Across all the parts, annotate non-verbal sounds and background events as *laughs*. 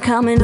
coming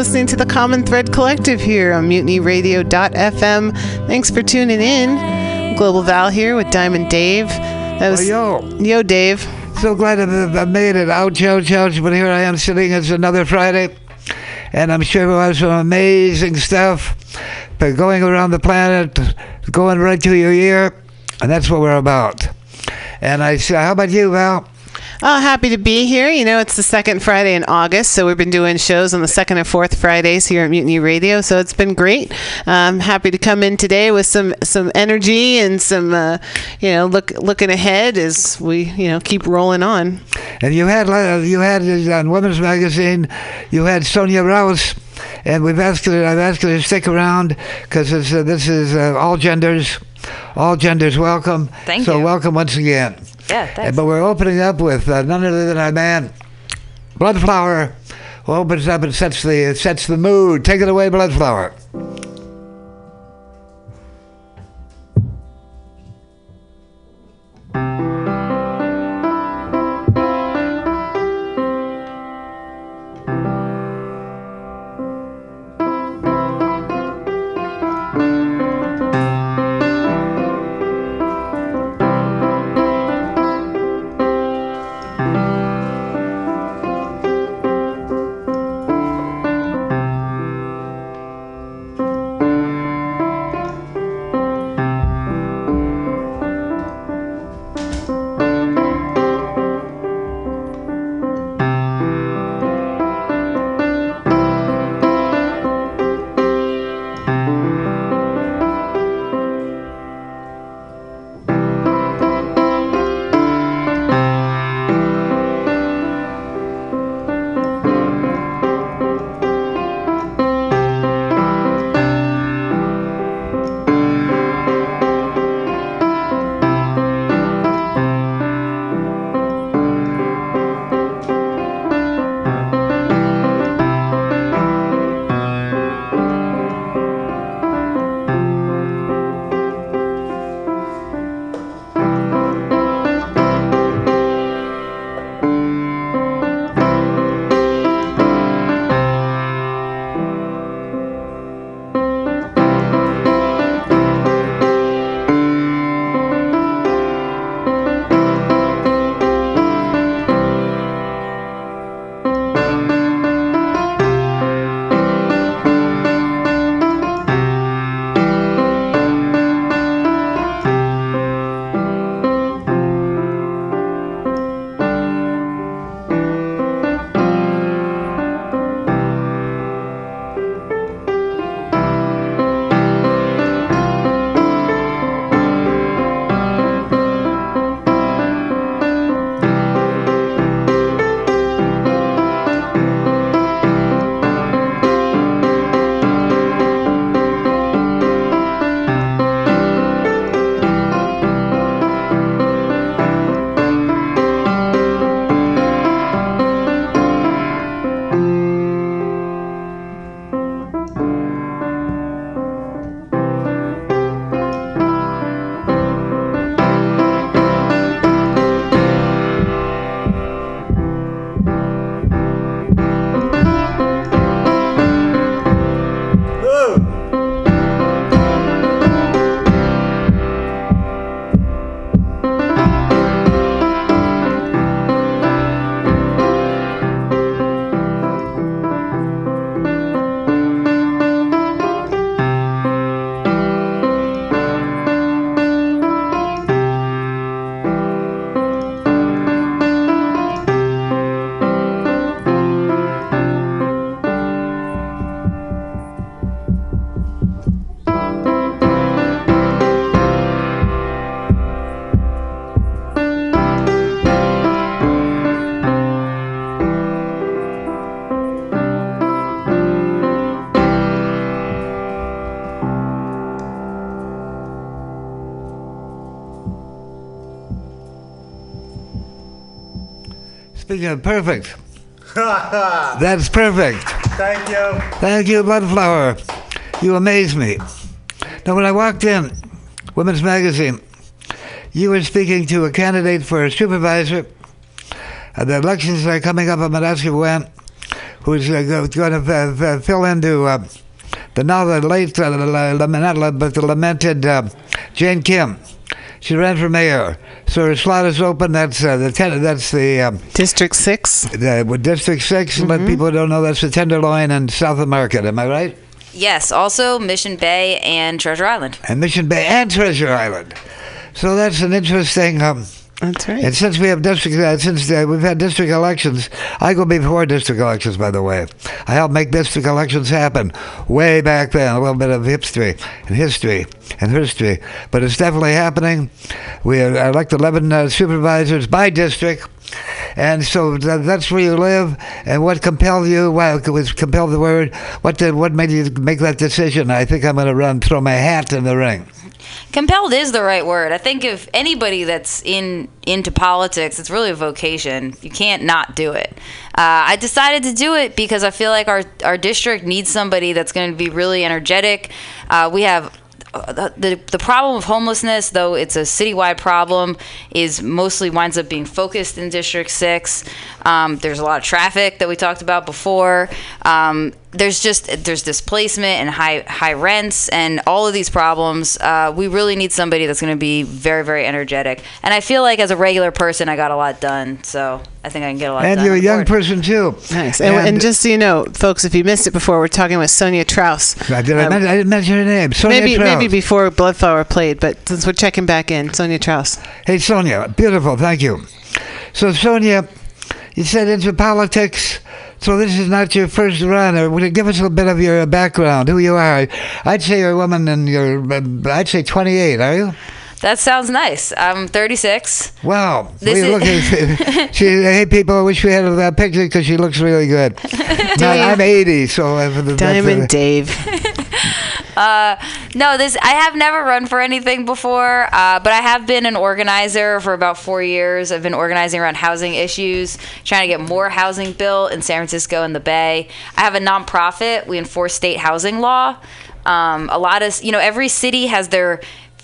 listening to the Common Thread Collective here on mutinyradio.fm. Thanks for tuning in. Global Val here with Diamond Dave. That Oh, yo, Yo, Dave. so glad I've made it. Ouch, ouch, ouch. But here I am sitting. It's another Friday. And I'm sure we'll have some amazing stuff. But going around the planet, going right to your ear. And that's what we're about. And I say, how about you, Val? Oh, happy to be here. You know, it's the second Friday in August, so we've been doing shows on the second and fourth Fridays here at Mutiny Radio. So it's been great. I'm happy to come in today with some some energy and some, uh, you know, look looking ahead as we you know keep rolling on. And you had uh, you had uh, on Women's Magazine, you had Sonja Trauss, and we've asked her. I've asked her to stick around because uh, this is uh, all genders, all genders welcome. Thank you. so you. welcome once again. Yeah, Uh, thanks. But we're opening up with uh, none other than our man, Bloodflower, who opens up and sets the sets the mood. Take it away, Bloodflower. Of perfect, *laughs* that's perfect. Thank you. Thank you, Bloodflower. You amaze me. Now, when I walked in, Women's Magazine, you were speaking to a candidate for a supervisor. Uh, the elections are coming up. I'm going to ask you when, who's uh, going to uh, uh, fill into uh, the now the late, uh, la- la- not la- but the lamented uh, Jane Kim. She ran for mayor, so her slot is open. That's uh, the ten- that's the um, District 6. the with District 6 But people don't know that's the Tenderloin and South of Market. Am I right? Yes, also Mission Bay and Treasure Island. and Mission Bay and Treasure Island. So that's an interesting. Um, That's right. and since we have district, uh, since uh, we've had district elections, I go before district elections. By the way, I helped make district elections happen way back then. A little bit of history and history and history, but it's definitely happening. We elect 11 uh, supervisors by district. And so th- that's where you live, and what compelled you? Well, was compelled the word. What did what made you make that decision? I think I'm going to run, throw my hat in the ring. Compelled is the right word. I think if anybody that's in into politics, it's really a vocation. You can't not do it. Uh, I decided to do it because I feel like our our district needs somebody that's going to be really energetic. Uh, we have. uh, The, the problem of homelessness, though it's a citywide problem, is mostly winds up being focused in District 6. Um, there's a lot of traffic that we talked about before. Um, there's just there's displacement and high high rents and all of these problems. Uh, we really need somebody that's going to be very very energetic. And I feel like as a regular person, I got a lot done. So I think I can get a lot done. And you're a young board. person too. Nice. And, and just so you know, folks, if you missed it before, we're talking with Sonja Trauss. Did I, Um, I didn't mention her name. Sonja maybe Trauss. maybe before Bloodflower played, but since we're checking back in, Sonja Trauss. Hey, Sonja, beautiful. Thank you. So, Sonja, you said into politics. So this is not your first run. Or would you give us a bit of your background, who you are? I'd say you're a woman, and you're. uh, I'd say 28. Are you? That sounds nice. I'm 36. Wow. This We is- look at- *laughs* *laughs* she, hey, people, I wish we had that picture because she looks really good. *laughs* I, I'm 80, so. uh, that's, uh, No, this I have never run for anything before, uh, but I have been an organizer for about four years. I've been organizing around housing issues, trying to get more housing built in San Francisco and the Bay. I have a nonprofit. We enforce state housing law. Um, a lot of you know every city has their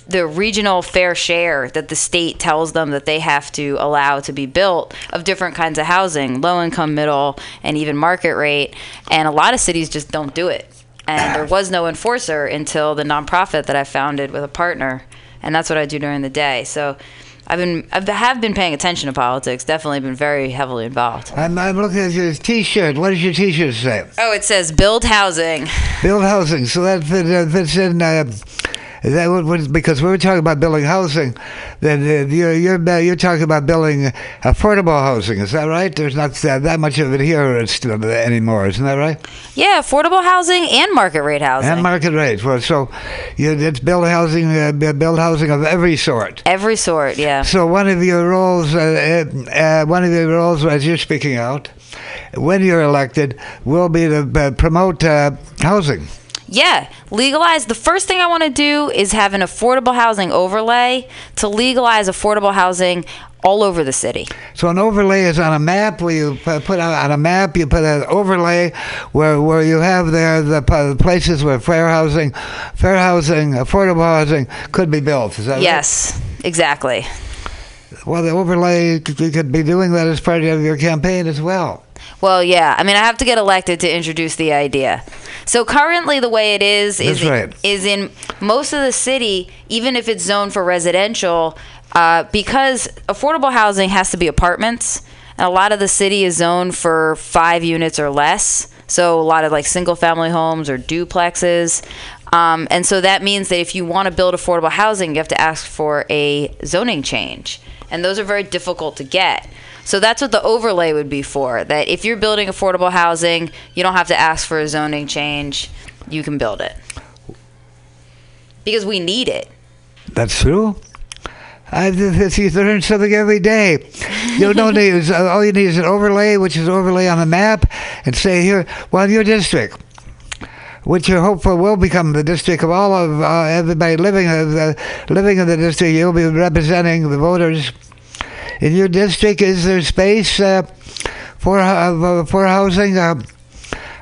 the regional fair share that the state tells them that they have to allow to be built of different kinds of housing, low income, middle, and even market rate. And a lot of cities just don't do it. And there was no enforcer until the nonprofit that I founded with a partner. And that's what I do during the day. So I've been I have been paying attention to politics, definitely been very heavily involved. I'm, I'm looking at your T-shirt. What does your T-shirt say? Oh, it says build housing. Build housing. So that fit, fits in. Uh, that would, because we were talking about building housing. Then uh, you're you're uh, you're talking about building affordable housing. Is that right? There's not that, that much of it here anymore. Isn't that right? Yeah, affordable housing and market rate housing. And market rate. Well, so you, it's build housing, uh, build housing of every sort. Every sort, yeah. So one of your roles, uh, uh, one of your roles as you're speaking out, when you're elected, will be to uh, promote uh, housing. Yeah, legalize. The first thing I want to do is have an affordable housing overlay to legalize affordable housing all over the city. So an overlay is on a map where you put on a map you put an overlay where where you have there the places where fair housing, fair housing, affordable housing could be built. Is that right? Yes, exactly. Well, the overlay you could be doing that as part of your campaign as well. Well, yeah. I mean, I have to get elected to introduce the idea. So currently, the way it is is right. is in most of the city, even if it's zoned for residential, uh, because affordable housing has to be apartments, and a lot of the city is zoned for five units or less. So a lot of like single family homes or duplexes. Um, and so that means that if you want to build affordable housing, you have to ask for a zoning change. And those are very difficult to get. So that's what the overlay would be for. That if you're building affordable housing, you don't have to ask for a zoning change. You can build it. Because we need it. That's true. I you learn something every day. You don't need all you need is an overlay, which is overlay on the map, and say here, well, your district, which you're hopeful will become the district of all of uh, everybody living uh, living in the district. You'll be representing the voters in your district. Is there space uh, for uh, for housing. Uh,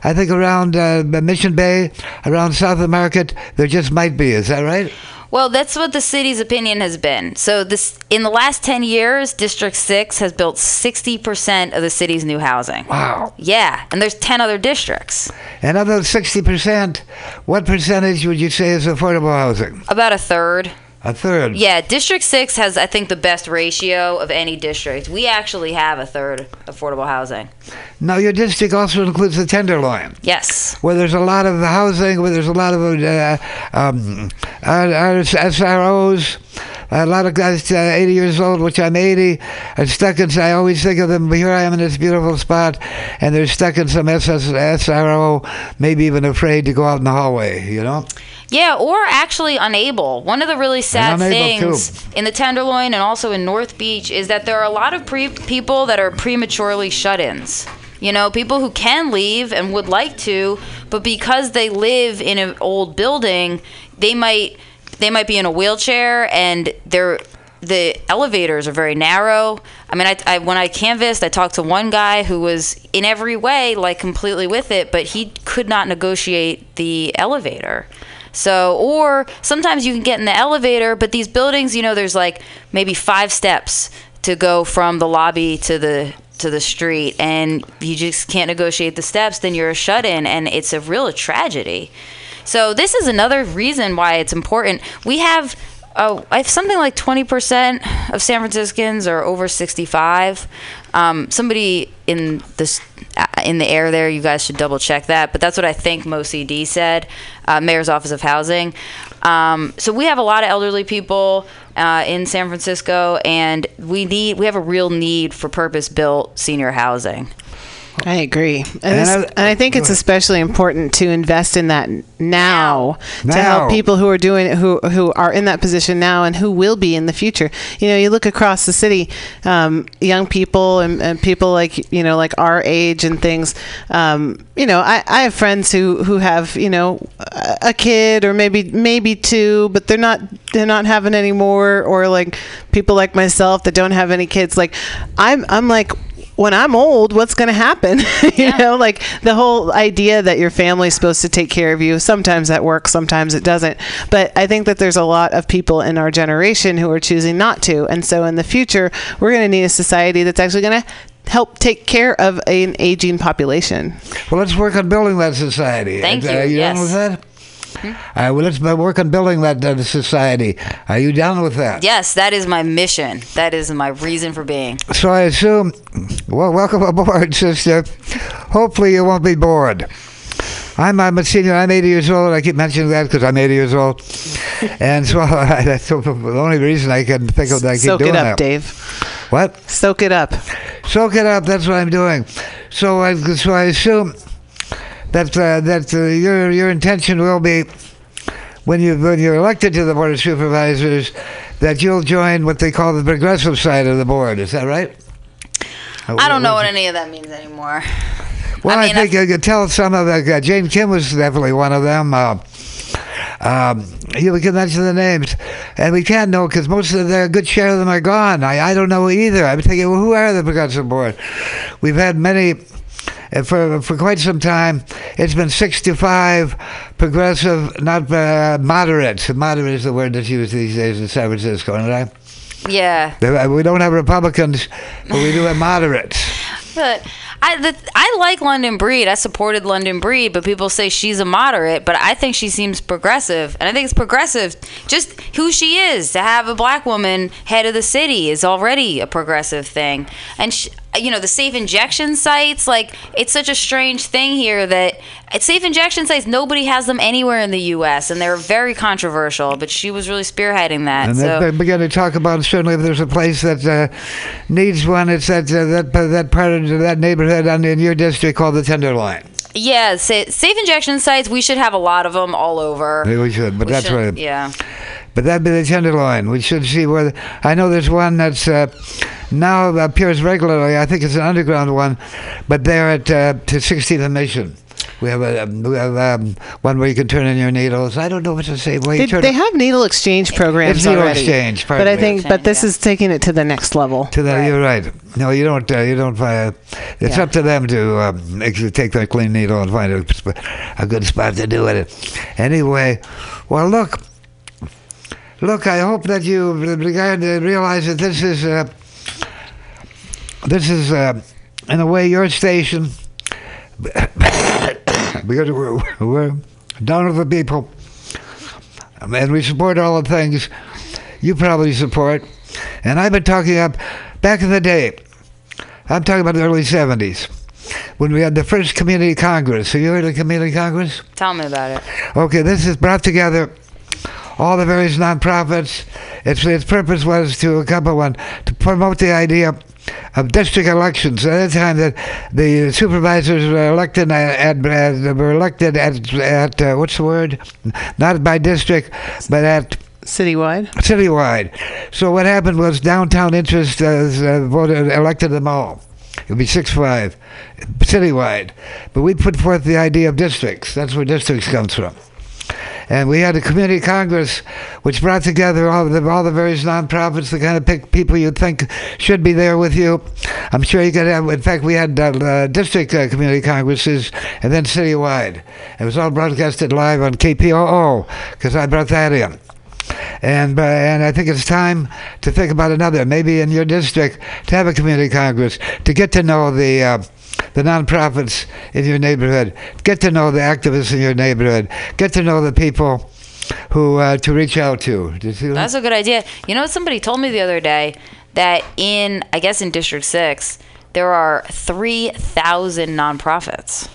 I think around uh, Mission Bay, around South of Market, there just might be. Is that right? Well, that's what the city's opinion has been. So this in the last 10 years, District 6 has built 60% of the city's new housing. Wow. Yeah, and there's 10 other districts. And of those 60%, what percentage would you say is affordable housing? About a third. A third. Yeah, District 6 has I think the best ratio of any district. We actually have a third affordable housing. Now, your district also includes the Tenderloin, Yes. where there's a lot of housing, where there's a lot of uh, um, SROs. A lot of guys, uh, 80 years old, which I'm 80, are stuck in. I always think of them. Here I am in this beautiful spot, and they're stuck in some SS, SRO, maybe even afraid to go out in the hallway. You know. Yeah, or actually unable. One of the really sad things in the Tenderloin and also in North Beach is that there are a lot of pre- people that are prematurely shut ins. You know, people who can leave and would like to, but because they live in an old building, they might they might be in a wheelchair and they're the elevators are very narrow. I mean, I, I, when I canvassed, I talked to one guy who was in every way like completely with it, but he could not negotiate the elevator. So, or sometimes you can get in the elevator, but these buildings, you know, there's like maybe five steps to go from the lobby to the to the street, and you just can't negotiate the steps. Then you're a shut in, and it's a real tragedy. So this is another reason why it's important. We have oh, I have something like 20% of San Franciscans are over 65. Um, somebody in this uh, in the air there, you guys should double check that. But that's what I think MoCD said, uh, Mayor's Office of Housing. Um, so we have a lot of elderly people uh, in San Francisco, and we need we have a real need for purpose built senior housing. I agree, and, And I- and I think it's especially important to invest in that now, to help people who are doing it, who who are in that position now, and who will be in the future. You know, you look across the city, um, young people and, and people like you know like our age and things. Um, you know, I, I have friends who who have you know a, a kid or maybe maybe two, but they're not they're not having any more, or like people like myself that don't have any kids. Like I'm I'm like when I'm old, what's going to happen? *laughs* you know, like the whole idea that your family's supposed to take care of you. Sometimes that works, sometimes it doesn't. But I think that there's a lot of people in our generation who are choosing not to. And so in the future, we're going to need a society that's actually going to help take care of an aging population. Well, let's work on building that society. Thank Uh, you, Are you yes. down with that? Uh, well, let's work on building that uh, society. Are you down with that? Yes, that is my mission. That is my reason for being. So I assume, well, welcome aboard, *laughs* sister. Hopefully you won't be bored. I'm, I'm a senior. I'm 80 years old. I keep mentioning that because I'm 80 years old. *laughs* and so *laughs* that's the only reason I can think of that. I keep Soak doing it up, that. Dave. What? Soak it up. Soak it up. That's what I'm doing. So I, so I assume that uh, that uh, your your intention will be when you when you're elected to the board of supervisors that you'll join what they call the progressive side of the board. Is that right? I don't know what any of that means anymore. Well, I I, mean, think you could tell some of the uh, Jane Kim was definitely one of them. Uh, um, we can mention the names, and we can't know because most of the a good share of them are gone. I, I don't know either. I'm thinking, well, who are the progressive board? We've had many. For, for quite some time, it's been 65 progressive, not uh, moderate. Moderate is the word that's used these days in San Francisco, right? Yeah, uh, We don't have Republicans, but we do have moderates. *sighs* but I the, I like London Breed. I supported London Breed, but people say she's a moderate. But I think she seems progressive, and I think it's progressive. Just who she is to have a black woman head of the city is already a progressive thing. And she, you know the safe injection sites, like it's such a strange thing here that at safe injection sites nobody has them anywhere in the U.S. and they're very controversial. But she was really spearheading that. And so. they began to talk about certainly if there's a place that uh, needs one, it's that uh, that that part of that neighborhood in your district called the Tenderloin. Yeah, sa- safe injection sites. We should have a lot of them all over. We should, but We that's should- right. Yeah. But that'd be the Tenderloin. We should see whether. I know there's one that's uh, now appears regularly. I think it's an underground one, but they're at uh, to 16th and Mission, We have a um, we have um, one where you can turn in your needles. I don't know what to say. Where They, they have needle exchange programs It's needle already. exchange, but I pardon me. think, but this Yeah. is taking it to the next level. to that. You're right. No, you don't. Uh, you don't find. It's Yeah. up to them to um, take their clean needle and find a, a good spot to do it. Anyway, well, look. Look, I hope that you regard uh, realize that this is uh, this is uh, in a way your station *coughs* because we're, we're down to the people and we support all the things you probably support. And I've been talking up back in the day. I'm talking about the early 70s when we had the first community congress. Have you heard of community congress? Tell me about it. Okay, this is brought together all the various nonprofits. Its its purpose was to a couple one to promote the idea of district elections. At the time, that the supervisors were elected at, at were elected at at uh, what's the word? Not by district, but at Citywide. citywide. So what happened was downtown interest uh, uh, voted elected them all. It would be six five, citywide. But we put forth the idea of districts. That's where districts comes from. And we had a community congress, which brought together all the all the various nonprofits, the kind of pick people you think should be there with you. I'm sure you could have. In fact, we had uh, uh, district uh, community congresses, and then citywide. It was all broadcasted live on KPOO because I brought that in. And uh, and I think it's time to think about another, maybe in your district, to have a community congress to get to know the uh, the nonprofits in your neighborhood, get to know the activists in your neighborhood, get to know the people who uh, to reach out to. That's a good idea. You know, somebody told me the other day that in, I guess, in District 6, there are 3,000 nonprofits.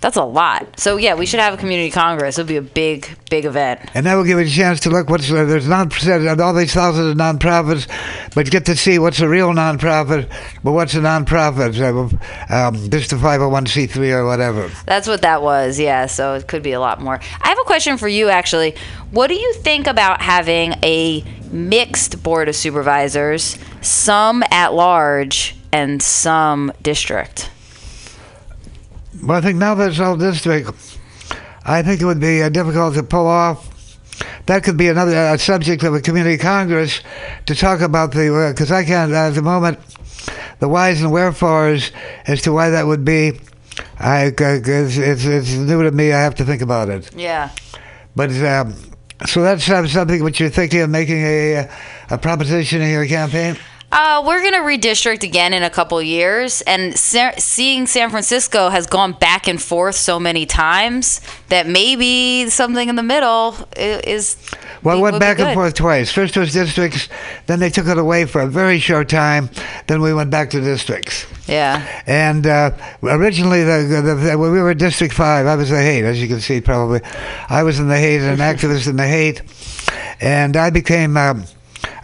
That's a lot. So, yeah, we should have a community congress. It'll be a big, big event. And that will give you a chance to look what's uh, there's non and all these thousands of nonprofits, but get to see what's a real nonprofit, but what's a nonprofit, uh, um, just a 501c3 or whatever. That's what that was, yeah. So it could be a lot more. I have a question for you, actually. What do you think about having a mixed board of supervisors, some at large and some district? Well, I think now that it's all district, I think it would be uh, difficult to pull off. That could be another uh, subject of a community congress to talk about the because I can't at the moment the whys and wherefores as to why that would be. I uh, it's, it's, it's new to me. I have to think about it. Yeah. But um, so that's uh, something which you're thinking of making a a proposition in your campaign. Uh, we're going to redistrict again in a couple years. And Sa- seeing San Francisco has gone back and forth so many times that maybe something in the middle is. Well, it went back and forth twice. First was districts, then they took it away for a very short time. Then we went back to districts. Yeah. And uh, originally, the, the, the, when we were District 5, I was the Haight, as you can see probably. I was in the Haight, an *laughs* activist in the Haight. And I became um,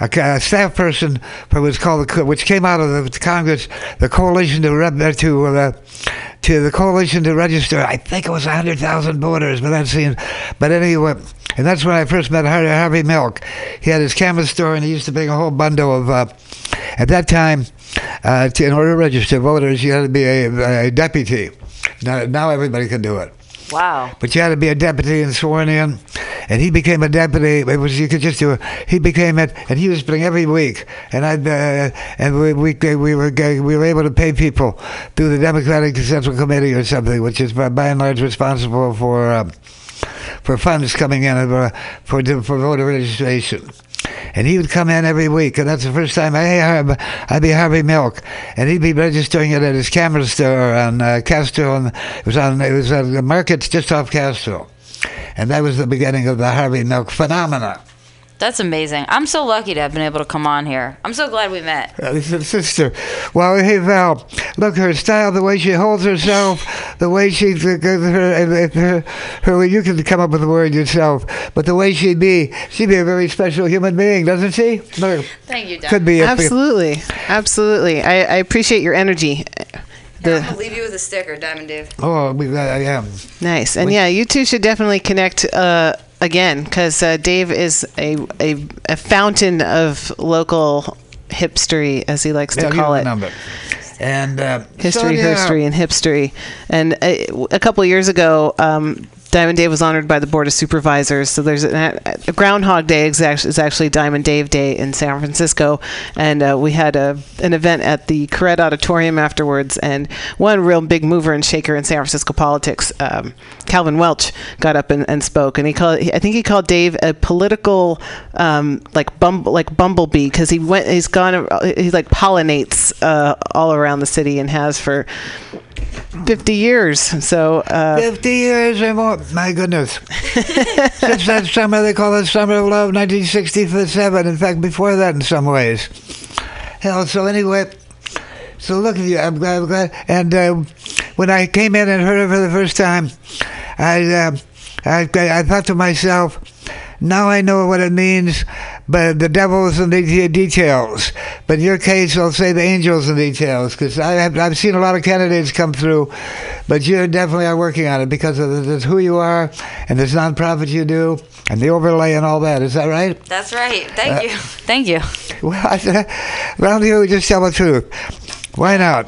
a, a staff person for what's called, the, which came out of the Congress, the Coalition to, uh, to uh, to the coalition to register. I think it was hundred thousand voters, but that seemed. But anyway, and that's when I first met Harvey, Milk. He had his camera store, and he used to bring a whole bundle of. Uh, at that time, uh, to, in order to register voters, you had to be a, a deputy. Now, now everybody can do it. Wow. But you had to be a deputy and sworn in, and he became a deputy. It was you could just do it. He became it, and he was bring every week, and I uh, and we, we we were we were able to pay people through the Democratic Central Committee or something, which is by, by and large responsible for um, for funds coming in uh, for for voter registration. And he would come in every week, and that's the first time I hey, Harv- I'd be Harvey Milk, and he'd be registering it at his camera store on uh, Castro, and it was on it was on the markets just off Castro, and that was the beginning of the Harvey Milk phenomena. That's amazing. I'm so lucky to have been able to come on here. I'm so glad we met. Uh, this is sister. Well, hey Val, look her style, the way she holds herself, the way she her, her, her, her you can come up with the word yourself, but the way she'd be, she'd be a very special human being, doesn't she? Look, Thank you, Don. could be a, Absolutely, absolutely. I, I appreciate your energy. The, I'll leave you with a sticker, Diamond Dave. Oh, we got, I am. Nice. And yeah, you two should definitely connect uh, again because uh, Dave is a, a, a fountain of local hipstery, as he likes Yeah, to call it. number. And uh, history, Sonja- history, and hipstery. And uh, a couple of years ago, um, Diamond Dave was honored by the Board of Supervisors. So there's a, a Groundhog Day is actually, is actually Diamond Dave Day in San Francisco, and uh, we had a an event at the Koret Auditorium afterwards. And one real big mover and shaker in San Francisco politics, um, Calvin Welch, got up and, and spoke, and he called I think he called Dave a political um, like bumble like bumblebee because he went he's gone he like pollinates uh, all around the city and has for 50 years. So, uh, 50 years or more. My goodness. *laughs* Since that summer, they call it Summer of Love, 1967. In fact, before that, in some ways. Hell, so anyway, so look at you. I'm glad. I'm glad. And uh, when I came in and heard it for the first time, I, uh, I, I thought to myself, now I know what it means, but the devil's in the details. But in your case, I'll say the angels in details, because I have, seen a lot of candidates come through, but you definitely are working on it because of the, the, who you are and this nonprofit you do and the overlay and all that. Is that right? That's right. Thank uh, you. *laughs* Thank you. Well, I said, round you, just tell the truth. Why not?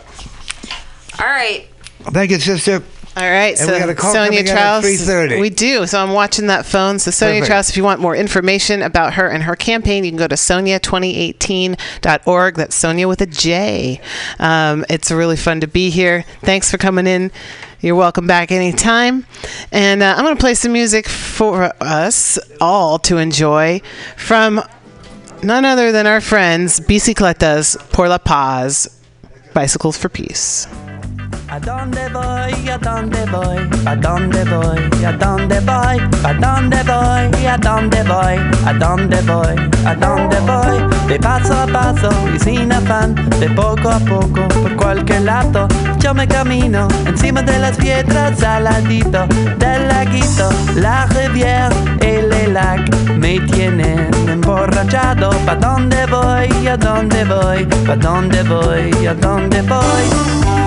All right. Thank you, sister. All right. And so, we got a call Sonja at 3:30. We do. So, I'm watching that phone. So, Sonja Perfect. If you want more information about her and her campaign, you can go to sonja2018.org. That's Sonja with a J. Um, it's really fun to be here. Thanks for coming in. You're welcome back anytime. And uh, I'm going to play some music for us all to enjoy from none other than our friends Bicicletas por la Paz, Bicycles for Peace. ¿A dónde voy? ¿A dónde voy? ¿A dónde voy? ¿A dónde voy? ¿A dónde voy? ¿A dónde voy? ¿A dónde voy? ¿A dónde voy? De paso a paso y sin afán, de poco a poco, por cualquier lado, yo me camino encima de las piedras al ladito del laguito, la riviera, el lac me tienen emborrachado. ¿Pa dónde voy? ¿A dónde voy? ¿Pa dónde voy? ¿A dónde voy?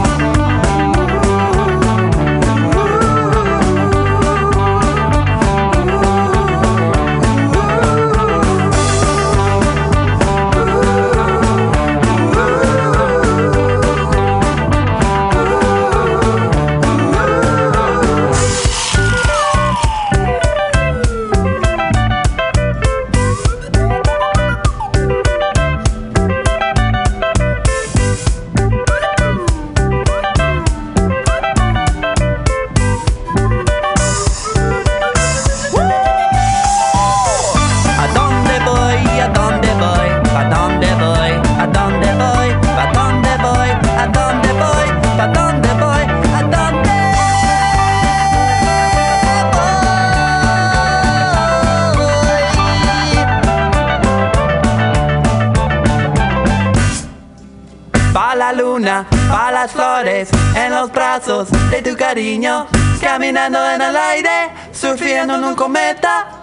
De tu cariño, caminando en el aire, surfeando en un cometa.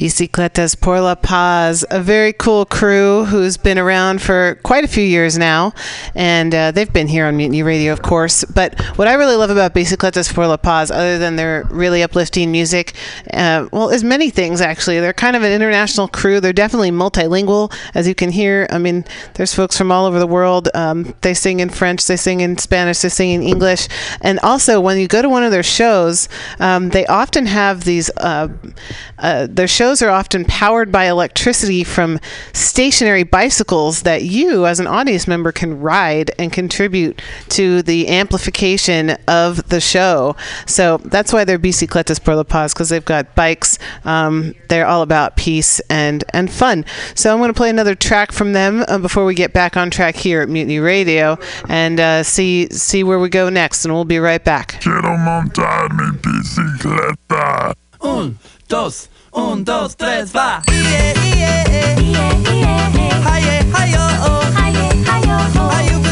Bicicletas por la Paz, a very cool crew who's been around for quite a few years now, and uh, they've been here on Mutiny Radio, of course. But what I really love about Bicicletas por la Paz, other than their really uplifting music, uh, well, is many things actually. They're kind of an international crew. They're definitely multilingual, as you can hear. I mean, there's folks from all over the world. Um, they sing in French, they sing in Spanish, they sing in English, and also when you go to one of their shows, um, they often have these. Uh, uh, their shows are often powered by electricity from stationary bicycles that you, as an audience member, can ride and contribute to the amplification of the show. So that's why they're Bicicletas por la Paz, because they've got bikes. Um, they're all about peace and, and fun. So I'm going to play another track from them uh, before we get back on track here at Mutiny Radio and uh, see see where we go next. And we'll be right back. Quiero montar mi bicicleta. Un, dos, Un, dos, tres, va. Ie, ie, ie. Ie, ie, ie. Haie, haio, oh. Haie, haio, oh.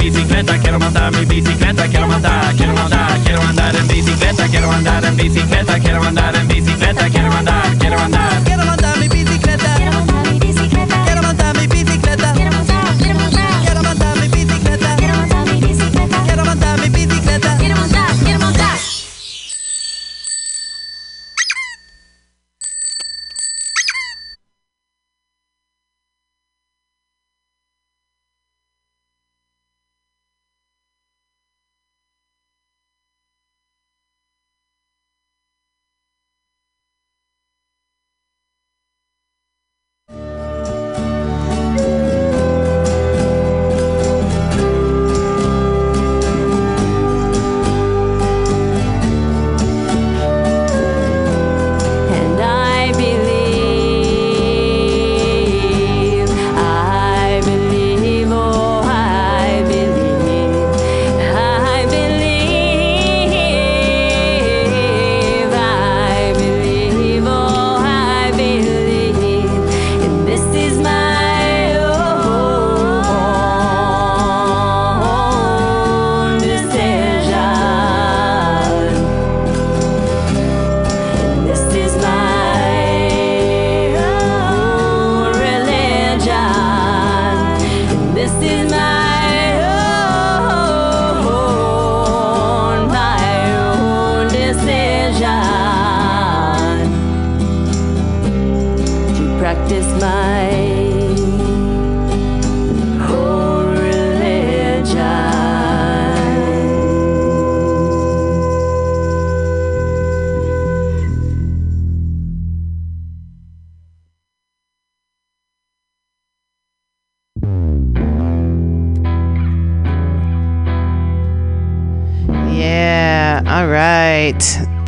Bicicleta, quiero montar mi bicicleta, quiero montar, quiero montar, quiero andar en bicicleta, quiero andar en bicicleta, quiero andar en bicicleta, quiero andar, quiero andar. Quiero mandar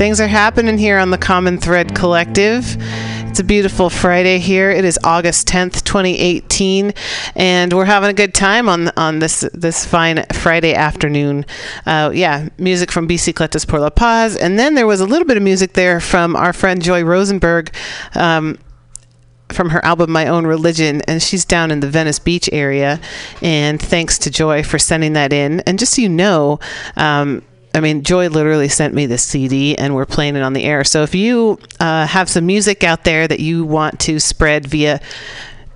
Things are happening here on the Common Thread Collective. It's a beautiful Friday here. It is August 10th, 2018, and we're having a good time on on this this fine Friday afternoon. Uh, yeah, music from BC Bicicletas por la Paz, and then there was a little bit of music there from our friend Joy Rosenberg. Um, from her album My Own Religion, and she's down in the Venice Beach area. And thanks to Joy for sending that in. And just so you know, um, I mean, Joy literally sent me this CD and we're playing it on the air. So if you uh, have some music out there that you want to spread via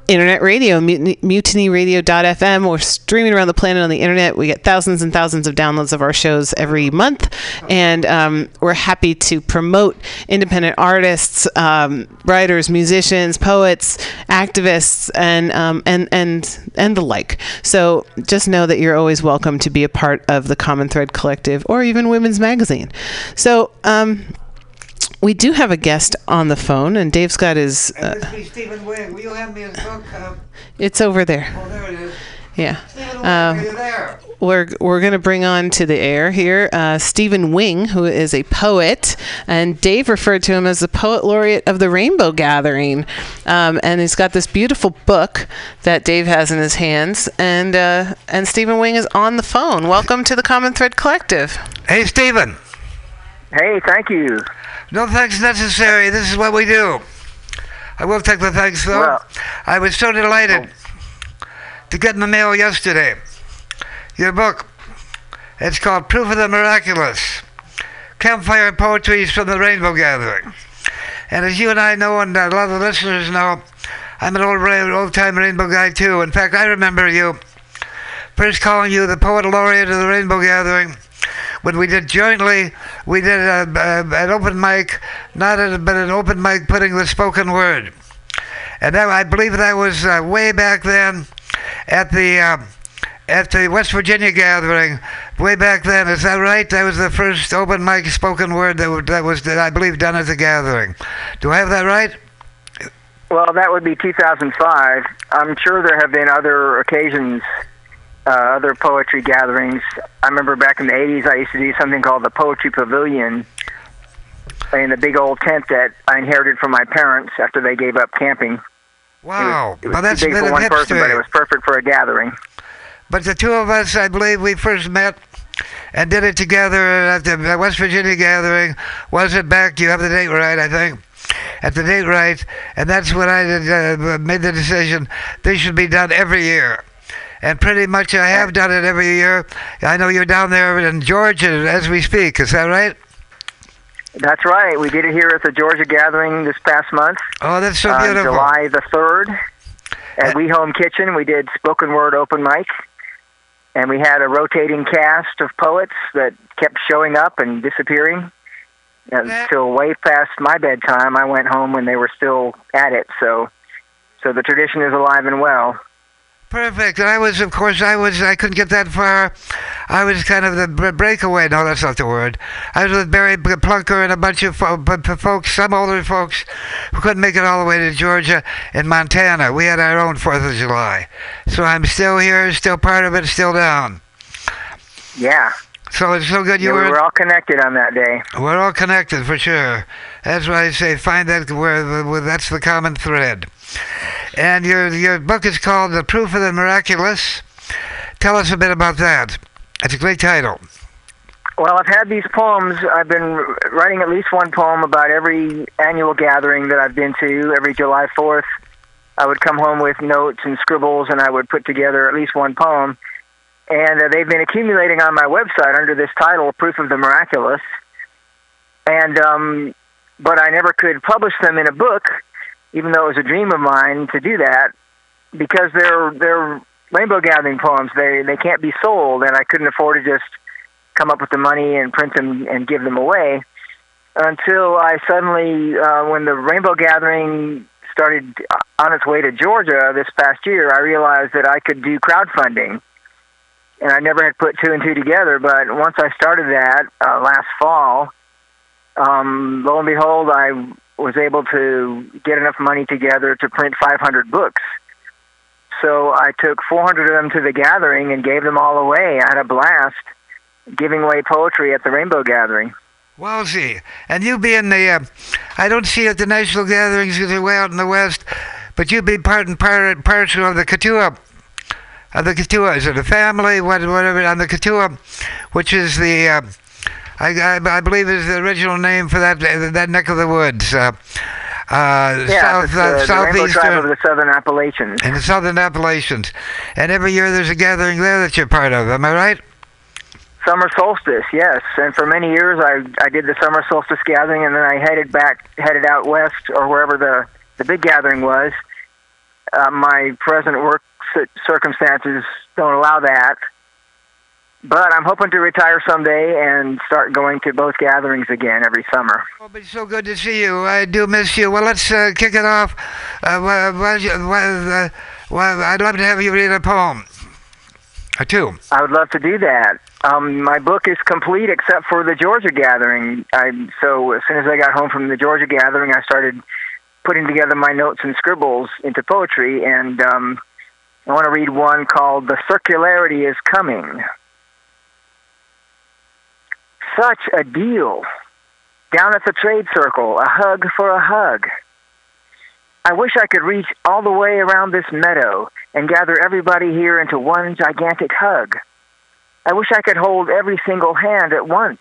internet radio, mutiny, mutinyradio.fm, or streaming around the planet on the internet, we get thousands and thousands of downloads of our shows every month. And um, we're happy to promote independent artists, um, writers, musicians, poets, activists, and, um, and, and, and the like. So just know that you're always welcome to be a part of the Common Thread Collective or even Women's Magazine. So, um, we do have a guest on the phone, and Dave's got his. Uh, Stephen Wing. Will you hand me his book? Uh, it's over there. oh, there it is. Yeah. Stephen Wing, Um, are there? we're we're going to bring on to the air here uh, Stephen Wing, who is a poet, and Dave referred to him as the poet laureate of the Rainbow Gathering, um, and he's got this beautiful book that Dave has in his hands, and uh, and Stephen Wing is on the phone. Welcome to the Common Thread Collective. Hey, Stephen. Hey, thank you. No thanks necessary. This is what we do. I will take the thanks, though. Well- I was so delighted to get in the mail yesterday your book. It's called Proof of the Miraculous Campfire Poetries from the Rainbow Gathering. And as you and I know, and a lot of the listeners know, I'm an old, old time rainbow guy, too. In fact, I remember you first calling you the poet laureate of the Rainbow Gathering when we did jointly, we did a, a, an open mic, not a, but an open mic putting the spoken word. And that, I believe that was uh, way back then at the uh, at the West Virginia gathering, way back then. Is that right? That was the first open mic spoken word that, that was, that I believe, done at the gathering. Do I have that right? Well, that would be 2005. I'm sure there have been other occasions, uh, other poetry gatherings. I remember back in the 80s, I used to do something called the Poetry Pavilion in the big old tent that I inherited from my parents after they gave up camping. Wow. It was well, that's too a big for one person, but it was perfect for a gathering. But the two of us, I believe, we first met and did it together at the West Virginia gathering. Was it back? You have the date right, I think. At the date right, and that's when I did, uh, made the decision. This should be done every year, and pretty much I have done it every year. I know you're down there in Georgia as we speak. Is that right? That's right. We did it here at the Georgia gathering this past month. Oh, that's so on beautiful. July the 3rd at Uh, We Home Kitchen. We did spoken word open mic. And we had a rotating cast of poets that kept showing up and disappearing until way past my bedtime. I went home when they were still at it. So, so the tradition is alive and well. Perfect. And I was, of course, I was, I couldn't get that far. I was kind of the breakaway. No, that's not the word. I was with Barry Plunker and a bunch of folks, some older folks, who couldn't make it all the way to Georgia and Montana. We had our own Fourth of July, so I'm still here, still part of it, still down. Yeah. So it's so good you Yeah, we were. were all connected on that day. We're all connected for sure. That's why I say find that where, the- where that's the common thread. And your your book is called The Proof of the Miraculous. Tell us a bit about that. It's a great title. Well, I've had these poems. I've been writing at least one poem about every annual gathering that I've been to. Every July 4th, I would come home with notes and scribbles, and I would put together at least one poem. And uh, they've been accumulating on my website under this title, Proof of the Miraculous. And, um, but I never could publish them in a book, even though it was a dream of mine to do that, because they're, they're rainbow gathering poems. They, they can't be sold, and I couldn't afford to just come up with the money and print them and give them away until I suddenly, uh, when the Rainbow Gathering started on its way to Georgia this past year, I realized that I could do crowdfunding. And I never had put two and two together, but once I started that uh, last fall, um, lo and behold, I was able to get enough money together to print 500 books. So I took 400 of them to the gathering and gave them all away. I had a blast giving away poetry at the Rainbow Gathering. Wowsy. And you being the, uh, I don't see at the national gatherings because you're way out in the West, but you be part and part, of the Katuah. Of the Katuah, is it a family, what, whatever, on the Katuah, which is the, uh, I, I, I believe is the original name for that that neck of the woods. Uh, uh, Yeah, south, uh, uh, the southeastern Tribe of the Southern Appalachians. in the southern Appalachians. And every year there's a gathering there that you're part of. Am I right? Summer solstice, yes. And for many years, I I did the summer solstice gathering, and then I headed back, headed out west or wherever the the big gathering was. Uh, my present work circumstances don't allow that, but I'm hoping to retire someday and start going to both gatherings again every summer. Well, but it's so good to see you. I do miss you. Well, let's uh, kick it off. Uh, well, well, uh, well, I'd love to have you read a poem or two. I would love to do that. Um, my book is complete except for the Georgia gathering. I so as soon as I got home from the Georgia gathering, I started putting together my notes and scribbles into poetry, and um, I want to read one called "The Circularity Is Coming." Such a deal. Down at the trade circle, a hug for a hug. I wish I could reach all the way around this meadow and gather everybody here into one gigantic hug. I wish I could hold every single hand at once.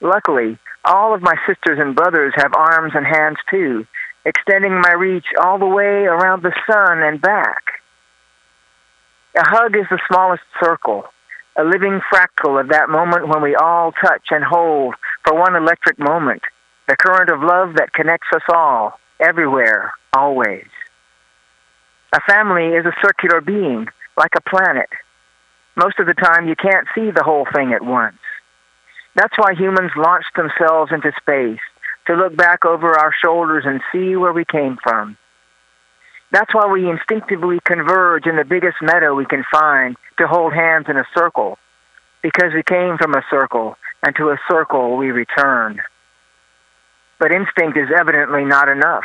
Luckily, all of my sisters and brothers have arms and hands too, extending my reach all the way around the sun and back. A hug is the smallest circle, a living fractal of that moment when we all touch and hold for one electric moment, the current of love that connects us all, everywhere, always. A family is a circular being, like a planet. Most of the time, you can't see the whole thing at once. That's why humans launched themselves into space, to look back over our shoulders and see where we came from. That's why we instinctively converge in the biggest meadow we can find to hold hands in a circle, because we came from a circle, and to a circle we return. But instinct is evidently not enough.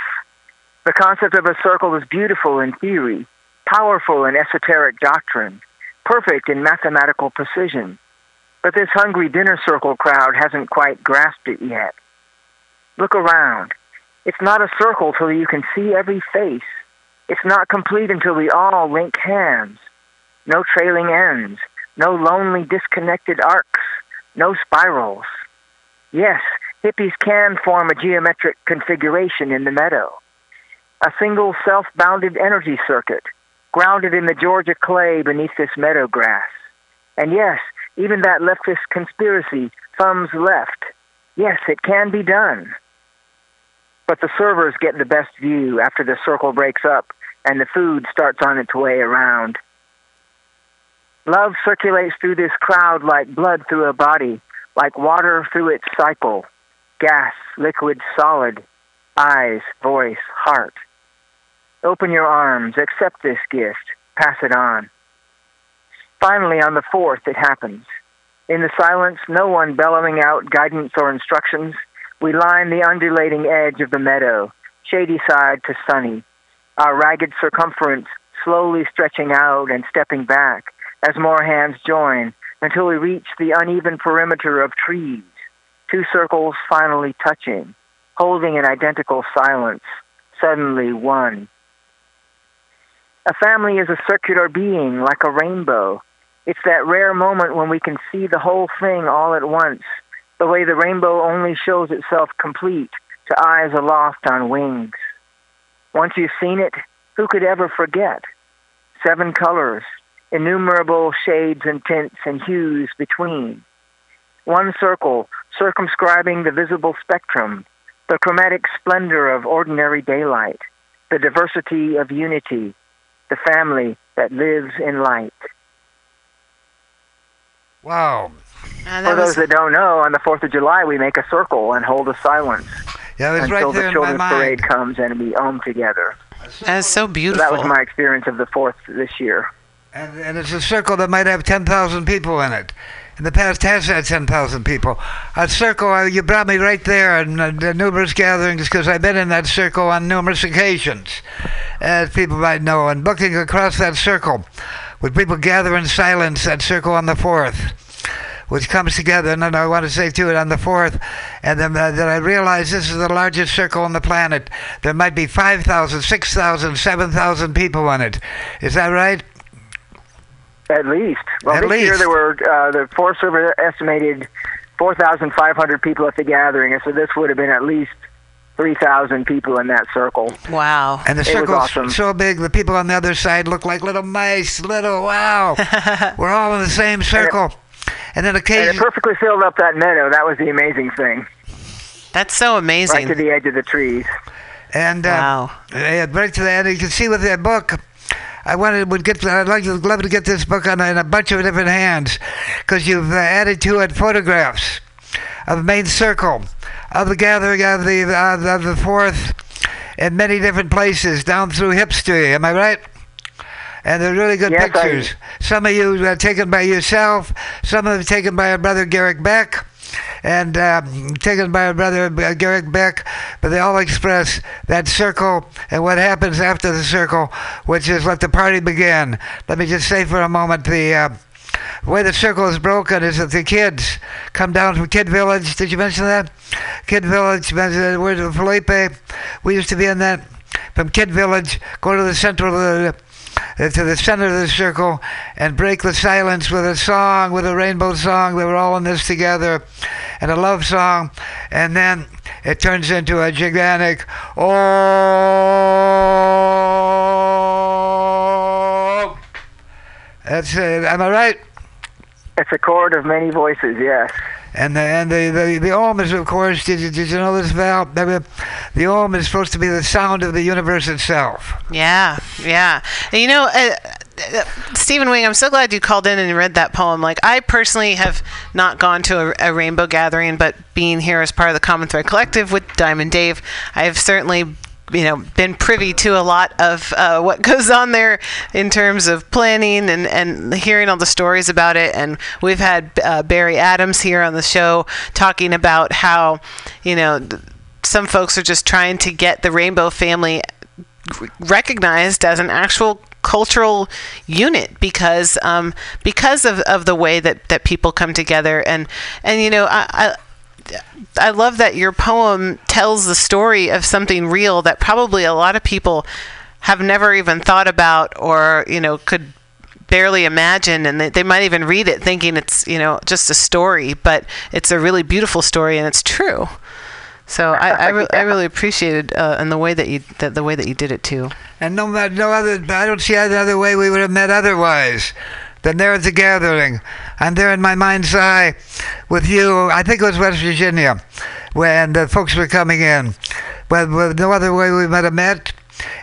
The concept of a circle is beautiful in theory, powerful in esoteric doctrine, perfect in mathematical precision. But this hungry dinner circle crowd hasn't quite grasped it yet. Look around. It's not a circle till you can see every face. It's not complete until we all link hands. No trailing ends, no lonely disconnected arcs, no spirals. Yes, hippies can form a geometric configuration in the meadow. A single self bounded energy circuit, grounded in the Georgia clay beneath this meadow grass. And yes, even that leftist conspiracy, thumbs left. Yes, it can be done. But the servers get the best view after the circle breaks up and the food starts on its way around. Love circulates through this crowd like blood through a body, like water through its cycle gas, liquid, solid, eyes, voice, heart. Open your arms, accept this gift, pass it on. Finally, on the fourth, it happens. In the silence, no one bellowing out guidance or instructions, we line the undulating edge of the meadow, shady side to sunny, our ragged circumference slowly stretching out and stepping back as more hands join until we reach the uneven perimeter of trees, two circles finally touching, holding an identical silence, suddenly one. A family is a circular being like a rainbow. It's that rare moment when we can see the whole thing all at once, the way the rainbow only shows itself complete to eyes aloft on wings. Once you've seen it, who could ever forget? Seven colors, innumerable shades and tints and hues between. One circle circumscribing the visible spectrum, the chromatic splendor of ordinary daylight, the diversity of unity, the family that lives in light. Wow. And For those was, that don't know, on the 4th of July, we make a circle and hold a silence Yeah, it was until right there the in my children's mind. parade comes and we ohm together. that was so So beautiful. that was my experience of the 4th this year. And, and it's a circle that might have 10,000 people in it. In the past has had 10,000 people. A circle, uh, you brought me right there in uh, the numerous gatherings because I've been in that circle on numerous occasions, as people might know. And looking across that circle with people gather in silence, that circle on the 4th, which comes together. And then I want to say to it on the fourth, and then uh, that I realize this is the largest circle on the planet. There might be 5,000, 6,000, 7,000 people on it. Is that right? At least. Well, At this year there were uh, the Forest Service estimated 4,500 people at the gathering, and so this would have been at least 3,000 people in that circle. Wow. And the was circle's awesome. so big, the people on the other side look like little mice. Little, wow. *laughs* We're all in the same circle. And then And it perfectly filled up that meadow. That was the amazing thing, That's so amazing. right to the edge of the trees. and uh, Wow. yeah, right to the end, you can see with that book. I wanted would get. I'd like to love to get this book on in a bunch of different hands, because you've uh, added to it photographs of the main circle, of the gathering of the uh, of the fourth, in many different places down through Hipster. Am I right? And they're really good Yes, I- pictures. Some of you uh, taken by yourself, some of them taken by our brother Garrick Beck, and uh, taken by our brother uh, Garrick Beck. But they all express that circle and what happens after the circle, which is let the party begin. Let me just say for a moment the. Uh, way the circle is broken is that the kids come down from Kid Village. Did you mention that? Kid Village, where's Felipe? We used to be in that. From Kid Village, go to the center of the, Uh, to the center of the circle and break the silence with a song, with a rainbow song. They were all in this together, and a love song, and then it turns into a gigantic oh. That's it. Am I right? It's a chord of many voices, yes. And the and the, the, the Om is of course did you, did you know this Val? The Om is supposed to be the sound of the universe itself. Yeah, yeah. And you know, uh, uh, Stephen Wing, I'm so glad you called in and read that poem. Like, I personally have not gone to a, a rainbow gathering, but being here as part of the Common Thread Collective with Diamond Dave, I have certainly. You know, been privy to a lot of uh, what goes on there in terms of planning and, and hearing all the stories about it. And we've had uh, Barry Adams here on the show talking about how, you know, some folks are just trying to get the Rainbow family recognized as an actual cultural unit because um, because of, of the way that, that people come together and and you know I, I I love that your poem tells the story of something real that probably a lot of people have never even thought about or you know could barely imagine. And they, they might even read it thinking it's you know just a story but it's a really beautiful story and it's true. So *laughs* I, I, re- I really appreciated uh, and the way that you that the way that you did it too. And no no other I don't see any other way we would have met otherwise than there is the gathering. I'm there in my mind's eye with you. I think it was West Virginia when the folks were coming in. But with no other way we might have met.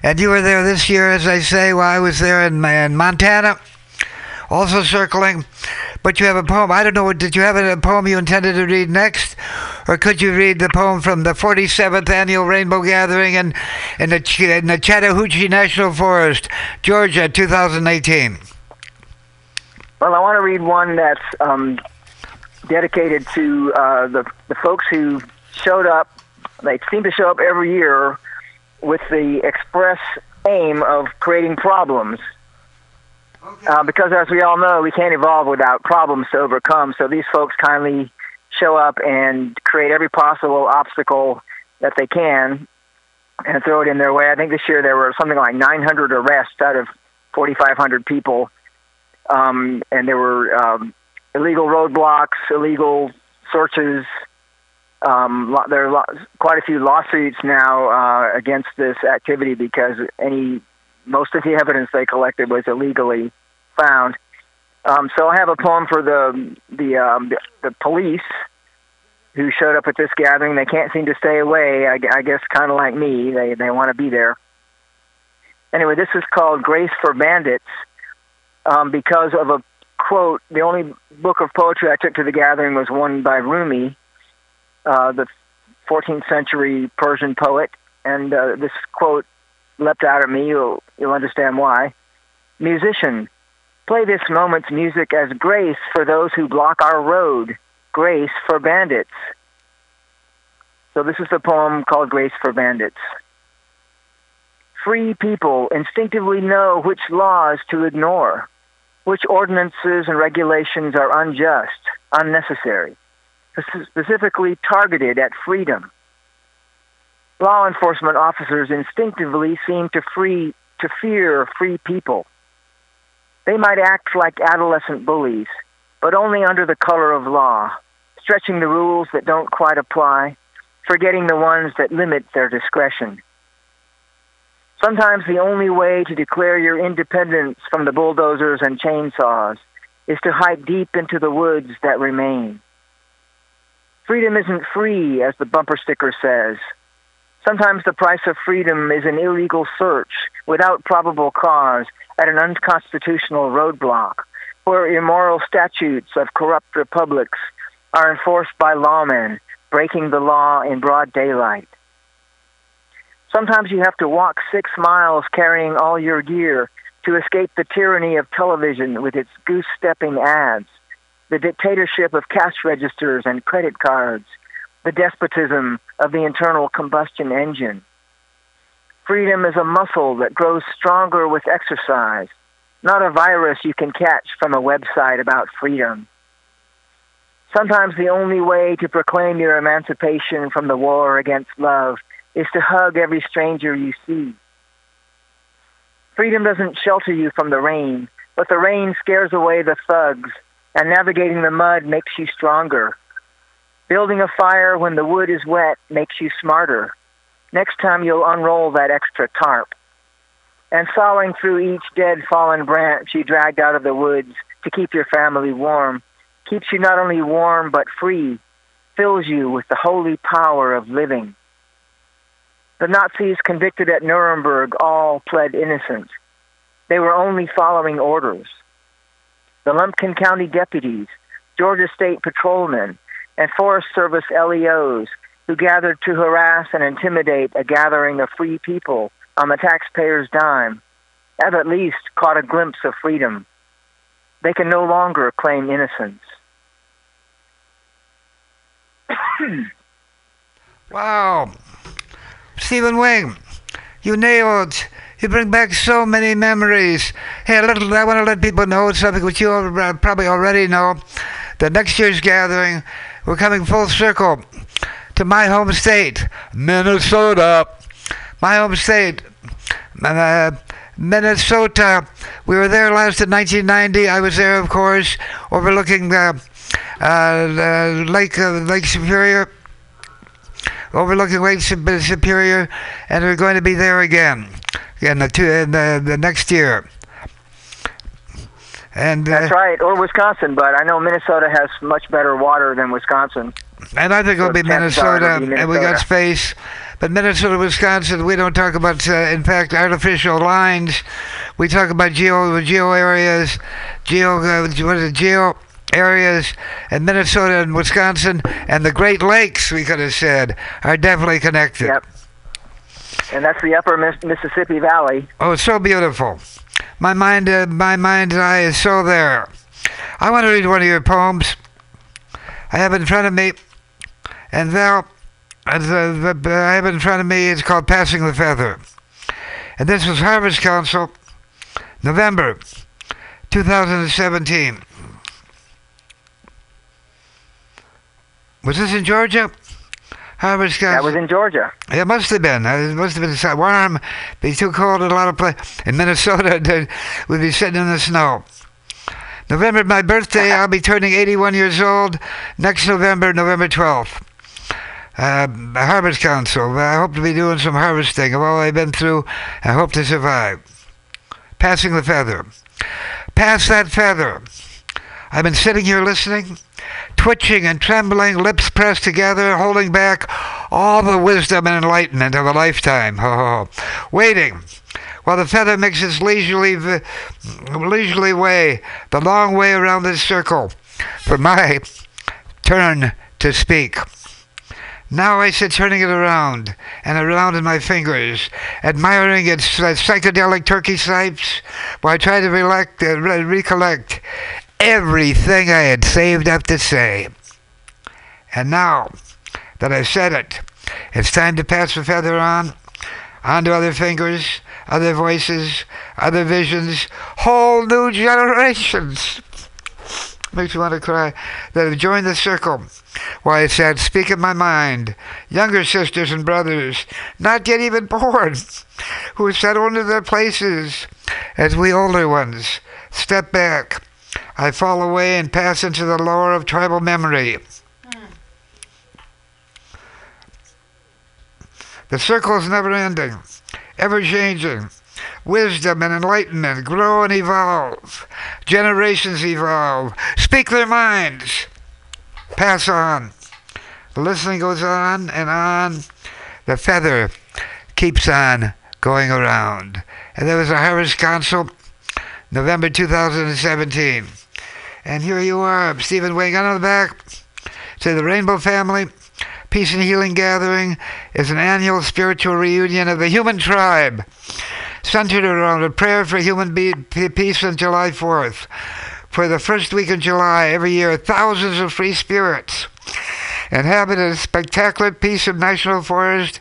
And you were there this year, as I say, while I was there in, in Montana, also circling. But you have a poem. I don't know. Did you have a poem you intended to read next, or could you read the poem from the 47th annual Rainbow Gathering in in the, in the Chattahoochee National Forest, Georgia, 2018? Well, I want to read one that's um, dedicated to uh, the the folks who showed up. They seem to show up every year with the express aim of creating problems. Uh, because, as we all know, we can't evolve without problems to overcome. So these folks kindly show up and create every possible obstacle that they can and throw it in their way. I think this year there were something like 900 arrests out of 4,500 people um, and there were um, illegal roadblocks, illegal searches. Um, there are quite a few lawsuits now uh, against this activity because any most of the evidence they collected was illegally found. Um, so I have a poem for the the, um, the the police who showed up at this gathering. They can't seem to stay away. I, I guess kind of like me, they they want to be there. Anyway, this is called Grace for Bandits um, because of a quote. The only book of poetry I took to the gathering was one by Rumi, uh, the 14th century Persian poet, and uh, this quote leapt out at me. You'll you'll understand why. Musician, play this moment's music as grace for those who block our road. Grace for bandits. So this is the poem called Grace for Bandits. Free people instinctively know which laws to ignore, which ordinances and regulations are unjust, unnecessary, specifically targeted at freedom. Law enforcement officers instinctively seem to free to fear free people. They might act like adolescent bullies, but only under the color of law, stretching the rules that don't quite apply, forgetting the ones that limit their discretion. Sometimes the only way to declare your independence from the bulldozers and chainsaws is to hike deep into the woods that remain. Freedom isn't free, as the bumper sticker says. Sometimes the price of freedom is an illegal search without probable cause at an unconstitutional roadblock where immoral statutes of corrupt republics are enforced by lawmen breaking the law in broad daylight. Sometimes you have to walk six miles carrying all your gear to escape the tyranny of television with its goose stepping ads, the dictatorship of cash registers and credit cards, the despotism of the internal combustion engine. Freedom is a muscle that grows stronger with exercise, not a virus you can catch from a website about freedom. Sometimes the only way to proclaim your emancipation from the war against love is to hug every stranger you see. Freedom doesn't shelter you from the rain, but the rain scares away the thugs, and navigating the mud makes you stronger. Building a fire when the wood is wet makes you smarter. Next time you'll unroll that extra tarp. And sawing through each dead fallen branch you dragged out of the woods to keep your family warm keeps you not only warm but free, fills you with the holy power of living. The Nazis convicted at Nuremberg all pled innocent. They were only following orders. The Lumpkin County deputies, Georgia State patrolmen, and Forest Service LEOs who gathered to harass and intimidate a gathering of free people on the taxpayer's dime have at least caught a glimpse of freedom. They can no longer claim innocence. *coughs* Wow. Stephen Wing, you nailed. You bring back so many memories. Hey, little, I want to let people know something which you uh, probably already know. The next year's gathering, we're coming full circle to my home state, Minnesota. My home state, uh, Minnesota. We were there last in 1990. I was there, of course, overlooking the, uh, the Lake uh, Lake Superior overlooking Lake Superior, and we're going to be there again in the two in the, the next year. And uh, That's right, or Wisconsin, but I know Minnesota has much better water than Wisconsin. and I think it'll be chances are Minnesota, and we got space. But Minnesota, Wisconsin, we don't talk about, uh, in fact, artificial lines. We talk about geo geo areas, geo uh, what is it, geo areas, and Minnesota and Wisconsin and the Great Lakes. We could have said are definitely connected. Yep. And that's the upper Miss- Mississippi Valley. Oh, it's so beautiful. My mind, uh, my mind's eye is so there. I want to read one of your poems. I have it in front of me, and Val, uh, the, the, I have it in front of me. It's called "Passing the Feather," and this was Harvest Council, November, 2017. Was this in Georgia? Harvest Council. That was in Georgia. It must have been. Uh, It must have been so warm. Be too cold in a lot of places. In Minnesota, *laughs* we'd be sitting in the snow. November, my birthday. I'll be turning 81 years old next November, November 12th. Uh, Harvest Council. I hope to be doing some harvesting of all I've been through. I hope to survive. Passing the feather. Pass that feather. I've been sitting here listening, twitching and trembling, lips pressed together, holding back all the wisdom and enlightenment of a lifetime. Ho, ho. Waiting while the feather makes its leisurely, leisurely way, the long way around this circle, for my turn to speak. Now I sit turning it around and around in my fingers, admiring its uh, psychedelic turkey stripes, while I try to relect, uh, re- recollect everything I had saved up to say. And now that I've said it, it's time to pass the feather on, on to other fingers, other voices, other visions, whole new generations. makes me want to cry, that have joined the circle. Why, I said, speak of my mind. Younger sisters and brothers, not yet even born, who settled into their places as we older ones. Step back. I fall away and pass into the lore of tribal memory. The circle is never ending, ever changing. Wisdom and enlightenment grow and evolve. Generations evolve. Speak their minds. Pass on. The listening goes on and on. The feather keeps on going around. And there was a Harvest Council, November 2017. And here you are, Stephen Wing on the back. Say the Rainbow Family Peace and Healing Gathering is an annual spiritual reunion of the human tribe, centered around a prayer for human be- peace on July 4th. For the first week in July every year, thousands of free spirits inhabit a spectacular piece of national forest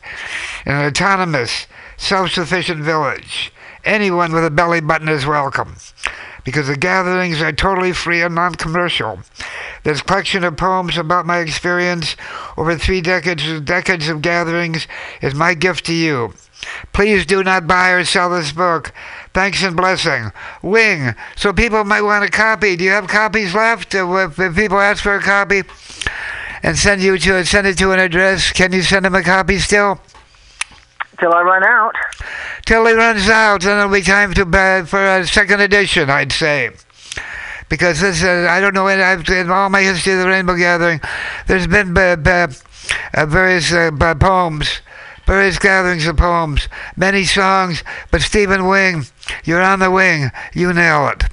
in an autonomous, self-sufficient village. Anyone with a belly button is welcome because the gatherings are totally free and non-commercial. This collection of poems about my experience over three decades, decades of gatherings is my gift to you. Please do not buy or sell this book. Thanks and blessing. Wing. So people might want a copy. Do you have copies left? Uh, If if people ask for a copy and send you to send it to an address, can you send them a copy still? Till I run out. till it runs out, then it'll be time to buy for a second edition, I'd say. Because this, uh, I don't know, in, in all my history of the Rainbow Gathering, there's been uh, uh, uh, various uh, uh, poems, various gatherings of poems, many songs, but Stephen Wing, you're on the wing, you nail it.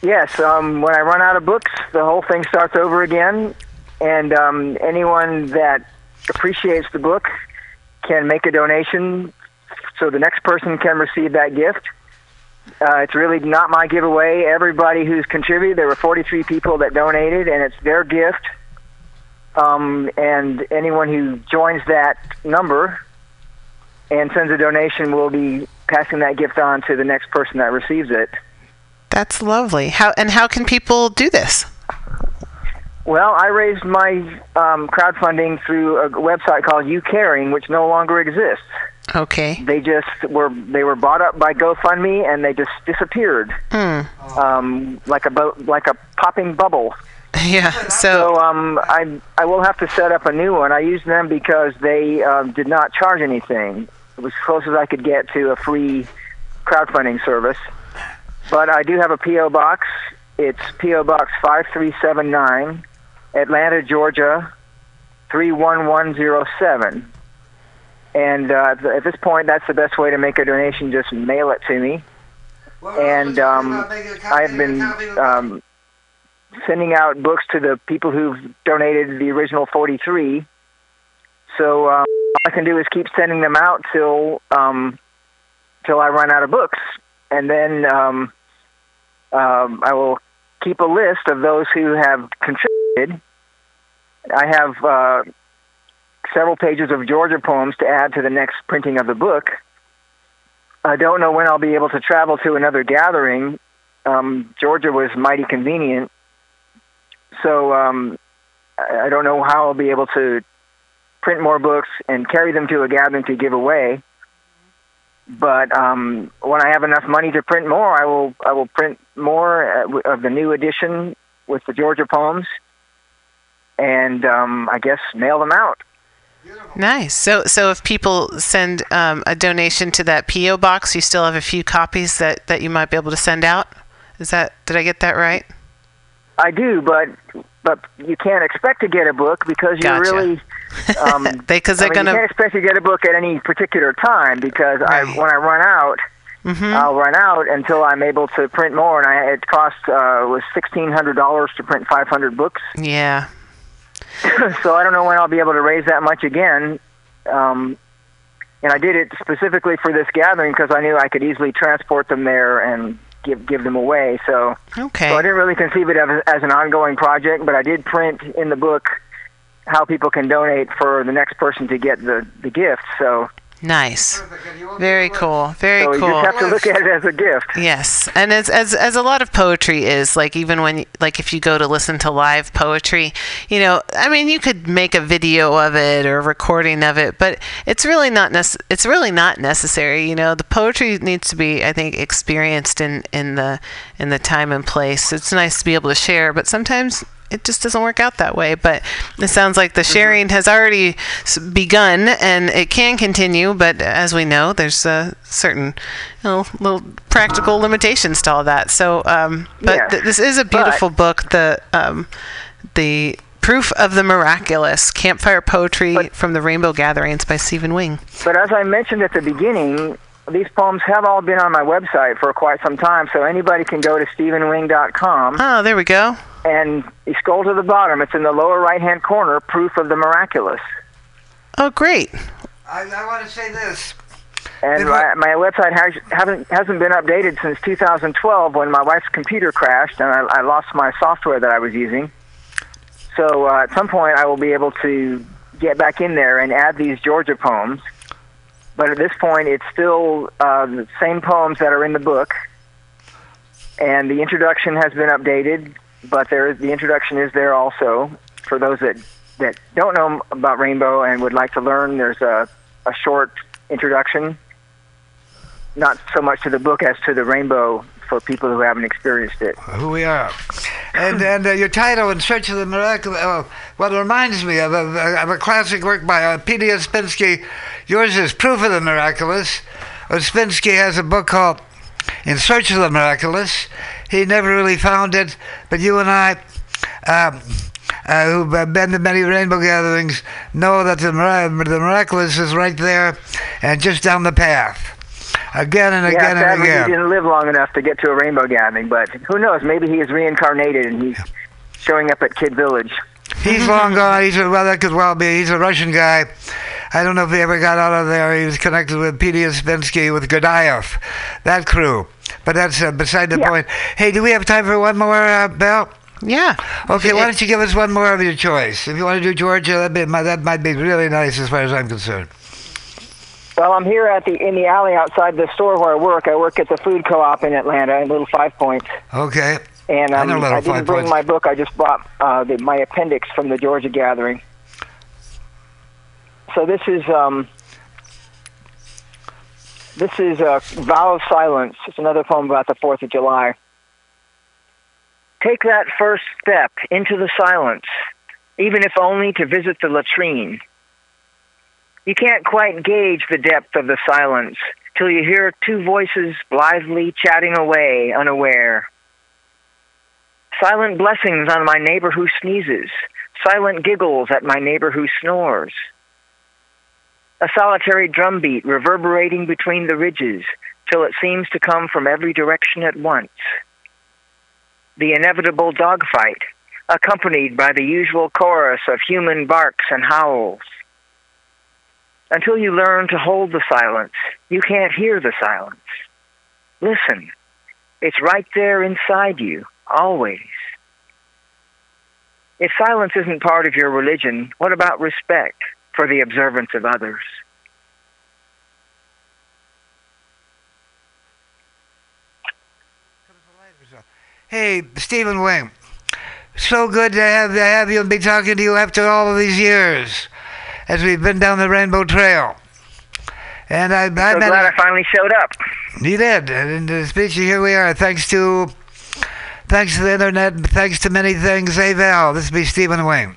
Yes, um, when I run out of books, the whole thing starts over again, and um, anyone that appreciates the book can make a donation so the next person can receive that gift. Uh, it's really not my giveaway. Everybody who's contributed, there were 43 people that donated, and it's their gift. Um, and anyone who joins that number and sends a donation will be passing that gift on to the next person that receives it. That's lovely. How and how can people do this? Well, I raised my um, crowdfunding through a website called YouCaring, which no longer exists. Okay. They just were they were bought up by GoFundMe and they just disappeared, Hmm. um, like a bo- like a popping bubble. *laughs* Yeah. So So um, I I will have to set up a new one. I used them because they um, did not charge anything. It was as close as I could get to a free crowdfunding service. But I do have a PO box. It's PO Box five three seven nine, Atlanta, Georgia, three one one zero seven. And uh, at this point, that's the best way to make a donation. Just mail it to me. And um, I've been um, sending out books to the people who've donated the original 43. So um, all I can do is keep sending them out till um, till I run out of books, and then um, um, I will keep a list of those who have contributed. I have uh, several pages of Georgia poems to add to the next printing of the book. I don't know when I'll be able to travel to another gathering. Um, Georgia was mighty convenient, so um, I I don't know how I'll be able to print more books and carry them to a gathering to give away. But um, when I have enough money to print more, I will I will print more uh, of the new edition with the Georgia poems, and um, I guess mail them out. nice. So so if people send um, a donation to that PO box, you still have a few copies that that you might be able to send out. Is that did I get that right? I do, but but you can't expect to get a book because you're really um, *laughs* They because I they're mean, you gonna. can't expect to get a book at any particular time because I when I run out, Mhm. I'll run out until I'm able to print more. And I it cost uh, was sixteen hundred dollars to print five hundred books. Yeah. *laughs* so I don't know when I'll be able to raise that much again. Um, and I did it specifically for this gathering because I knew I could easily transport them there and give give them away. So, Okay. so I didn't really conceive it as, as an ongoing project, but I did print in the book how people can donate for the next person to get the the gift. So Nice. Very cool. Very so you cool. just have to look at it as a gift. Yes, and as as as a lot of poetry is like even when like if you go to listen to live poetry, you know, I mean you could make a video of it or a recording of it, but it's really not nece- it's really not necessary, you know. The poetry needs to be I think experienced in in the in the time and place. It's nice to be able to share, but sometimes it just doesn't work out that way. But it sounds like the sharing has already begun and it can continue. But as we know, there's uh, certain you know, little practical limitations to all that. So, um, but Yes, th- this is a beautiful book. The um, the Proof of the Miraculous Campfire Poetry from the Rainbow Gatherings by Stephen Wing. But as I mentioned at the beginning, these poems have all been on my website for quite some time, so anybody can go to stephenwing.com Oh, there we go. and you scroll to the bottom. It's in the lower right-hand corner, Proof of the Miraculous. Oh, great. I, I want to say this. And If my, my website has, haven't hasn't been updated since 2012 when my wife's computer crashed and I, I lost my software that I was using. So uh, at some point I will be able to get back in there and add these Georgia poems. But at this point, it's still uh, the same poems that are in the book, and the introduction has been updated. But there, the introduction is there also for those that that don't know about Rainbow and would like to learn. There's a a short introduction, not so much to the book as to the Rainbow for people who haven't experienced it. Who we are. And and uh, your title, In Search of the Miraculous, uh, well, it reminds me of a, of a classic work by uh, P.D. Ouspensky. Yours is Proof of the Miraculous. Ouspensky has a book called In Search of the Miraculous. He never really found it, but you and I, um, uh, who've been to many rainbow gatherings, know that the, the miraculous is right there and just down the path. Again and yeah, again and sadly again. he didn't live long enough to get to a rainbow gathering, but who knows? Maybe he is reincarnated and he's showing up at Kid Village. He's *laughs* long gone. He's a, well, that could well be. He's a Russian guy. I don't know if he ever got out of there. He was connected with P.D. Ouspensky, with Gurdjieff, that crew. But that's uh, beside the Yeah. point. Hey, do we have time for one more, uh, Belle? Yeah. Okay, why don't you give us one more of your choice? If you want to do Georgia, that, be, that might be really nice as far as I'm concerned. Well, I'm here at the in the alley outside the store where I work. I work at the food co-op in Atlanta, in Little Five Points. Okay. And I um, Little I didn't bring Points. my book. I just brought uh, the, my appendix from the Georgia gathering. So this is um, this is a vow of silence. It's another poem about the Fourth of July. Take that first step into the silence, even if only to visit the latrine. You can't quite gauge the depth of the silence till you hear two voices blithely chatting away, unaware. Silent blessings on my neighbor who sneezes, silent giggles at my neighbor who snores. A solitary drumbeat reverberating between the ridges till it seems to come from every direction at once. The inevitable dogfight, accompanied by the usual chorus of human barks and howls. Until you learn to hold the silence, you can't hear the silence. Listen. It's right there inside you, always. If silence isn't part of your religion, what about respect for the observance of others? Hey, Stephen Wing. So good to have, to have you and be talking to you after all of these years as we've been down the Rainbow Trail. And I, I So glad I finally showed up. You did, and uh, speaking here we are. Thanks to, thanks to the internet, and thanks to many things. Hey Val, this is me, Stephen Wing.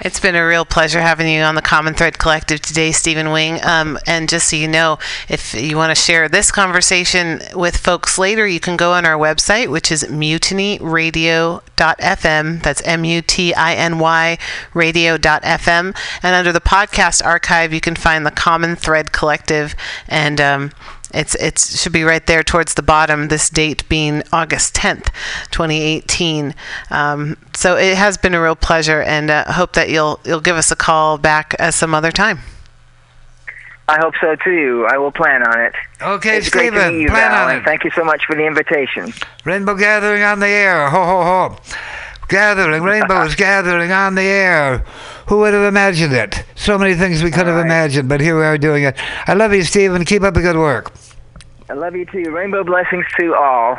It's been a real pleasure having you on the Common Thread Collective today, Stephen Wing. Um, and just so you know, if you want to share this conversation with folks later, you can go on our website, which is mutinyradio.fm. That's M U T I N Y radio.fm. And under the podcast archive, you can find the Common Thread Collective. And um, it's it should be right there towards the bottom. This date being August 10th, 2018. Um, so it has been a real pleasure, and uh, hope that you'll you'll give us a call back at some other time. I hope so too. I will plan on it. Okay, it's great to meet you, plan Val, on it. thank you so much for the invitation. Rainbow Gathering on the air. Ho ho ho. Gathering, rainbows gathering on the air. Who would have imagined it? So many things we could have right. imagined, but here we are doing it. I love you, Stephen. Keep up the good work. I love you too. Rainbow blessings to all.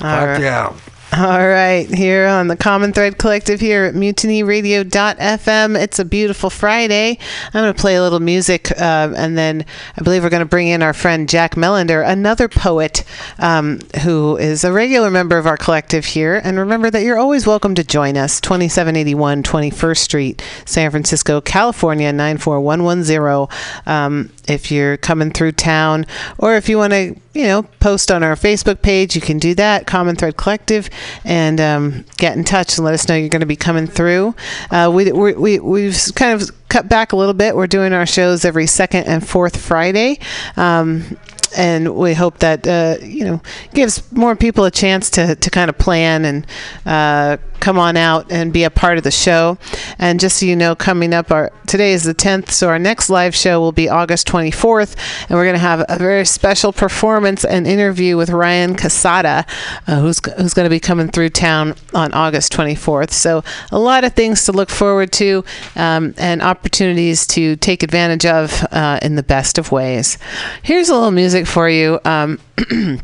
All right. Yeah. All right, here on the Common Thread Collective here at mutinyradio.fm. It's a beautiful Friday. I'm going to play a little music, uh, and then I believe we're going to bring in our friend Jack Melander, another poet um, who is a regular member of our collective here. And remember that you're always welcome to join us, 2781 21st Street, San Francisco, California, 94110. Um, if you're coming through town, or if you want to, you know, post on our Facebook page, you can do that, Common Thread Collective, and um, get in touch and let us know you're going to be coming through. Uh, we, we, we, we've kind of cut back a little bit. We're doing our shows every second and fourth Friday. Um, and we hope that uh, you know gives more people a chance to, to kind of plan and uh, come on out and be a part of the show. And just so you know, coming up, our today is the 10th, so our next live show will be August 24th, and we're going to have a very special performance and interview with Ryan Casada, uh, who's who's going to be coming through town on August 24th. So a lot of things to look forward to um, and opportunities to take advantage of uh, in the best of ways. Here's a little music for you. Um, *clears throat*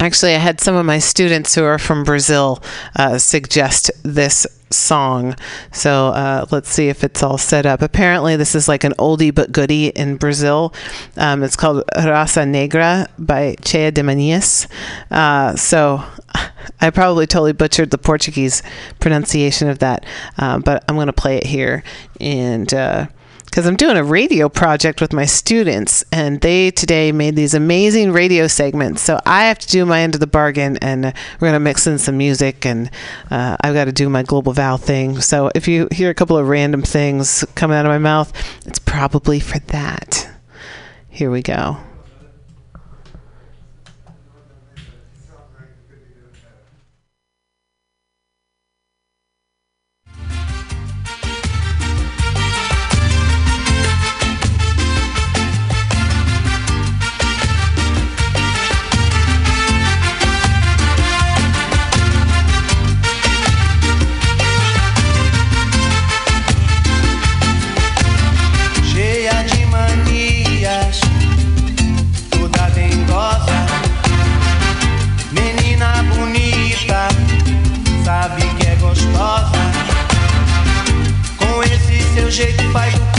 Actually, I had some of my students who are from Brazil uh, suggest this song. So uh, let's see if it's all set up. Apparently, this is like an oldie but goodie in Brazil. Um, it's called Raça Negra by Cheia de Manias. Uh, so *laughs* I probably totally butchered the Portuguese pronunciation of that, uh, but I'm going to play it here. And uh, because I'm doing a radio project with my students, and they today made these amazing radio segments. So I have to do my end of the bargain, and we're going to mix in some music, and uh, I've got to do my Global Val thing. So if you hear a couple of random things coming out of my mouth, it's probably for that. Here we go. jeito, pai do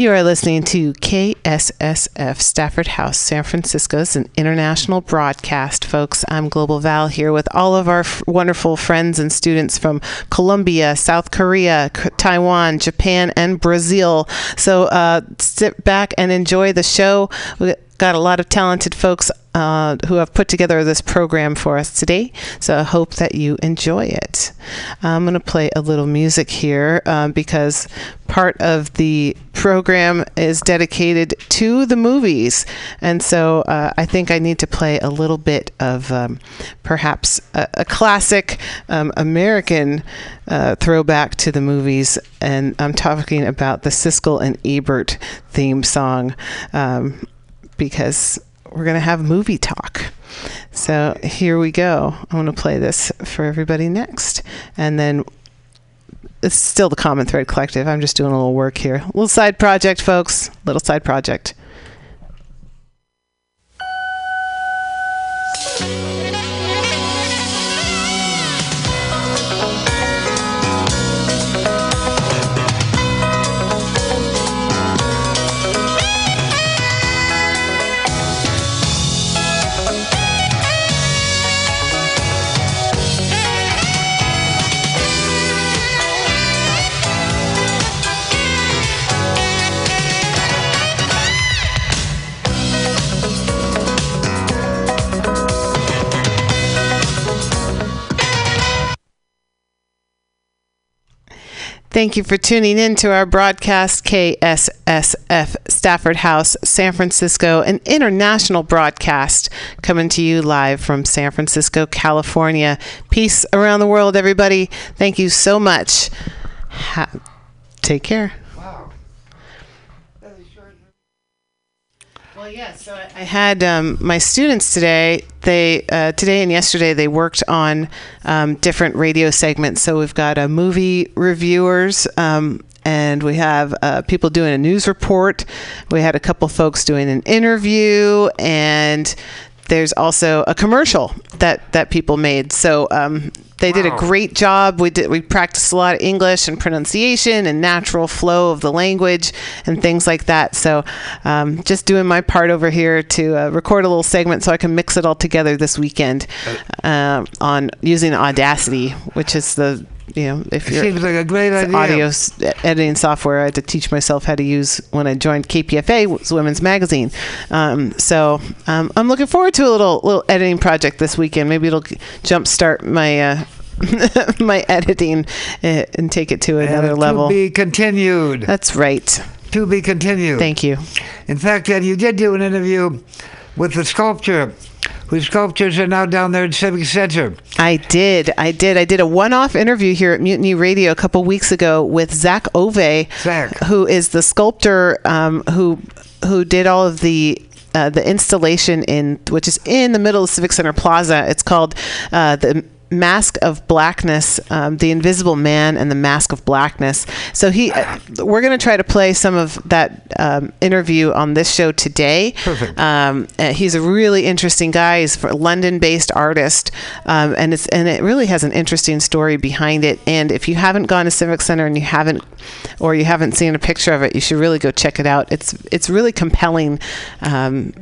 You are listening to KSSF Stafford House, San Francisco's an international broadcast, folks. I'm Global Val here with all of our f- wonderful friends and students from Colombia, South Korea, K- Taiwan, Japan, and Brazil. So uh, sit back and enjoy the show. We got a lot of talented folks uh, who have put together this program for us today. So I hope that you enjoy it. I'm going to play a little music here um, because part of the program is dedicated to the movies. And so uh, I think I need to play a little bit of um, perhaps a, a classic um, American uh, throwback to the movies. And I'm talking about the Siskel and Ebert theme song um, because we're going to have movie talk. So here we go. I'm going to play this for everybody next. And then it's still the Common Thread Collective. I'm just doing a little work here. Little side project, folks. Little side project. Thank you for tuning in to our broadcast, KSSF Stafford House, San Francisco, an international broadcast coming to you live from San Francisco, California. Peace around the world, everybody. Thank you so much. Ha- take care. Well, yeah. So I had um, my students today. They uh, today and yesterday they worked on um, different radio segments. So we've got uh, movie reviewers. Um, and we have uh, people doing a news report. We had a couple folks doing an interview, and there's also a commercial that that people made. So um, they did a great job. We did we practiced a lot of English and pronunciation and natural flow of the language and things like that. So um, just doing my part over here to uh, record a little segment so I can mix it all together this weekend um on using Audacity, which is the you know if It you're seems like a great idea. audio editing software I had to teach myself how to use when I joined KPFA, Women's Magazine. Um, so um, I'm looking forward to a little little editing project this weekend. Maybe it'll jumpstart my uh, *laughs* my editing uh, and take it to another Uh, level. To be continued. That's right. to be continued. Thank you. In fact, Ed, you did do an interview with the sculptor, whose sculptures are now down there in Civic Center. I did. I did. I did a one-off interview here at Mutiny Radio a couple weeks ago with Zak Ové, Zak. who is the sculptor um, who who did all of the. Uh, the installation in which is in the middle of Civic Center Plaza. It's called uh, the Masque of Blackness, um, the Invisible Man, and the Masque of Blackness. So he, uh, we're going to try to play some of that um, interview on this show today. Perfect. Um, uh, he's a really interesting guy. He's a London-based artist, um, and it's and it really has an interesting story behind it. And if you haven't gone to Civic Center and you haven't, or you haven't seen a picture of it, you should really go check it out. It's it's really compelling. Um,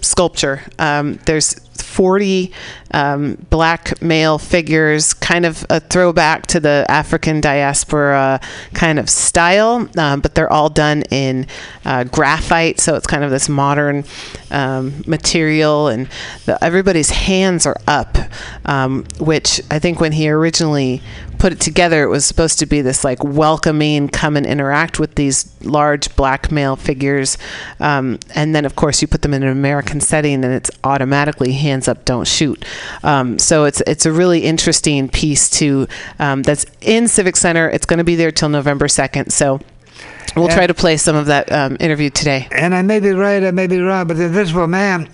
sculpture. Um, there's 40 um, black male figures, kind of a throwback to the African diaspora kind of style, um, but they're all done in uh, graphite, so it's kind of this modern um, material, and the, everybody's hands are up, um, which I think when he originally put it together, it was supposed to be this like welcoming, come and interact with these large black male figures. Um, and then, of course, you put them in an American setting and it's automatically hands up, don't shoot. Um, so it's, it's a really interesting piece to, um, that's in Civic Center. It's going to be there till November 2nd. So we'll And- try to play some of that um, interview today. And I may be right, I may be wrong, but The Invisible Man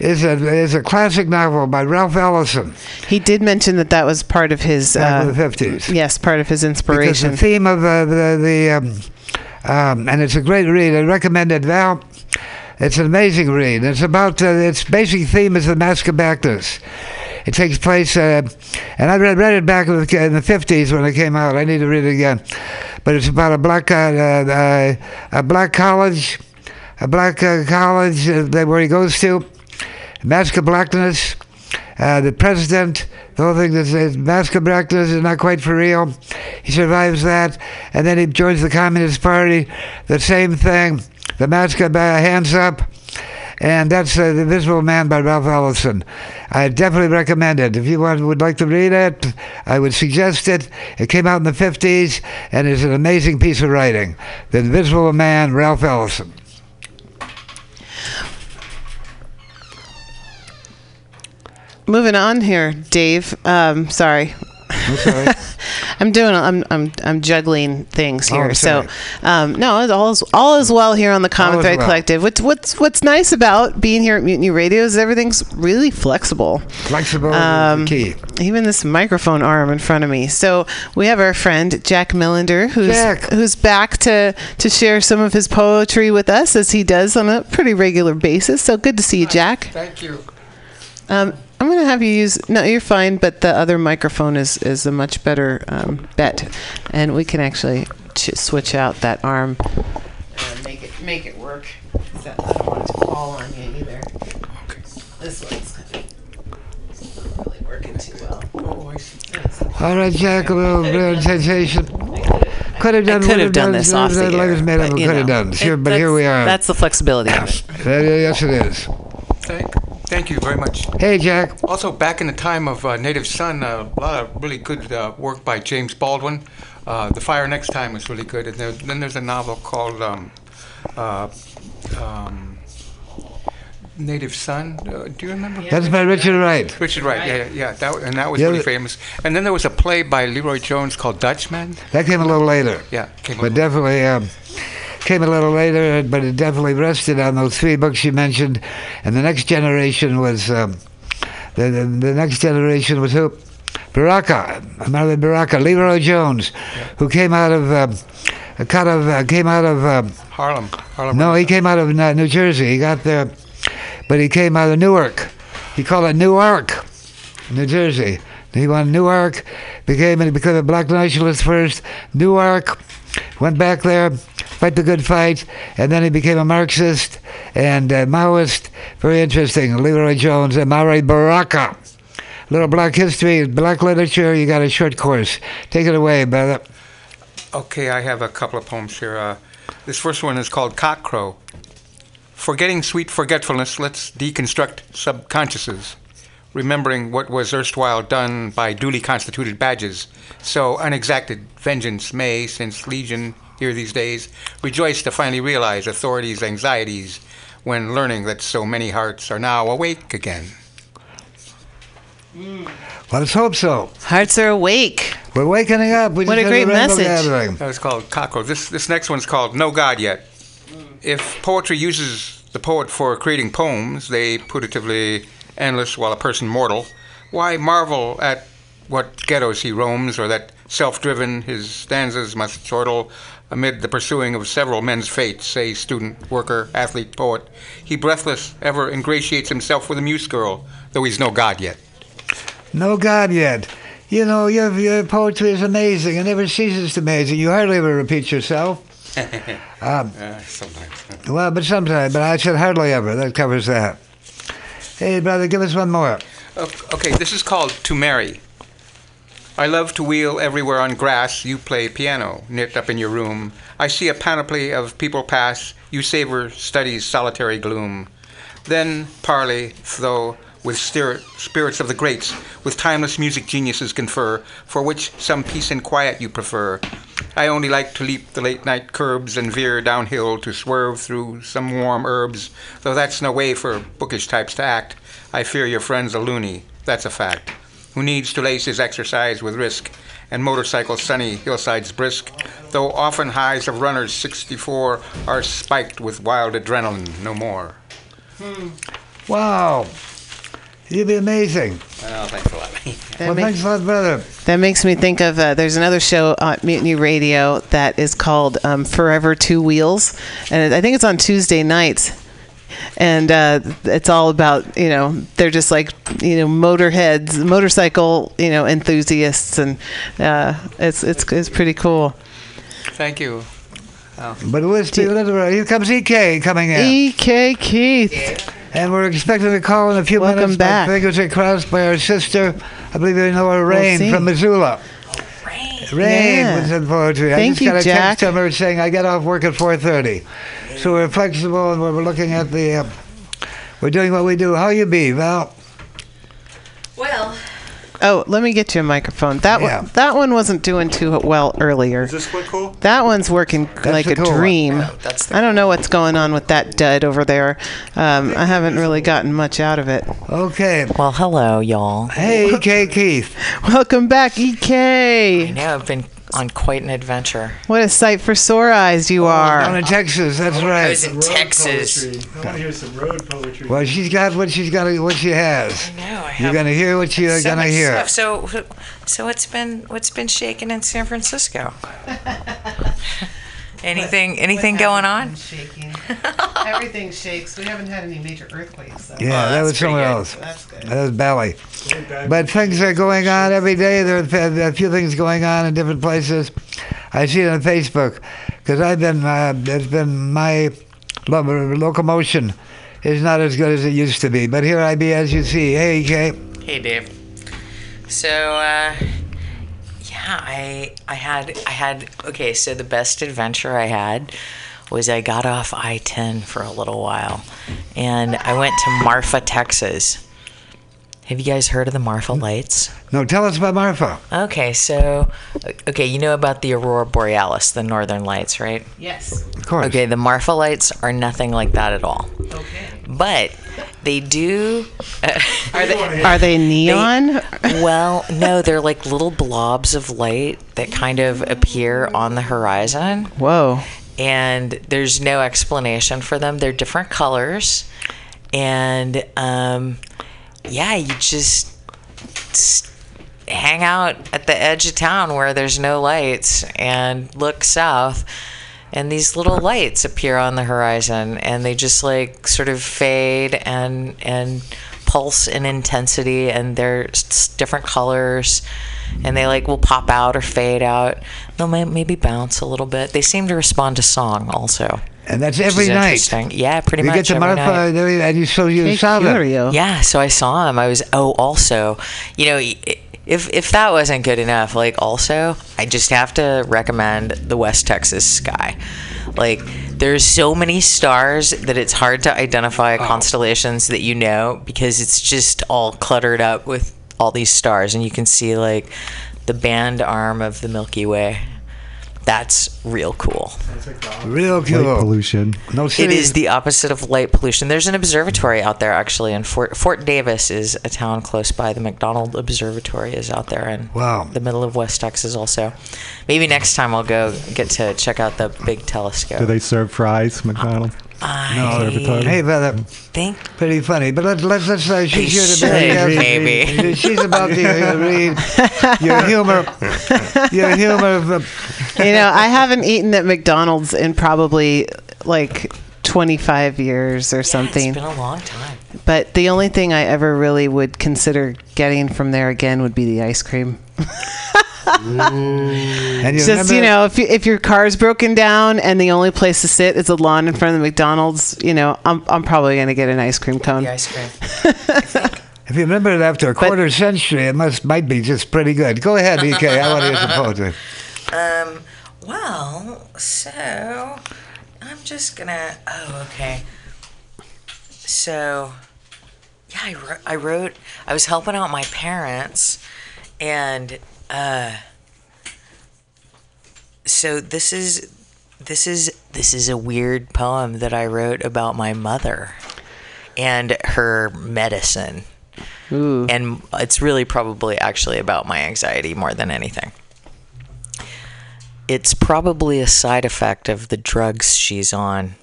is a is a classic novel by Ralph Ellison He did mention that that was part of his, uh, the fifties. yes, part of his Because inspiration. the theme of uh, the the um, um, and it's a great read. I recommend it, Val. It's an amazing read. It's about uh, its basic theme is the Mask of. It takes place, uh, and I read, read it back in the, in the 50s when it came out. I need to read it again. but it's about a black uh, uh, a black college, a black uh, college uh, that where he goes to, mask of blackness. Uh, the president, the whole thing that says mask of blackness is not quite for real. He survives that, and then he joins the Communist Party. The same thing. The mask of uh, hands up. And that's uh, The Invisible Man by Ralph Ellison. I definitely recommend it. If you want, would like to read it, I would suggest it. It came out in the 50s and is an amazing piece of writing. The Invisible Man, Ralph Ellison. Moving on here, Dave. Um, sorry. I'm. *laughs* I'm doing. I'm. I'm. I'm juggling things Oh, here. I'm so, um, no, it's all is all is well here on the Common Thread well. Collective. What's what's what's nice about being here at Mutiny Radio is everything's really flexible. Flexible is Um, the key. Even this microphone arm in front of me. So we have our friend Jack Millender, who's Jack. who's back to to share some of his poetry with us, as he does on a pretty regular basis. So good to see you, Jack. Thank you. Um, I'm going to have you use. No, you're fine, but the other microphone is is a much better um, bet, and we can actually ch- switch out that arm and make it make it work. 'Cause that- I don't want it to fall on you either. This one's kind of not really working too well. Oh, I see. All right, Jack, a little bit of sensation. Could have I done. could have done this off the air, it's made up. but, Could you have done. Sure, it- but here we are. That's the flexibility of it. Uh, yes, it is. Thank, thank you very much. Hey, Jack. Also, back in the time of uh, Native Son, uh, a lot of really good uh, work by James Baldwin. Uh, the Fire Next Time was really good. And then there's a novel called um, uh, um, Native Son. Uh, do you remember? That's by Richard Wright. Richard Wright, yeah, yeah, yeah. That, and that was Yeah, really famous. And then there was a play by LeRoi Jones called Dutchman. That came a little later. Yeah, came But definitely um, came a little later, but it definitely rested on those three books you mentioned. And the next generation was um, the, the the next generation was who? Baraka, Marilyn Baraka, LeRoi Jones, who came out of um, kind of uh, came out of. Um, Harlem. Harlem. no, he came out of uh, New Jersey. He got there, but he came out of Newark. He called it Newark, New Jersey. He went to Newark, became became a black nationalist first. Newark, went back there, fight the good fight, and then he became a Marxist and uh, Maoist. Very interesting. LeRoi Jones and Amiri Baraka. Little black history, black literature. You got a short course. Take it away, brother. Okay, I have a couple of poems here. Uh, this first one is called Cockcrow. Forgetting sweet forgetfulness, let's deconstruct subconsciouses, remembering what was erstwhile done by duly constituted badges. So unexacted vengeance may, since Legion here these days, rejoice to finally realize authorities' anxieties when learning that so many hearts are now awake again. Hmm. Let's hope so. Hearts are awake. We're waking up. We What a had great rainbow message. gathering. That was called Cockroach. This this next one's called No God Yet. If poetry uses the poet for creating poems, they putatively endless while a person mortal, why marvel at what ghettos he roams, or that self-driven his stanzas must chortle amid the pursuing of several men's fates, say student, worker, athlete, poet. He breathless ever ingratiates himself with a muse girl, though he's no God yet. No God yet. You know, your, your poetry is amazing. It never ceases to amaze you. You hardly ever repeat yourself. Um, *laughs* Uh, sometimes. well, but sometimes. But I said hardly ever. That covers that. Hey, brother, give us one more. Okay, this is called To Marry. I love to wheel everywhere on grass. You play piano, knit up in your room. I see a panoply of people pass. You savor study's solitary gloom. Then parley, though, with spirit, spirits of the greats, with timeless music geniuses confer, for which some peace and quiet you prefer. I only like to leap the late night curbs and veer downhill to swerve through some warm herbs, though that's no way for bookish types to act. I fear your friend's a loony, that's a fact, who needs to lace his exercise with risk, and motorcycle sunny hillsides brisk, though often highs of runners 64 are spiked with wild adrenaline, no more. Wow. You'd be amazing. Well, thanks a lot. *laughs* That well, makes- thanks a lot, brother. That makes me think of uh, there's another show on Mutiny Radio that is called um, Forever Two Wheels, and I think it's on Tuesday nights. And uh, it's all about you know they're just like you know motorheads, motorcycle you know enthusiasts, and uh, it's it's it's pretty cool. Thank you. But let's be a little. Here comes EK coming in. EK Keith. And we're expecting a call in a few Welcome minutes. back. My fingers are crossed by our sister. I believe you know her, Rain see. from Missoula. Rain Yeah. was in poetry. I just you, got a Jack. text from her saying I get off work at 4:30. So we're flexible and we're looking at the. Uh, we're doing what we do. How you be, Val? Well, Oh, let me get you a microphone. That Yeah. one, that one wasn't doing too well earlier. Is this one cool? That one's working like a cool one. dream. that's the I don't know what's going on with that dud over there. Um, I haven't really gotten much out of it. Okay. Well, hello, y'all. Hey, EK Keith. *laughs* Welcome back, I know I've been on quite an adventure. What a sight for sore eyes you oh, Down are. in Texas, that's oh, I right. was in Texas. I want to hear some road poetry. Well, she's got what she's got, what she has. I know. I have You're gonna hear what you're so gonna hear. stuff. So, so what's been what's been shaking in San Francisco? *laughs* anything anything going on? Shaking. *laughs* Everything shakes. We haven't had any major earthquakes. Though. Yeah, Oh, that that's was somewhere pretty else. That's good. That was Bali. But things are going on every day. There are a few things going on in different places. I see it on Facebook because I've been, uh, it's been my lo- locomotion is not as good as it used to be. But here I be, as you see. Hey, Kay. Hey, Dave. So, uh, yeah, I I had I had okay. So the best adventure I had was I got off I ten for a little while, and I went to Marfa, Texas. Have you guys heard of the Marfa Lights? No, tell us about Marfa. Okay, so okay, you know about the aurora borealis, the northern lights, right? Yes. Of course. Okay, the Marfa lights are nothing like that at all. Okay. But they do. *laughs* Are they are they neon? well, no, they're like little blobs of light that kind of appear on the horizon, Whoa. and there's no explanation for them. They're different colors, and um, yeah, you just hang out at the edge of town where there's no lights and look south. And these little lights appear on the horizon, and they just like sort of fade and and pulse in intensity, and they're different colors, and they like will pop out or fade out. They'll maybe bounce a little bit. They seem to respond to song also. And that's which every night. Yeah, pretty You much get to every Marfa, night. there, and you so you Qué saw them. curio. Yeah, so I saw him. I was oh also, you know, if if that wasn't good enough, like also, I just have to recommend the West Texas sky. Like there's so many stars that it's hard to identify oh. constellations that you know because it's just all cluttered up with all these stars and you can see like the band arm of the Milky Way. That's real cool. Real cool. Light cool. pollution. No It city. is the opposite of light pollution. There's an observatory out there actually, and Fort Fort Davis is a town close by. The McDonald Observatory is out there in Wow. the middle of West Texas. Also, maybe next time I'll go get to check out the big telescope. Do they serve fries, McDonald's? I Observatory. Hey, brother. think Pretty funny, but let's let's let's uh, she's here to should, be maybe. She's about to uh, read your humor, your humor. Of, uh, You know, I haven't eaten at McDonald's in probably like 25 years or yeah, something. it's been a long time. But the only thing I ever really would consider getting from there again would be the ice cream. *laughs* and you Just you know, if you, if your car's broken down and the only place to sit is a lawn in front of the McDonald's, you know, I'm I'm probably gonna get an ice cream cone. The ice cream. *laughs* If you remember it after a quarter century, it must might be just pretty good. Go ahead, EK. I want to hear some poetry. Um. Well, so I'm just gonna. Oh, okay. So, yeah, I wrote. I wrote. I was helping out my parents, and uh. So this is, this is this is a weird poem that I wrote about my mother, and her medicine Ooh. and it's really probably actually about my anxiety more than anything. It's probably a side effect of the drugs she's on.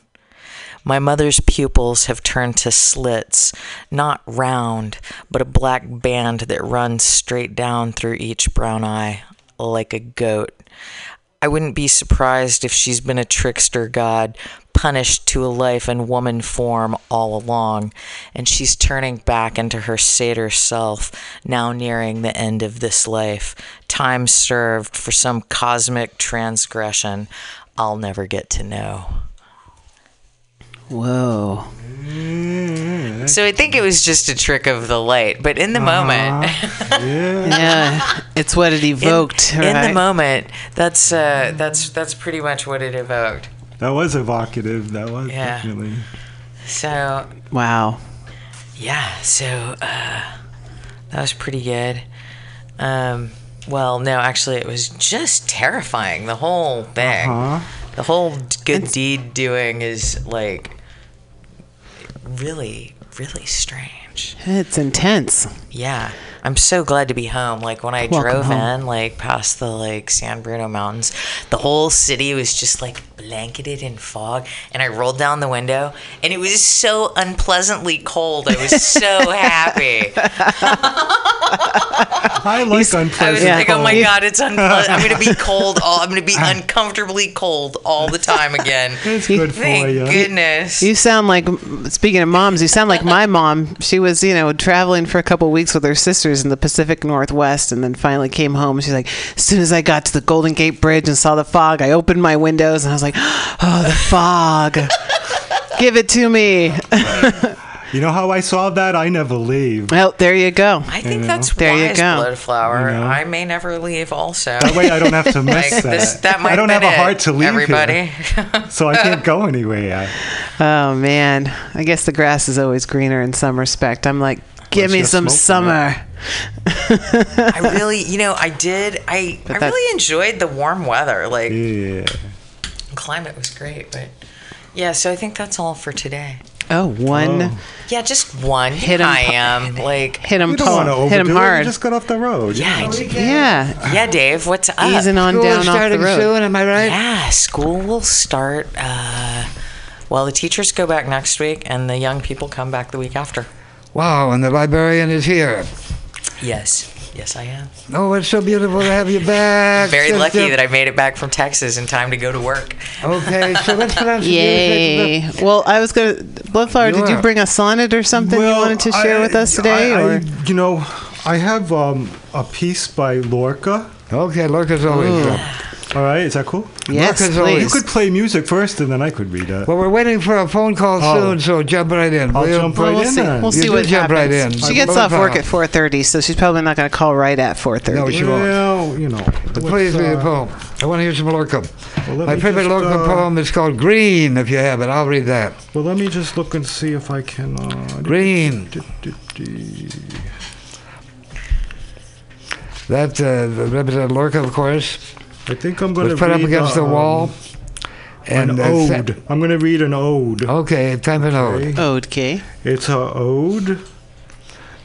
My mother's pupils have turned to slits, not round, but a black band that runs straight down through each brown eye, like a goat. I wouldn't be surprised if she's been a trickster god, punished to a life in woman form all along, and she's turning back into her satyr self, now nearing the end of this life. Time served for some cosmic transgression I'll never get to know. Whoa. So I think it was just a trick of the light, but in the moment, *laughs* Yeah, yeah. it's what it evoked. in, in the moment, that's uh, that's that's pretty much what it evoked. That was evocative. That was Yeah. definitely. So Wow. yeah, so uh, that was pretty good. Um, well, no, actually, it was just terrifying. The whole thing, Uh-huh. the whole d- good deed doing is like really, really strange. It's intense. Yeah, I'm so glad to be home. Like when I Welcome drove home. in, like past the like San Bruno Mountains, the whole city was just like blanketed in fog. And I rolled down the window, and it was so unpleasantly cold. I was so *laughs* happy. *laughs* I like unpleasant. I was like, oh my god, it's unpleasant. I'm gonna be *laughs* cold. All I'm gonna be uncomfortably cold all the time again. It's good for Thank you. goodness. You sound like, speaking of moms, you sound like my mom. She was, you know, traveling for a couple of weeks with her sisters in the Pacific Northwest and then finally came home. She's like, as soon as I got to the Golden Gate Bridge and saw the fog, I opened my windows and I was like, *gasps* oh, the fog. *laughs* Give it to me. You know how I saw that? I never leave. Well, there you go. I think know? that's There you wise, go. Bloodflower. You know? I may never leave. Also, That way I don't have to *laughs* miss Like, that. this- that might I don't have have a heart to leave everybody. here, *laughs* so I can't go anywhere. Oh, man. I guess the grass is always greener in some respect. I'm like, give me some summer. I really, you know, I did. I I that- really enjoyed the warm weather. Like Yeah. climate was great, but yeah. So I think that's all for today. Oh, one. Oh. Yeah, just one. Hit 'em I am like. Hit him You don't want to tall. Hit him overdo it. You hard. just got off the road. Yeah, I j- Yeah. yeah, Dave. What's up? Easing on School down off the starting road. soon, am I right? Yeah, school will start. Uh, well, the teachers go back next week, and the young people come back the week after. Wow, and the librarian is here. Yes, yes, I am. Oh, it's so beautiful to have you back. Very lucky sister. that I made it back from Texas in time to go to work. Okay, so let's put on some Yay. music. Well, I was going to. Bloodflower, did you bring a sonnet or something you wanted to share with us today? I, or I, you know, I have um, a piece by Lorca. Okay, Lorca's always Ooh. good. All right, is that cool? yes, Marcus always- You could play music first, and then I could read it. Well, we're waiting for a phone call Oh. soon, so jump right in. I'll will jump right we'll in see. then. We'll You see what jump right happens. in. She gets off work at 4:30, so she's probably not going to call right at 4:30. No, she won't. Well, you know. But please read a uh, poem. I want to hear some Lorca. well, My favorite just, Lorca uh, poem is called Green, if you have it. I'll read that. Well, let me just look and see if I can. Uh, Green. That uh, the representative Lorca, of course, I think I'm going to was put up against the wall. An uh, ode. I'm going to read an ode. Okay, time for an ode. Okay. Okay. It's an ode.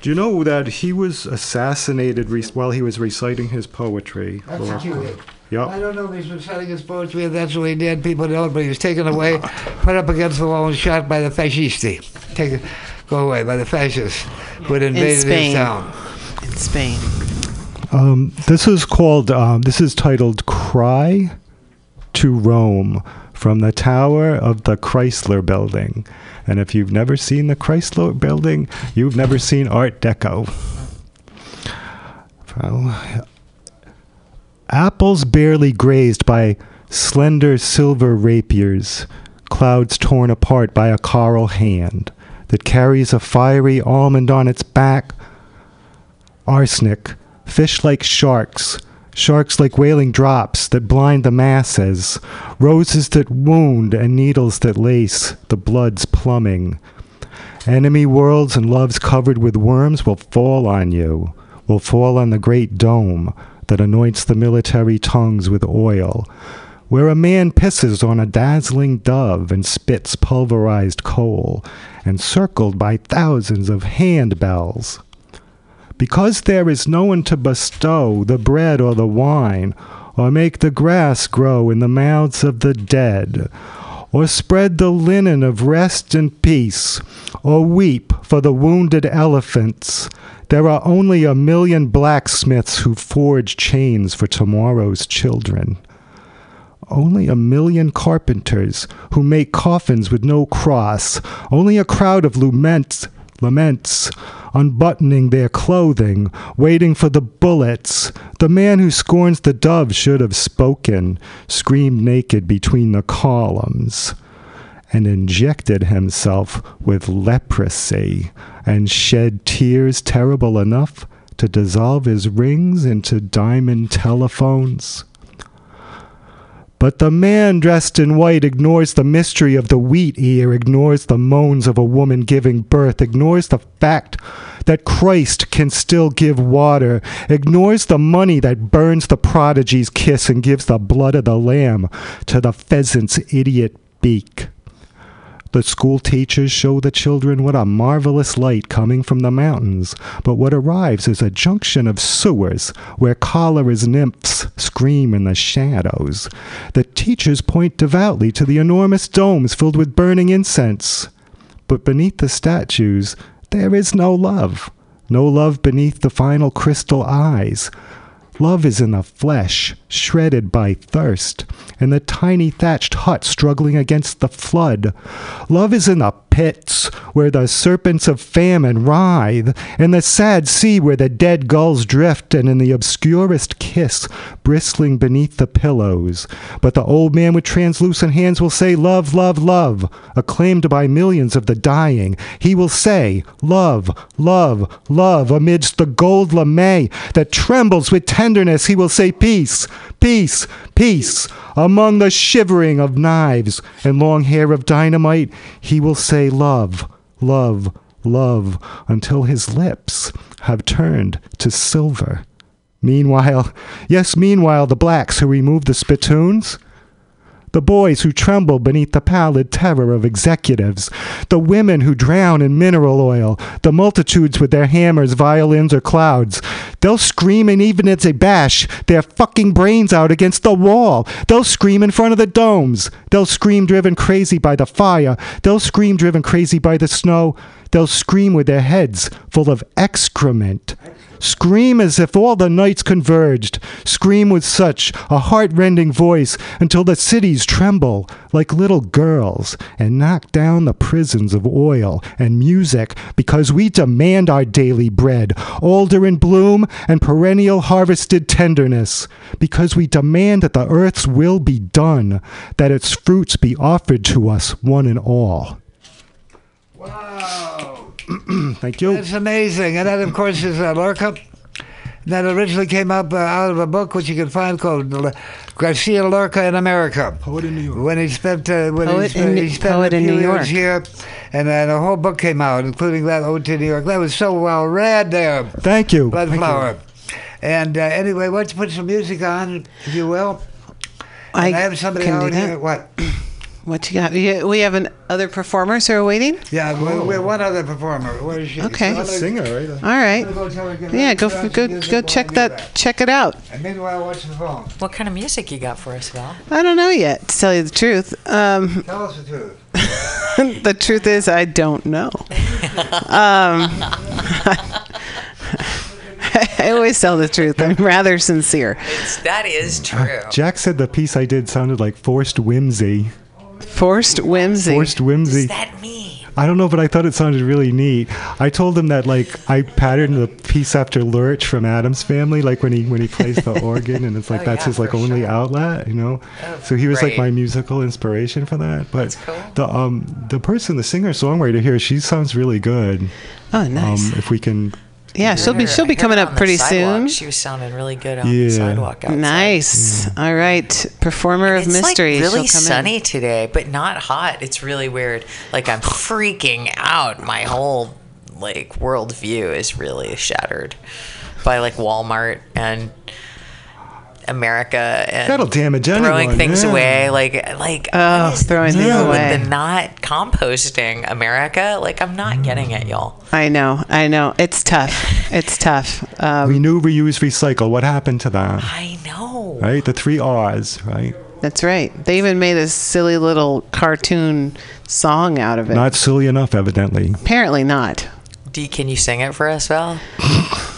Do you know that he was assassinated re- while he was reciting his poetry? That's cute. I don't know if he's been selling his poetry, if that's what he did. People don't, but he was taken away, put up against the wall, and shot by the fascisti. Taken, go away by the fascists who had invaded Spain. his town. In Spain. Um, this is called. Um, this is titled "Cry to Rome" from the tower of the Chrysler Building. And if you've never seen the Chrysler Building, you've never seen Art Deco. Well, apples barely grazed by slender silver rapiers, clouds torn apart by a coral hand that carries a fiery almond on its back, arsenic, fish like sharks, sharks like wailing drops that blind the masses, roses that wound and needles that lace, the blood's plumbing. Enemy worlds and loves covered with worms will fall on you, will fall on the great dome that anoints the military tongues with oil, where a man pisses on a dazzling dove and spits pulverized coal, and circled by thousands of handbells. Because there is no one to bestow the bread or the wine, or make the grass grow in the mouths of the dead, or spread the linen of rest and peace, or weep for the wounded elephants. There are only a million blacksmiths who forge chains for tomorrow's children. Only a million carpenters who make coffins with no cross. Only a crowd of laments, laments, unbuttoning their clothing, waiting for the bullets. The man who scorns the dove should have spoken, screamed naked between the columns, and injected himself with leprosy, and shed tears terrible enough to dissolve his rings into diamond telephones. But the man dressed in white ignores the mystery of the wheat ear, ignores the moans of a woman giving birth, ignores the fact that Christ can still give water, ignores the money that burns the prodigy's kiss and gives the blood of the lamb to the pheasant's idiot beak. The school teachers show the children what a marvelous light coming from the mountains, but what arrives is a junction of sewers where cholera's nymphs scream in the shadows. The teachers point devoutly to the enormous domes filled with burning incense. But beneath the statues, there is no love. No love beneath the final crystal eyes. Love is in the flesh, shredded by thirst, in the tiny thatched hut struggling against the flood. Love is in the pits where the serpents of famine writhe, in the sad sea where the dead gulls drift, and in the obscurest kiss bristling beneath the pillows. But the old man with translucent hands will say, Love, love, love, acclaimed by millions of the dying. He will say, Love, love, love, amidst the gold lame that trembles with tenderness. He will say, Peace, peace, peace. Among the shivering of knives and long hair of dynamite, he will say, Love, love, love, until his lips have turned to silver. Meanwhile, yes, meanwhile, the blacks who remove the spittoons, the boys who tremble beneath the pallid terror of executives, the women who drown in mineral oil, the multitudes with their hammers, violins, or clouds. They'll scream, and even as they bash their fucking brains out against the wall, they'll scream in front of the domes. They'll scream driven crazy by the fire. They'll scream driven crazy by the snow. They'll scream with their heads full of excrement. Scream as if all the nights converged. Scream with such a heart-rending voice until the cities tremble like little girls and knock down the prisons of oil and music because we demand our daily bread, alder in bloom and perennial harvested tenderness, because we demand that the earth's will be done, that its fruits be offered to us one and all. *clears throat* Thank you. That's amazing. And that, of course, is uh, Lorca. That originally came up uh, out of a book which you can find called L- Garcia Lorca in America. Poet in New York. When he spent, uh, when he Poet spent, in- he spent Poet a in few New years York. here, and then a whole book came out, including that Ode to New York. That was so well read there, Thank you. Blood Thank you. And uh, anyway, why don't you put some music on, if you will? I, And I have somebody can do out that. here. What? *clears throat* What you got? Yeah, We have an other performers who are waiting. Yeah, we, we have one other performer. Where is she? Okay. So I'm gonna- Singer, right? All right. Go tell her to get Yeah, go put on f- some go go check do that check it out. And meanwhile, watch the phone. What kind of music you got for us, Val? I don't know yet, to tell you the truth. Um, Tell us the truth. *laughs* the truth is, I don't know. *laughs* Um, *laughs* I always tell the truth. I'm rather sincere. It's, that is true. Jack said the piece I did sounded like forced whimsy. Forced whimsy. Forced What whimsy. does that mean? I don't know, but I thought it sounded really neat. I told him that like I patterned the piece after Lurch from Addams Family, like when he when he plays the *laughs* organ, and it's like Oh, that's yeah, his like only sure. outlet, you know. Oh, so he was like my musical inspiration for that. But That's cool. the um the person, the singer songwriter here, she sounds really good. Oh, nice. Um, if we can, yeah, she'll be she'll be coming up pretty soon. She was sounding really good on Yeah. the sidewalk outside. Nice. All right, performer of It's mystery. like really She'll come sunny in. today, but not hot. It's really weird. Like I'm freaking out. My whole like worldview is really shattered by like Walmart and America and That'll damage throwing anyone, things yeah. away. Like like Oh, what is throwing things away. the not composting America. Like I'm not getting it, y'all. I know. I know. It's tough. It's *laughs* tough. Um, renew, reuse, recycle. What happened to that? I know. Right, the three R's. Right, that's right. They even made a silly little cartoon song out of it. not silly enough, evidently. Apparently not. D, can you sing it for us, Val? *laughs*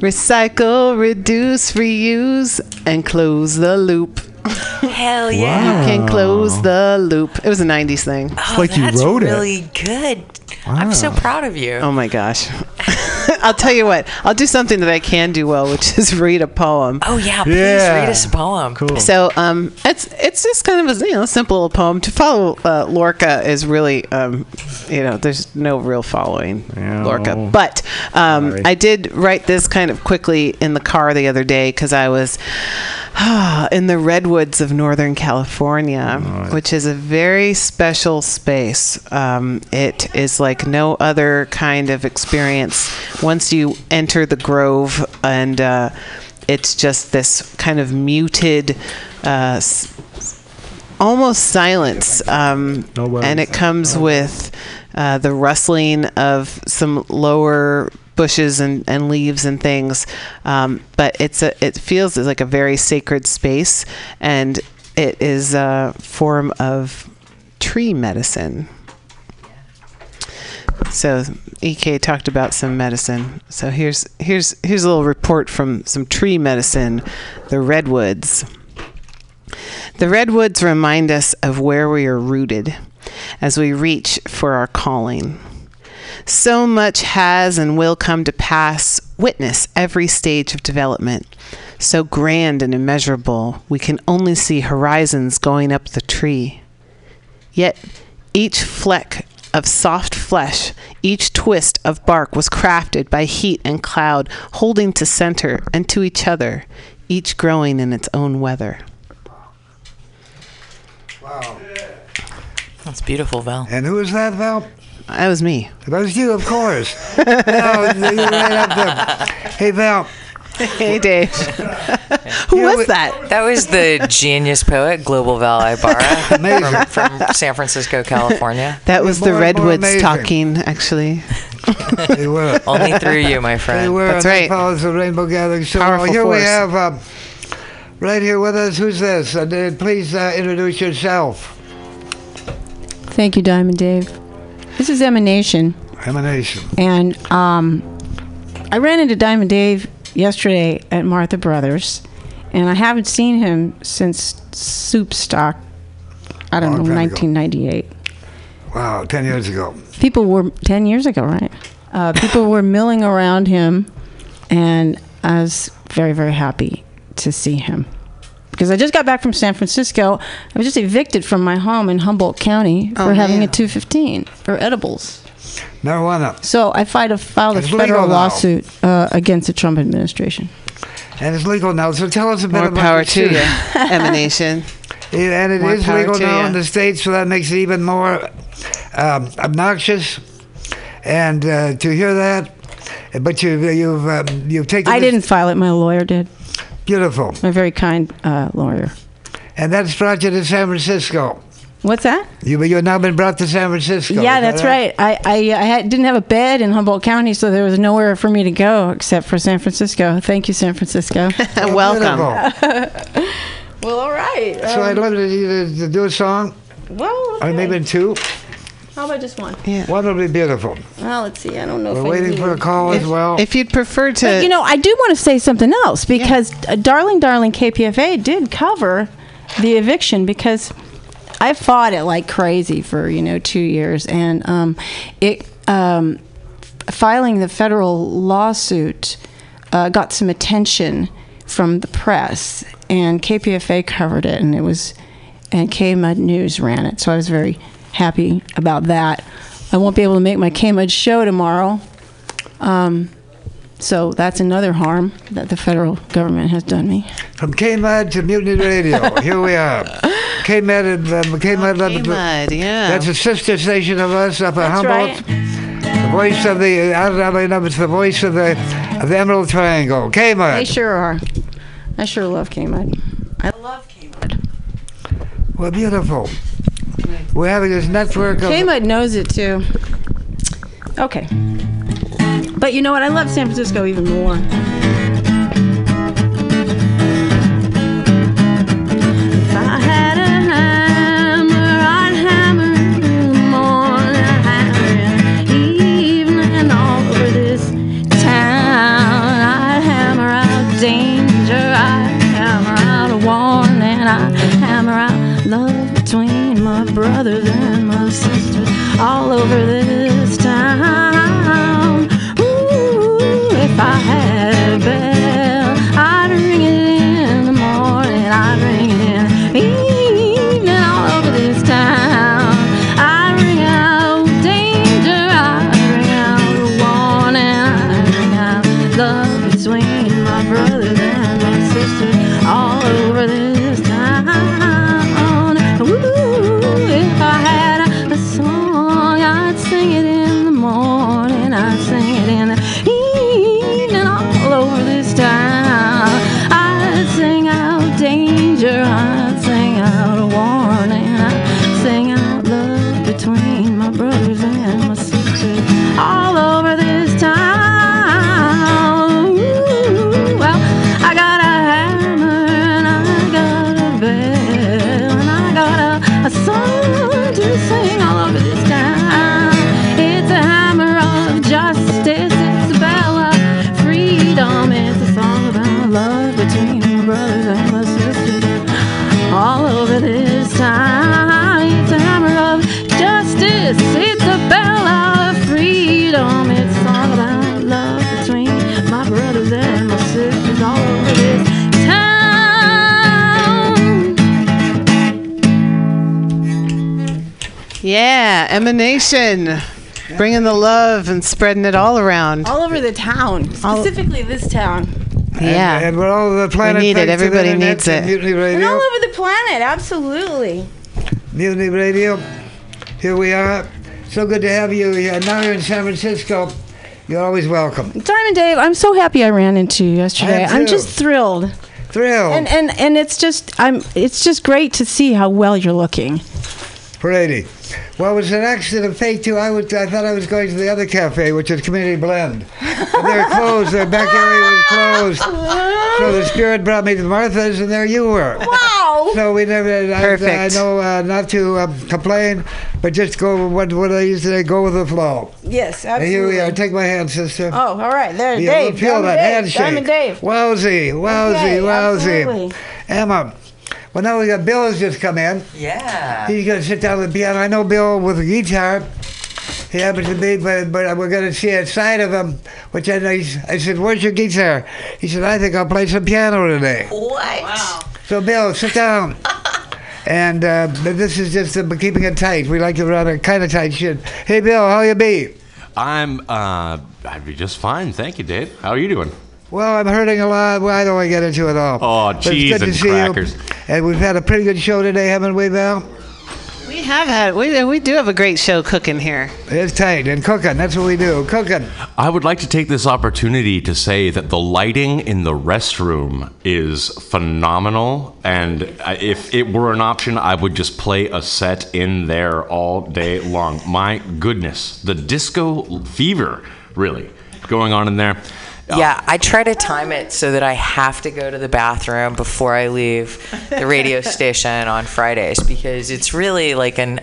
Recycle, reduce, reuse, and close the loop. Hell yeah. You can close the loop. It was a 90s thing. Oh, like you that's wrote it. really good. I'm so proud of you. Oh my gosh. *laughs* *laughs* I'll tell you what, I'll do something that I can do well, which is *laughs* read a poem. Oh yeah, please Yeah. read us a poem. Cool. So um, it's it's just kind of a you know simple little poem. To follow uh, Lorca is really um, you know there's no real following Yeah. Lorca, but um, Sorry. I did write this kind of quickly in the car the other day because I was *sighs* in the redwoods of Northern California, which is a very special space. Um, it is like no other kind of experience once you enter the grove, and uh, it's just this kind of muted. Uh, s- almost silence um, No and it comes with uh, the rustling of some lower bushes and, and leaves and things. Um, but it's a it feels like a very sacred space and it is a form of tree medicine. So ek talked about some medicine. So here's here's here's a little report from some tree medicine the redwoods. The redwoods remind us of where we are rooted as we reach for our calling. So much has and will come to pass. Witness every stage of development. So grand and immeasurable, we can only see horizons going up the tree. Yet each fleck of soft flesh, each twist of bark was crafted by heat and cloud, holding to center and to each other, each growing in its own weather. Wow. That's beautiful, Val. And who is that, Val? That was me. That was you, of course. no, you're right up there. Hey, Val. Hey, Dave. *laughs* Who Yeah, was that? That was the genius poet, Global Val Ibarra, Amazing. from, from San Francisco, California. That was the more and more redwoods amazing. talking, actually. They were. Only through you, my They friend. were. That's and they right. followed the Rainbow Gathering. So Powerful here we have, uh, right here with us, who's this? Uh, please uh, introduce yourself. Thank you, Diamond Dave. This is Emanation, Emanation. and um, I ran into Diamond Dave yesterday at Martha Brothers, and I haven't seen him since Soup Stock. I don't Long know, time ago. 1998. Wow, 10 years ago. People were 10 years ago, right? Uh, people were milling around him, and I was very, very happy to see him. Because I just got back from San Francisco. I was just evicted from my home in Humboldt County for Oh, having man. a 215 for edibles. Marijuana. So I filed a, filed a federal lawsuit uh, against the Trump administration. And it's legal now. So tell us a bit More about power to you, *laughs* emanation. Yeah, and it More is power legal now ya. in the states, so that makes it even more um, obnoxious. And uh, to hear that, but you've you've um, you've taken. I this- didn't file it. My lawyer did. Beautiful, My very kind uh, lawyer. and that's brought you to San Francisco. What's that? You you've now been brought to San Francisco. yeah, is that that's right. I I, I had, didn't have a bed in Humboldt County, so there was nowhere for me to go except for San Francisco. Thank you, San Francisco. *laughs* Welcome. *laughs* well, all right. so I'd love to, to, to do a song, well, or maybe two. How about just one? Yeah. One would be beautiful. Well, let's see. I don't know. We're if waiting need for a it. call as well. If you'd prefer to, But, you know, I do want to say something else because uh, Darling Darling KPFA did cover the eviction because I fought it like crazy for, you know, two years. And um, it um, filing the federal lawsuit uh, got some attention from the press, and KPFA covered it, and it was, and KMUD News ran it. So I was very happy about that. I won't be able to make my KMUD show tomorrow. Um, so that's another harm that the federal government has done me. From KMUD to Mutiny Radio, here we are. *laughs* KMUD and um, KMUD. Mud, yeah. That's a sister station of us up at That's Humboldt. right. The voice of the, I don't know, it's the voice of the, of the Emerald Triangle. They sure are. I sure love KMUD. I love KMUD. Well, beautiful. We're having this network of. KMUD knows it too. Okay. But you know what? I love San Francisco even more. Over this emanation. Bringing the love and spreading it all around. All over the town, specifically this town. Yeah. And, uh, and we're all over the planet. We need it. thanks to the Everybody internet needs and it. Mutiny And Radio. all over the planet, absolutely. Mutiny Radio. Here we are. So good to have you here. Now you're in San Francisco. You're always welcome. Diamond Dave, I'm so happy I ran into you yesterday. I am I'm too. just thrilled. Thrilled. And and and it's just I'm it's just great to see how well you're looking. Brady. Well, it was an accident of fate too. I would, I thought I was going to the other cafe, which is Community Blend. And they're closed. Their back area was closed. So the spirit brought me to Martha's, and there you were. Wow. So we never. I, Perfect. I know uh, not to uh, complain, but just go. What what I used to say, go with the flow. Yes, And absolutely. here we are. Take my hand, sister. Oh, all right. There, Yeah, Dave. we'll feel that Dave, handshake. Diamond Dave. Wowsy, wowsy, Okay, wowsy. absolutely. Emma. Well, now we got Bill has just come in. Yeah. He's gonna sit down at the piano. I know Bill with a guitar. He happens to be, but but we're gonna see a side of him, which I know. He's, I said, "Where's your guitar?" He said, "I think I'll play some piano today." What? Wow. So Bill, sit down. *laughs* And uh, this is just uh, keeping it tight. We like to run a kind of tight shit. Hey, Bill, how you be? I'm, uh, I'd be just fine. Thank you, Dave. How are you doing? Well, I'm hurting a lot. Why don't want to get into it all. Oh, cheese good to and see you. crackers. And we've had a pretty good show today, haven't we, Val? We have had we we do have a great show cooking here. It's tight and cooking. That's what we do. Cooking. I would like to take this opportunity to say that the lighting in the restroom is phenomenal. And if it were an option, I would just play a set in there all day long. My goodness, the disco fever, really, going on in there. Yeah, I try to time it so that I have to go to the bathroom before I leave the radio *laughs* station on Fridays because it's really like an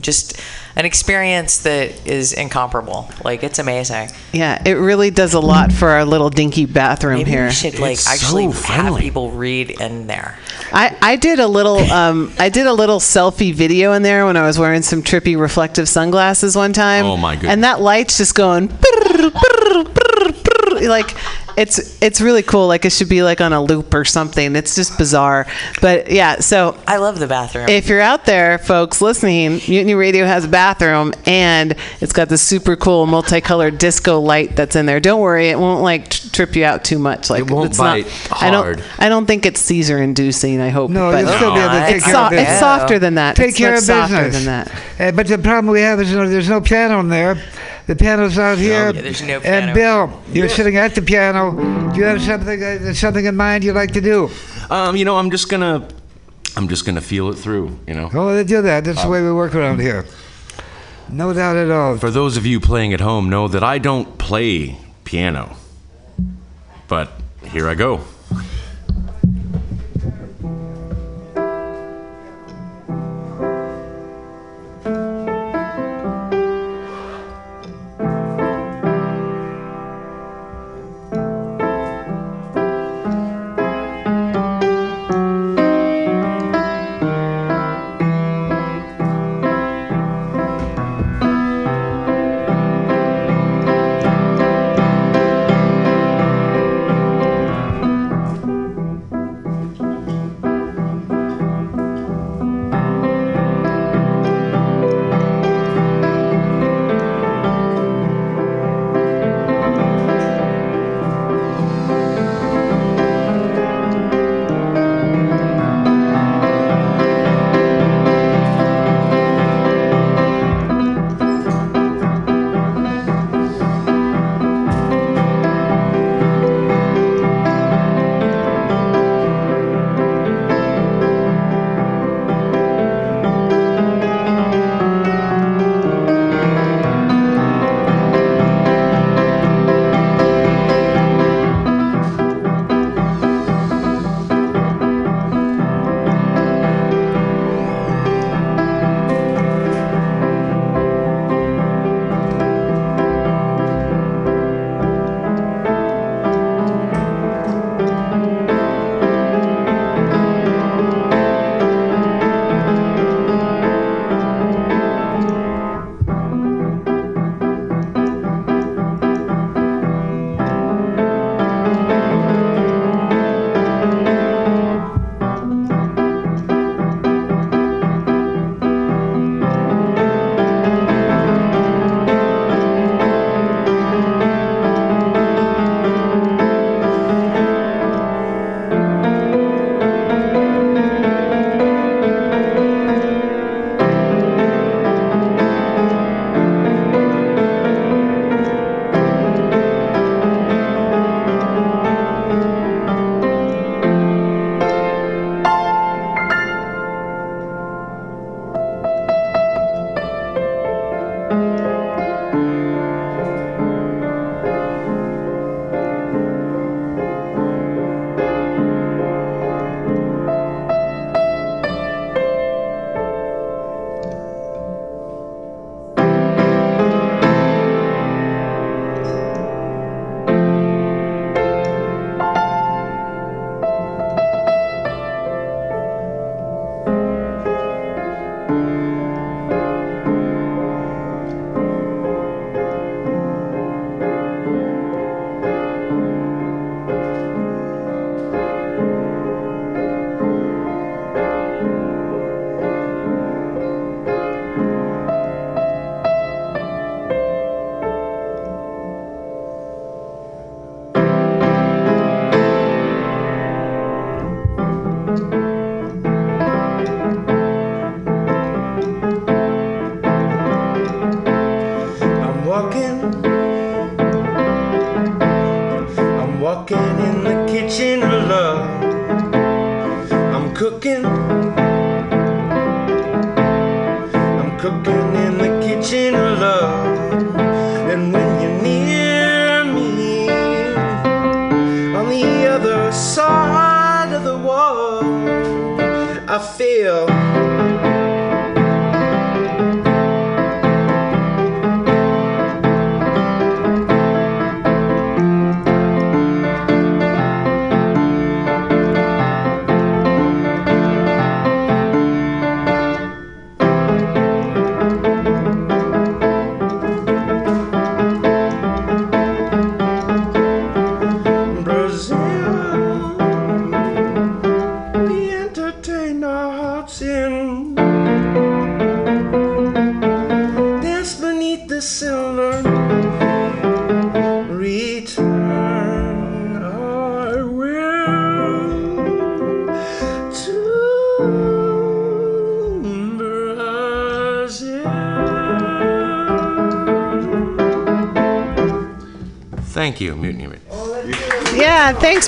just an experience that is incomparable. Like it's amazing. Yeah, it really does a lot for our little dinky bathroom Maybe here. we should like It's actually so have people read in there. I, I did a little um, I did a little selfie video in there when I was wearing some trippy reflective sunglasses one time. Oh, my goodness. And that light's just going brrr, brrr, brrr, like it's it's really cool. Like it should be like on a loop or something. It's just bizarre. But yeah, so I love the bathroom. if you're out there, folks listening, Mutiny Radio has a bathroom and it's got this super cool multicolored disco light that's in there. Don't worry, it won't like t- trip you out too much. Like It won't it's bite not, I hard. don't. I don't think it's seizure inducing. I hope. No, but you'll still be able to take it's, care so- of business. it's softer than that. Take it's care much of softer business. than that. Uh, but the problem we have is you know, there's no piano in there. The piano's out here. Yeah, there's no And. Bill, you're sitting at the piano. Do you have something uh, something in mind you'd like to do? Um, you know, I'm just gonna, I'm just gonna feel it through. You know. Oh, they do that. That's the way we work around here. No doubt at all. For those of you playing at home, know that I don't play piano. But here I go.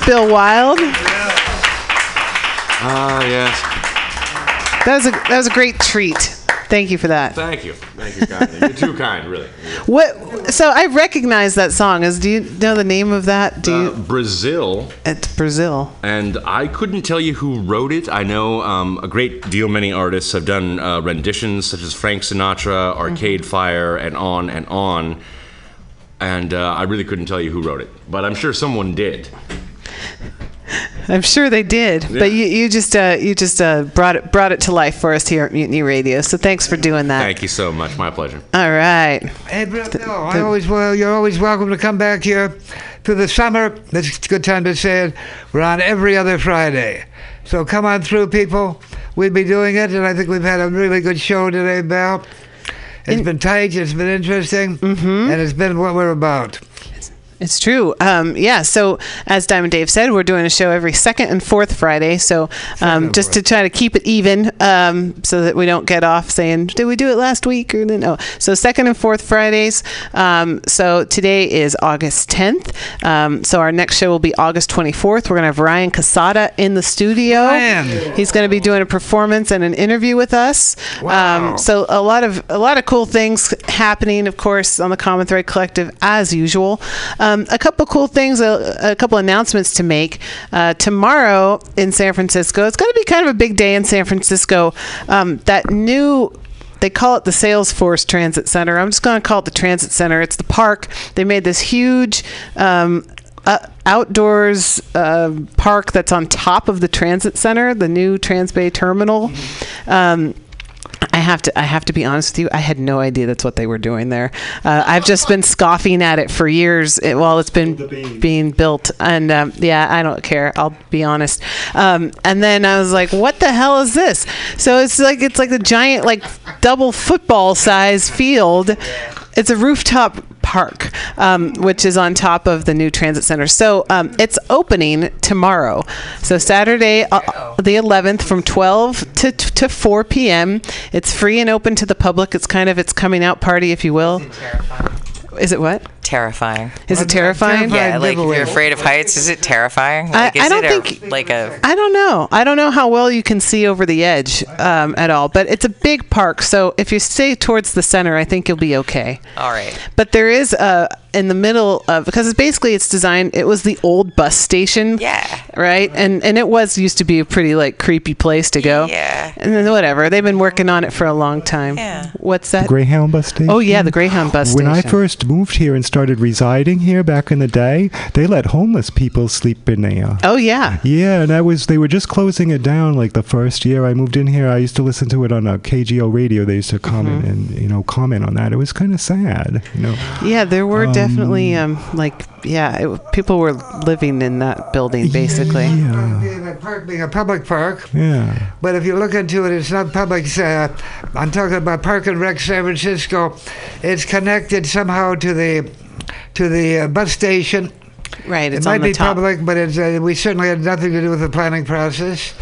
Bill Wild. Ah, yes. That was a that was a great treat. Thank you for that. Thank you. Thank you kindly. You're too kind, really. What? So I recognize that song. Is do you know the name of that? Do you? Uh, Brazil. It's Brazil. And I couldn't tell you who wrote it. I know um, a great deal many artists have done uh, renditions, such as Frank Sinatra, Arcade Fire, and on and on. And uh, I really couldn't tell you who wrote it, but I'm sure someone did. I'm sure they did, Yeah. but you, you just uh, you just uh, brought it brought it to life for us here at Mutiny Radio. So thanks for doing that. Thank you so much. My pleasure. All right. Hey, Bill, I always well, you're always welcome to come back here through the summer. That's a good time to say it. We're on every other Friday, so come on through, people. We'll be doing it, and I think we've had a really good show today, Belle. It's been tight. It's been interesting, Mm-hmm. and it's been what we're about. It's true. Um, yeah. So as Diamond Dave said, we're doing a show every second and fourth Friday. So um, just to try to keep it even, um, so that we don't get off saying, "Did we do it last week?" or no. So second and fourth Fridays. Um, so today is August 10th. Um, so our next show will be August 24th. We're gonna have Ryan Casada in the studio. Ryan. He's gonna be doing a performance and an interview with us. Wow. Um, so a lot of a lot of cool things happening, of course, on the Common Thread Collective as usual. Um, a couple cool things, a, a couple announcements to make. Uh, tomorrow in San Francisco, it's going to be kind of a big day in San Francisco. Um, that new they call it the Salesforce Transit Center. I'm just going to call it the Transit Center. It's the park. They made this huge um, uh, outdoors uh, park that's on top of the transit center, the new Transbay Terminal. Um, I have to. I have to be honest with you. I had no idea that's what they were doing there. Uh, I've just been scoffing at it for years it, while it's been being built, and um, yeah, I don't care. I'll be honest. Um, and then I was like, "What the hell is this?" So it's like it's like the giant, like double football size field. It's a rooftop park, um, which is on top of the new transit center. So um, it's opening tomorrow. So Saturday, uh, the 11th, from 12 to to 4 p.m. It's free and open to the public. It's kind of its coming out party, if you will. Is it what? Terrifying. Is it terrifying? Yeah, like if you're afraid of heights, is it terrifying? I- Like, is I don't it a- think- like a I don't know. I don't know how well you can see over the edge um, at all, but it's a big park. So if you stay towards the center, I think you'll be okay. all right. But there is a in the middle of because it's basically it's designed. It was the old bus station. Yeah. Right. And and it was used to be a pretty like creepy place to go. Yeah. And then whatever. They've been working on it for a long time. Yeah. What's that? the Greyhound bus station. Oh yeah, the Greyhound bus station. When I first moved here and started residing here back in the day, they let homeless people sleep in there. Oh yeah. Yeah, and I was they were just closing it down like the first year I moved in here. I used to listen to it on a KGO radio. They used to comment Mm-hmm. and you know comment on that. It was kind of sad, you know. Yeah, there were definitely um like yeah, it, people were living in that building basically. Yeah. a being a public park, Yeah. but if you look into it, it's not public. Uh, I'm talking about Park and Rec San Francisco. It's connected somehow to the to the uh, bus station. Right, it's it might on the be top. public, but it's, uh, we certainly had nothing to do with the planning process.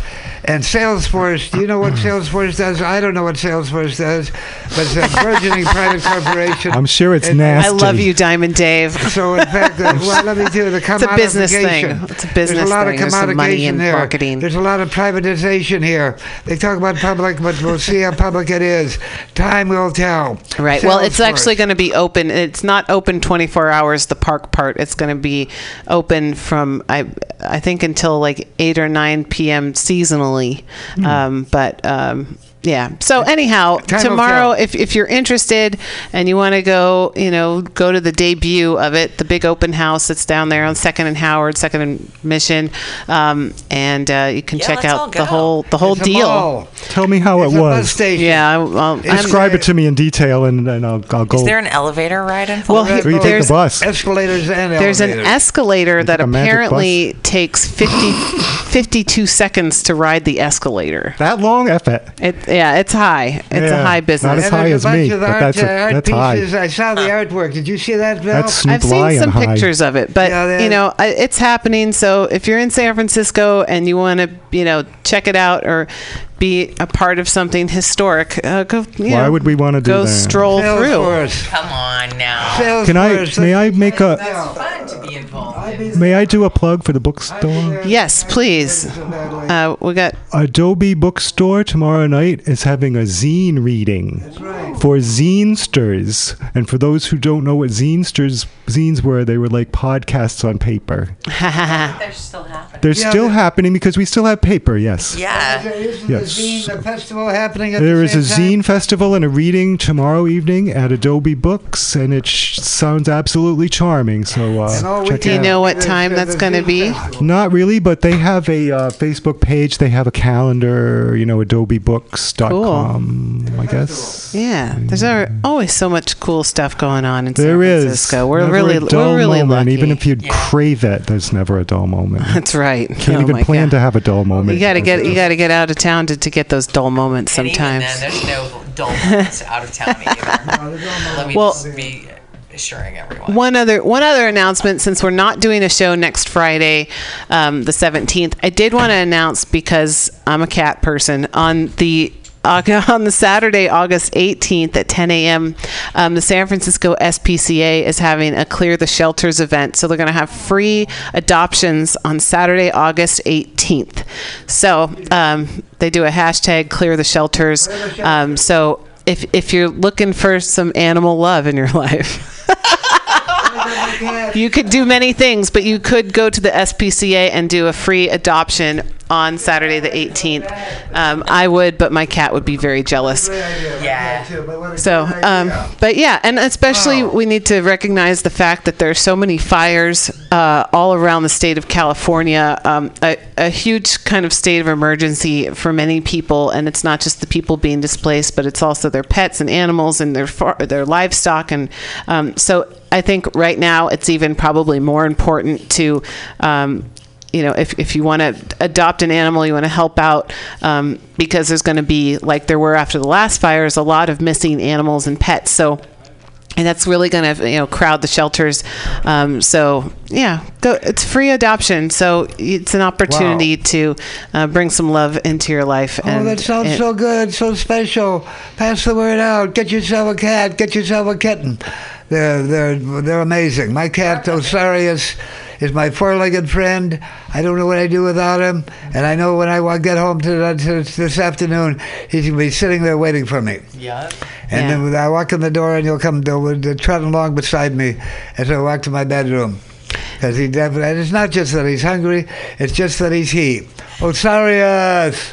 And Salesforce, do you know what *clears throat* Salesforce does? I don't know what Salesforce does, but it's a burgeoning *laughs* private corporation. I'm sure it's And- nasty. I love you, Diamond Dave. *laughs* So in fact, uh, well, let me tell you, the *laughs* It's a business thing. It's a business There's a lot thing. of There's some money commodification in there. marketing. There's a lot of privatization here. They talk about public, but we'll see how public it is. Time will tell. Right. Well, it's actually going to be open. It's not open 24 hours. The park part. It's going to be open from I I think until like eight or nine p.m. seasonally. Hmm. Um, but um, yeah. So anyhow, Time tomorrow, if if you're interested and you want to go, you know, go to the debut of it, the big open house that's down there on Second and Howard, Second and Mission, um, and uh, you can Yeah, check out the whole the whole It's deal. Tell me how It's it a was. Yeah. I- Well, I'm- Describe it to me in detail, and, and I'll, I'll go. Is there an elevator ride involved? Well, Red he- you Bull. take there's the bus. Escalators and There's an escalator that like a magic apparently takes 50, *gasps* 52 seconds to ride the escalator. that long? F it. It, yeah, it's high. It's a Yeah, high not business. as high as me, but art, that's a- uh, art that's high. I saw the artwork. Did you see that, Bill? That's Snoop I've seen Lion some high. pictures of it, but Yeah, you know, it's happening. So if you're in San Francisco and you want to, you know, check it out or be a part of something historic, uh, go. You Why know, would we wanna do go that? stroll through? Salesforce. Come on now. Salesforce. Can I? May I make a? It's fun to be involved. in. May I do a plug for the bookstore? Yes, please. Uh, we got Adobe Bookstore tomorrow night is having a zine reading for zinesters. And for those who don't know what zinesters zines were, they were like podcasts on paper. *laughs* They're still happening. They're Yeah, still they- happening because we still have paper. Yes. Yeah. Isn't Yes. the zine, the festival happening at There the is a time? zine festival and a reading tomorrow evening at Adobe Books, and it sh- sounds absolutely charming. So uh, And check Do it you out. know what time that's going to be? festival. Not really, but they have a uh, Facebook page. They have a calendar. You know, AdobeBooks.com. Cool. I guess. Yeah, there's al- always so much cool stuff going on in There San is. Francisco. We're Never really, a dull we're really moment. lucky. Even if you crave it, there's never a dull moment. *laughs* That's right. Can't Oh even plan God. to have a dull moment. You got to get you got to get out of town to, to get those dull moments And even sometimes. then, there's no *laughs* dull moments out of town either. *laughs* Let me Well- just be assuring everyone. One other one other announcement since we're not doing a show next Friday, um, the 17th. I did want to announce because I'm a cat person on the Aug- *laughs* on the Saturday, August 18th at 10 a.m., um, the San Francisco SPCA is having a Clear the Shelters event. So they're going to have free adoptions on Saturday, August 18th. So um, they do a hashtag Clear the Shelters. Um, so if, if you're looking for some animal love in your *laughs* life, you could do many things, but you could go to the SPCA and do a free adoption on Saturday the 18th. Um, I would, but my cat would be very jealous. Yeah. So, um, but yeah, and especially we need to recognize the fact that there's so many fires uh, all around the state of California. Um, a, a huge kind of state of emergency for many people, and it's not just the people being displaced, but it's also their pets and animals and their far, their livestock, and um, so I think right now it's even probably more important to. Um, you know, if, if you want to adopt an animal, you want to help out um, because there's going to be, like there were after the last fires, a lot of missing animals and pets. So, and that's really going to, you know, crowd the shelters. Um, so, yeah, go. It's free adoption, so it's an opportunity to uh, bring some love into your life. Oh, that sounds and- so good, so special. Pass the word out. Get yourself a cat. Get yourself a kitten. They're they're they're amazing. My cat Osarius is my four-legged friend. I don't know what I'd do without him, and I know when I get home to, to this afternoon, he's gonna be sitting there waiting for me. Yeah. And then I walk in the door, and he'll come trotting along beside me as I walk to my bedroom. Because he definitely, and it's not just that he's hungry; it's just that he's he. Osarius.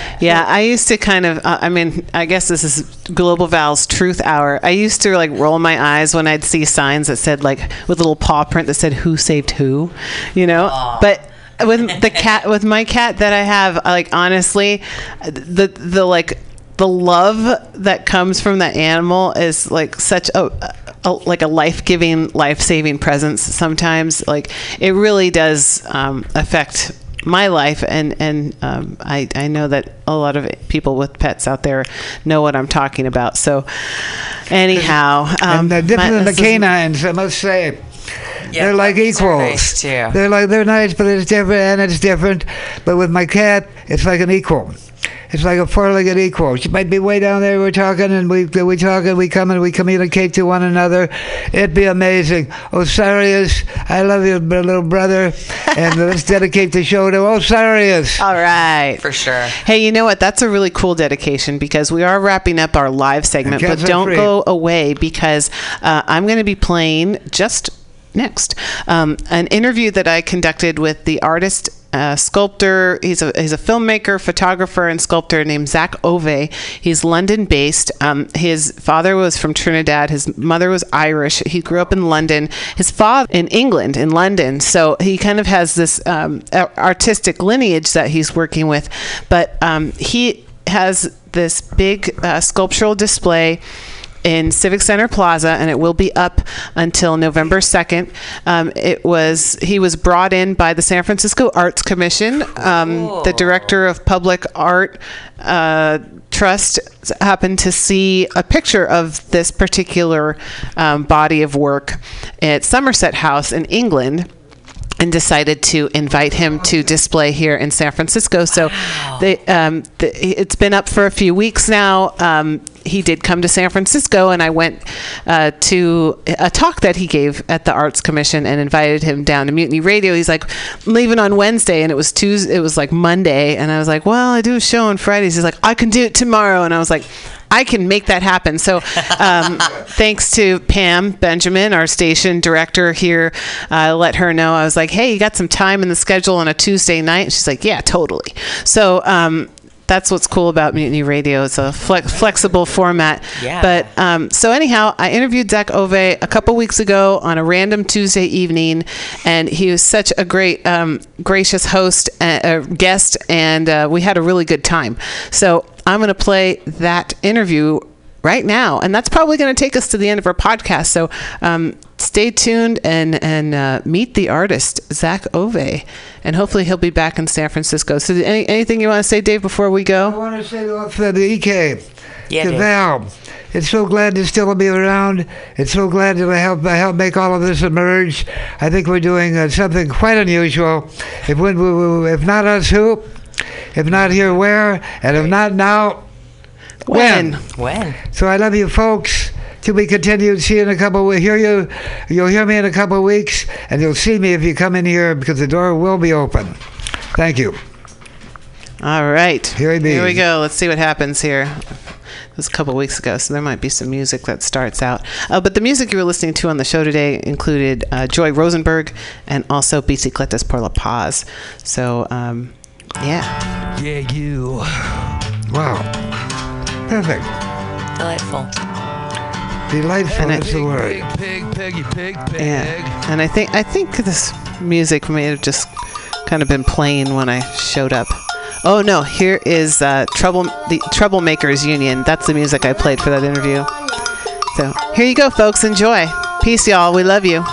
*laughs* Yeah, I used to kind of. Uh, I mean, I guess this is Global Val's Truth Hour. I used to like roll my eyes when I'd see signs that said like with a little paw print that said "Who saved who," you know. But with the cat, with my cat that I have, like honestly, the the like the love that comes from that animal is like such a, a like a life-giving life-saving presence sometimes like it really does um, affect my life and and um, I, I know that a lot of people with pets out there know what I'm talking about so anyhow um, and uh, different my- than the canines, I must say. They're like equals. nice, too. They're like they're nice, but it's different and it's different. But with my cat, it's like an equal. It's like a four-legged equal. She might be way down there. We're talking and we we talk and we come and we communicate to one another. It'd be amazing. Osarius, I love you, br- little brother. and *laughs* let's dedicate the show to Osarius. All right. For sure. Hey, you know what? That's a really cool dedication because we are wrapping up our live segment, but don't free. go away because uh, I'm going to be playing just next um, an interview that I conducted with the artist. Uh, sculptor. He's a he's a filmmaker, photographer, and sculptor named Zak Ové. He's London based. Um, his father was from Trinidad. His mother was Irish. He grew up in London. His father in England, in London. So he kind of has this um, artistic lineage that he's working with. But um, he has this big uh, sculptural display in Civic Center Plaza, and it will be up until November second. Um, it was he was brought in by the San Francisco Arts Commission. Um, the director of public art uh, trust happened to see a picture of this particular um, body of work at Somerset House in England and decided to invite him to display here in San Francisco. So they, um, the, it's been up for a few weeks now. Um, he did come to San Francisco, and I went uh, to a talk that he gave at the Arts Commission and invited him down to Mutiny Radio. He's like, I'm leaving on Wednesday, and it was Tuesday. It was like Monday, and I was like, well, I do a show on Fridays. He's like, I can do it tomorrow, and I was like. I can make that happen. So, um, *laughs* thanks to Pam Benjamin, our station director here, I let her know. I was like, "Hey, you got some time in the schedule on a Tuesday night?" And she's like, "Yeah, totally." So. Um, that's what's cool about Mutiny Radio. It's a flex- flexible format. Yeah. But um, so anyhow, I interviewed Zak Ové a couple weeks ago on a random Tuesday evening, and he was such a great, um, gracious host, uh, uh, guest, and uh, we had a really good time. So I'm going to play that interview right now, and that's probably going to take us to the end of our podcast. So um, stay tuned and and uh, meet the artist Zak Ové, and hopefully he'll be back in San Francisco. So any, anything you want to say, Dave, before we go? I go? want to say to to the EK, Yeah, to dude. Val, it's so glad to still be around. It's so glad to help help make all of this emerge. I think we're doing uh, something quite unusual. If when we, we, if not us, who? If not here, where? And if not now, when? When? So I love you, folks. To be continued. See you in a couple. We hear you. You'll hear me in a couple of weeks, and you'll see me if you come in here because the door will be open. Thank you. All right. Here he Here we go. Let's see what happens here. It was a couple weeks ago, so there might be some music that starts out. Uh, but the music you were listening to on the show today included uh, Joy Rosenberg and also Bicicletas por la Paz. So, um, yeah. Yeah, you. Wow. Perfect. Delightful. Delightful. And I- That's the word. Pig, piggy, pig, pig. Yeah. And I think I think this music may have just kind of been playing when I showed up. Oh no, here is uh, Trouble the Troublemakers Union. That's the music I played for that interview. So here you go, folks. Enjoy. Peace, y'all. We love you.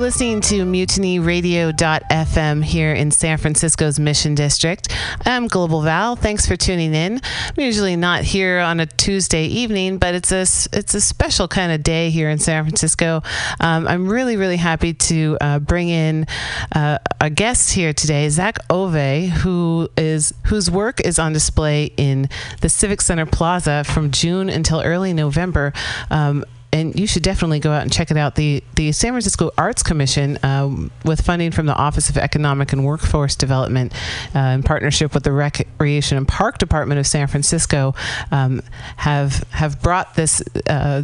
You for listening to MutinyRadio.fm here in San Francisco's Mission District. I'm Global Val. Thanks for tuning in. I'm usually not here on a Tuesday evening, but it's a it's a special kind of day here in San Francisco. Um, I'm really really happy to uh, bring in uh, a guest here today, Zak Ové, who is whose work is on display in the Civic Center Plaza from June until early November. Um, and you should definitely go out and check it out. The the San Francisco Arts Commission, um, with funding from the Office of Economic and Workforce Development, uh, in partnership with the Recreation and Park Department of San Francisco, um, have have brought this. Uh,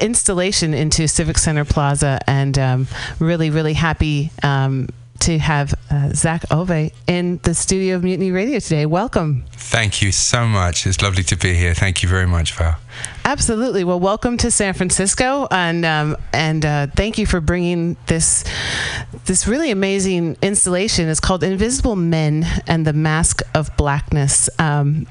installation into Civic Center Plaza, and um, really, really happy um, to have uh, Zak Ové in the studio of Mutiny Radio today. Welcome. Thank you so much. It's lovely to be here. Thank you very much, Val. Absolutely. Well, welcome to San Francisco, and um, and uh, thank you for bringing this this really amazing installation. It's called Invisible Men and the Masque of Blackness. Um,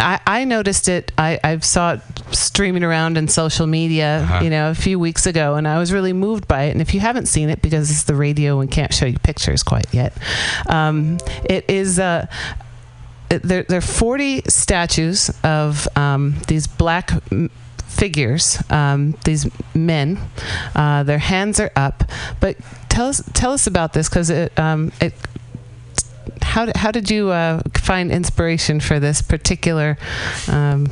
I, I noticed it. I, I saw it streaming around in social media, Uh-huh. you know, a few weeks ago, and I was really moved by it. And if you haven't seen it, because it's the radio and can't show you pictures quite yet, um, it is. Uh, there, there are 40 statues of um, these black m- figures, um, these men. Uh, their hands are up. But tell us, tell us about this because it, um, it how how did you uh, find inspiration for this particular um,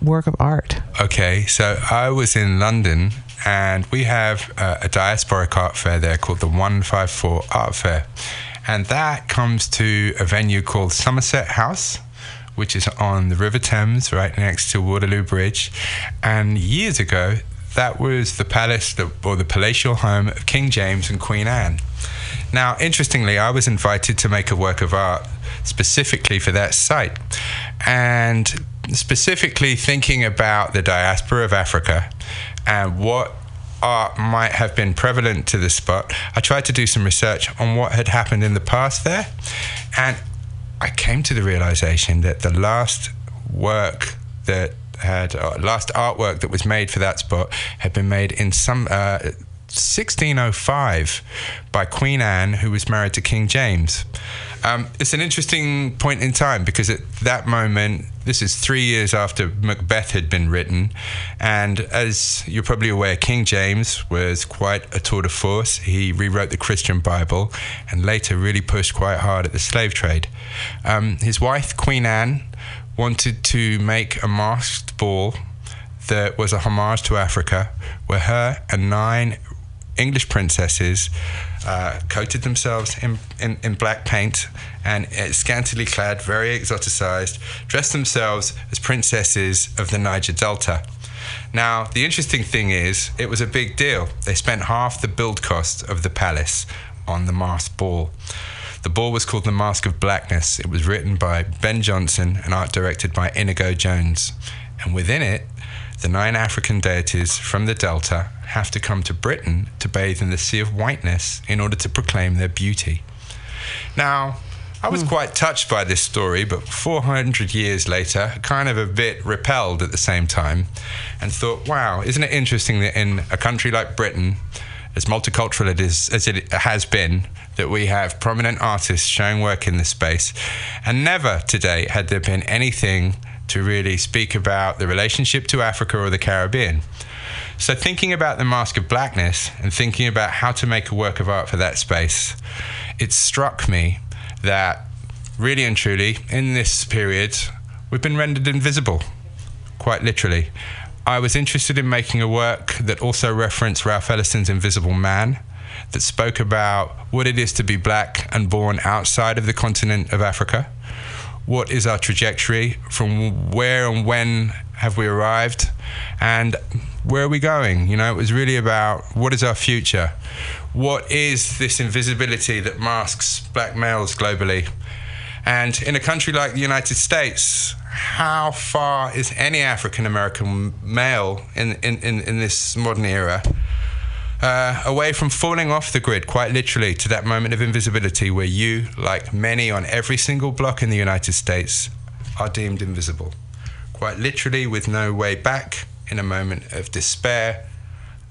work of art? Okay, so I was in London and we have uh, a diasporic art fair there called the 154 Art Fair. And that comes to a venue called Somerset House, which is on the River Thames right next to Waterloo Bridge. And years ago, that was the palace or the palatial home of King James and Queen Anne. Now, interestingly, I was invited to make a work of art specifically for that site. And specifically thinking about the diaspora of Africa and what art might have been prevalent to the spot, I tried to do some research on what had happened in the past there. And I came to the realization that the last work that had, uh, last artwork that was made for that spot had been made in some. Uh, 1605 by Queen Anne, who was married to King James. Um, it's an interesting point in time because at that moment, this is three years after Macbeth had been written, and as you're probably aware, King James was quite a tour de force. He rewrote the Christian Bible and later really pushed quite hard at the slave trade. Um, his wife, Queen Anne, wanted to make a masked ball that was a homage to Africa, where her and nine English princesses uh, coated themselves in, in, in black paint and uh, scantily clad, very exoticized, dressed themselves as princesses of the Niger Delta. Now, the interesting thing is, it was a big deal. They spent half the build cost of the palace on the masked ball. The ball was called The Masque of Blackness. It was written by Ben Jonson and art directed by Inigo Jones. And within it, the nine African deities from the Delta have to come to Britain to bathe in the Sea of Whiteness in order to proclaim their beauty. Now, I was hmm. quite touched by this story, but 400 years later, kind of a bit repelled at the same time, and thought, wow, isn't it interesting that in a country like Britain, as multicultural it is, as it has been, that we have prominent artists showing work in this space, and never to date had there been anything to really speak about the relationship to Africa or the Caribbean. So, thinking about the Masque of Blackness and thinking about how to make a work of art for that space, it struck me that really and truly, in this period, we've been rendered invisible, quite literally. I was interested in making a work that also referenced Ralph Ellison's Invisible Man, that spoke about what it is to be black and born outside of the continent of Africa. What is our trajectory? From where and when have we arrived? And where are we going? You know, it was really about what is our future? What is this invisibility that masks black males globally? And in a country like the United States, how far is any African American male in, in, in, in this modern era uh, away from falling off the grid, quite literally, to that moment of invisibility where you, like many on every single block in the United States, are deemed invisible? Quite literally, with no way back, in a moment of despair,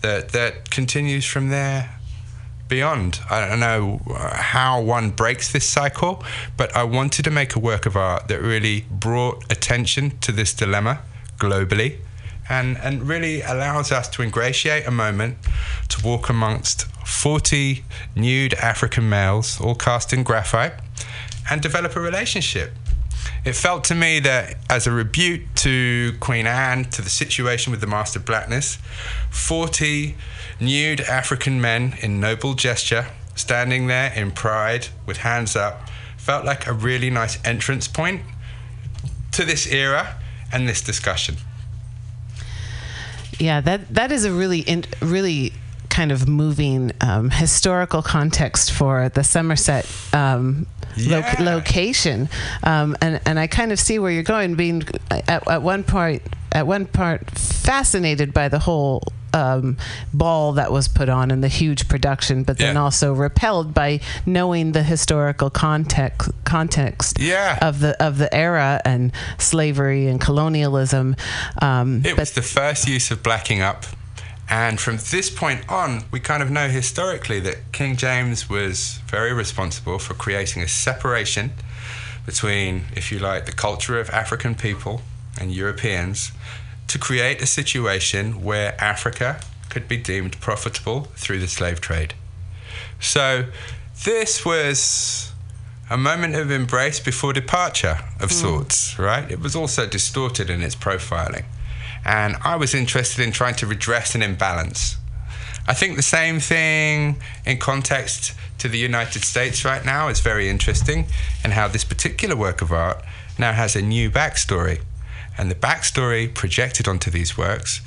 that that continues from there beyond. I don't know how one breaks this cycle, but I wanted to make a work of art that really brought attention to this dilemma globally and, and really allows us to ingratiate a moment to walk amongst 40 nude African males, all cast in graphite, and develop a relationship. It felt to me that, as a rebuke to Queen Anne, to the situation with the Masque of Blackness, 40 nude African men in noble gesture, standing there in pride with hands up, felt like a really nice entrance point to this era and this discussion. Yeah, that that is a really in, really kind of moving um, historical context for the Somerset um, lo- location, um, and and I kind of see where you're going. Being at, at one point, at one part, fascinated by the whole. Um, ball that was put on and the huge production, but then Yeah. also repelled by knowing the historical context context Yeah. of the of the era and slavery and colonialism. Um, It was the first use of blacking up. And from this point on, we kind of know historically that King James was very responsible for creating a separation between, if you like, the culture of African people and Europeans to create a situation where Africa could be deemed profitable through the slave trade. So this was a moment of embrace before departure of hmm. sorts, right? It was also distorted in its profiling. And I was interested in trying to redress an imbalance. I think the same thing in context to the United States right now is very interesting, and how this particular work of art now has a new backstory. And the backstory projected onto these works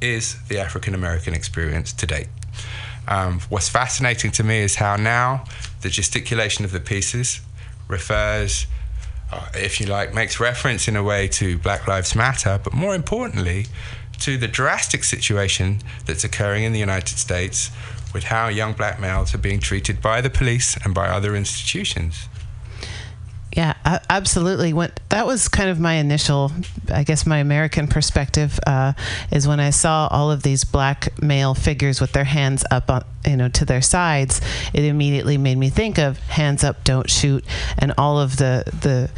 is the African American experience to date. Um, what's fascinating to me is how now the gesticulation of the pieces refers, uh, if you like, makes reference in a way to Black Lives Matter, but more importantly, to the drastic situation that's occurring in the United States with how young black males are being treated by the police and by other institutions. Yeah, absolutely. What that was kind of my initial, I guess, my American perspective uh, is when I saw all of these black male figures with their hands up, on, you know, to their sides. It immediately made me think of "Hands Up, Don't Shoot" and all of the the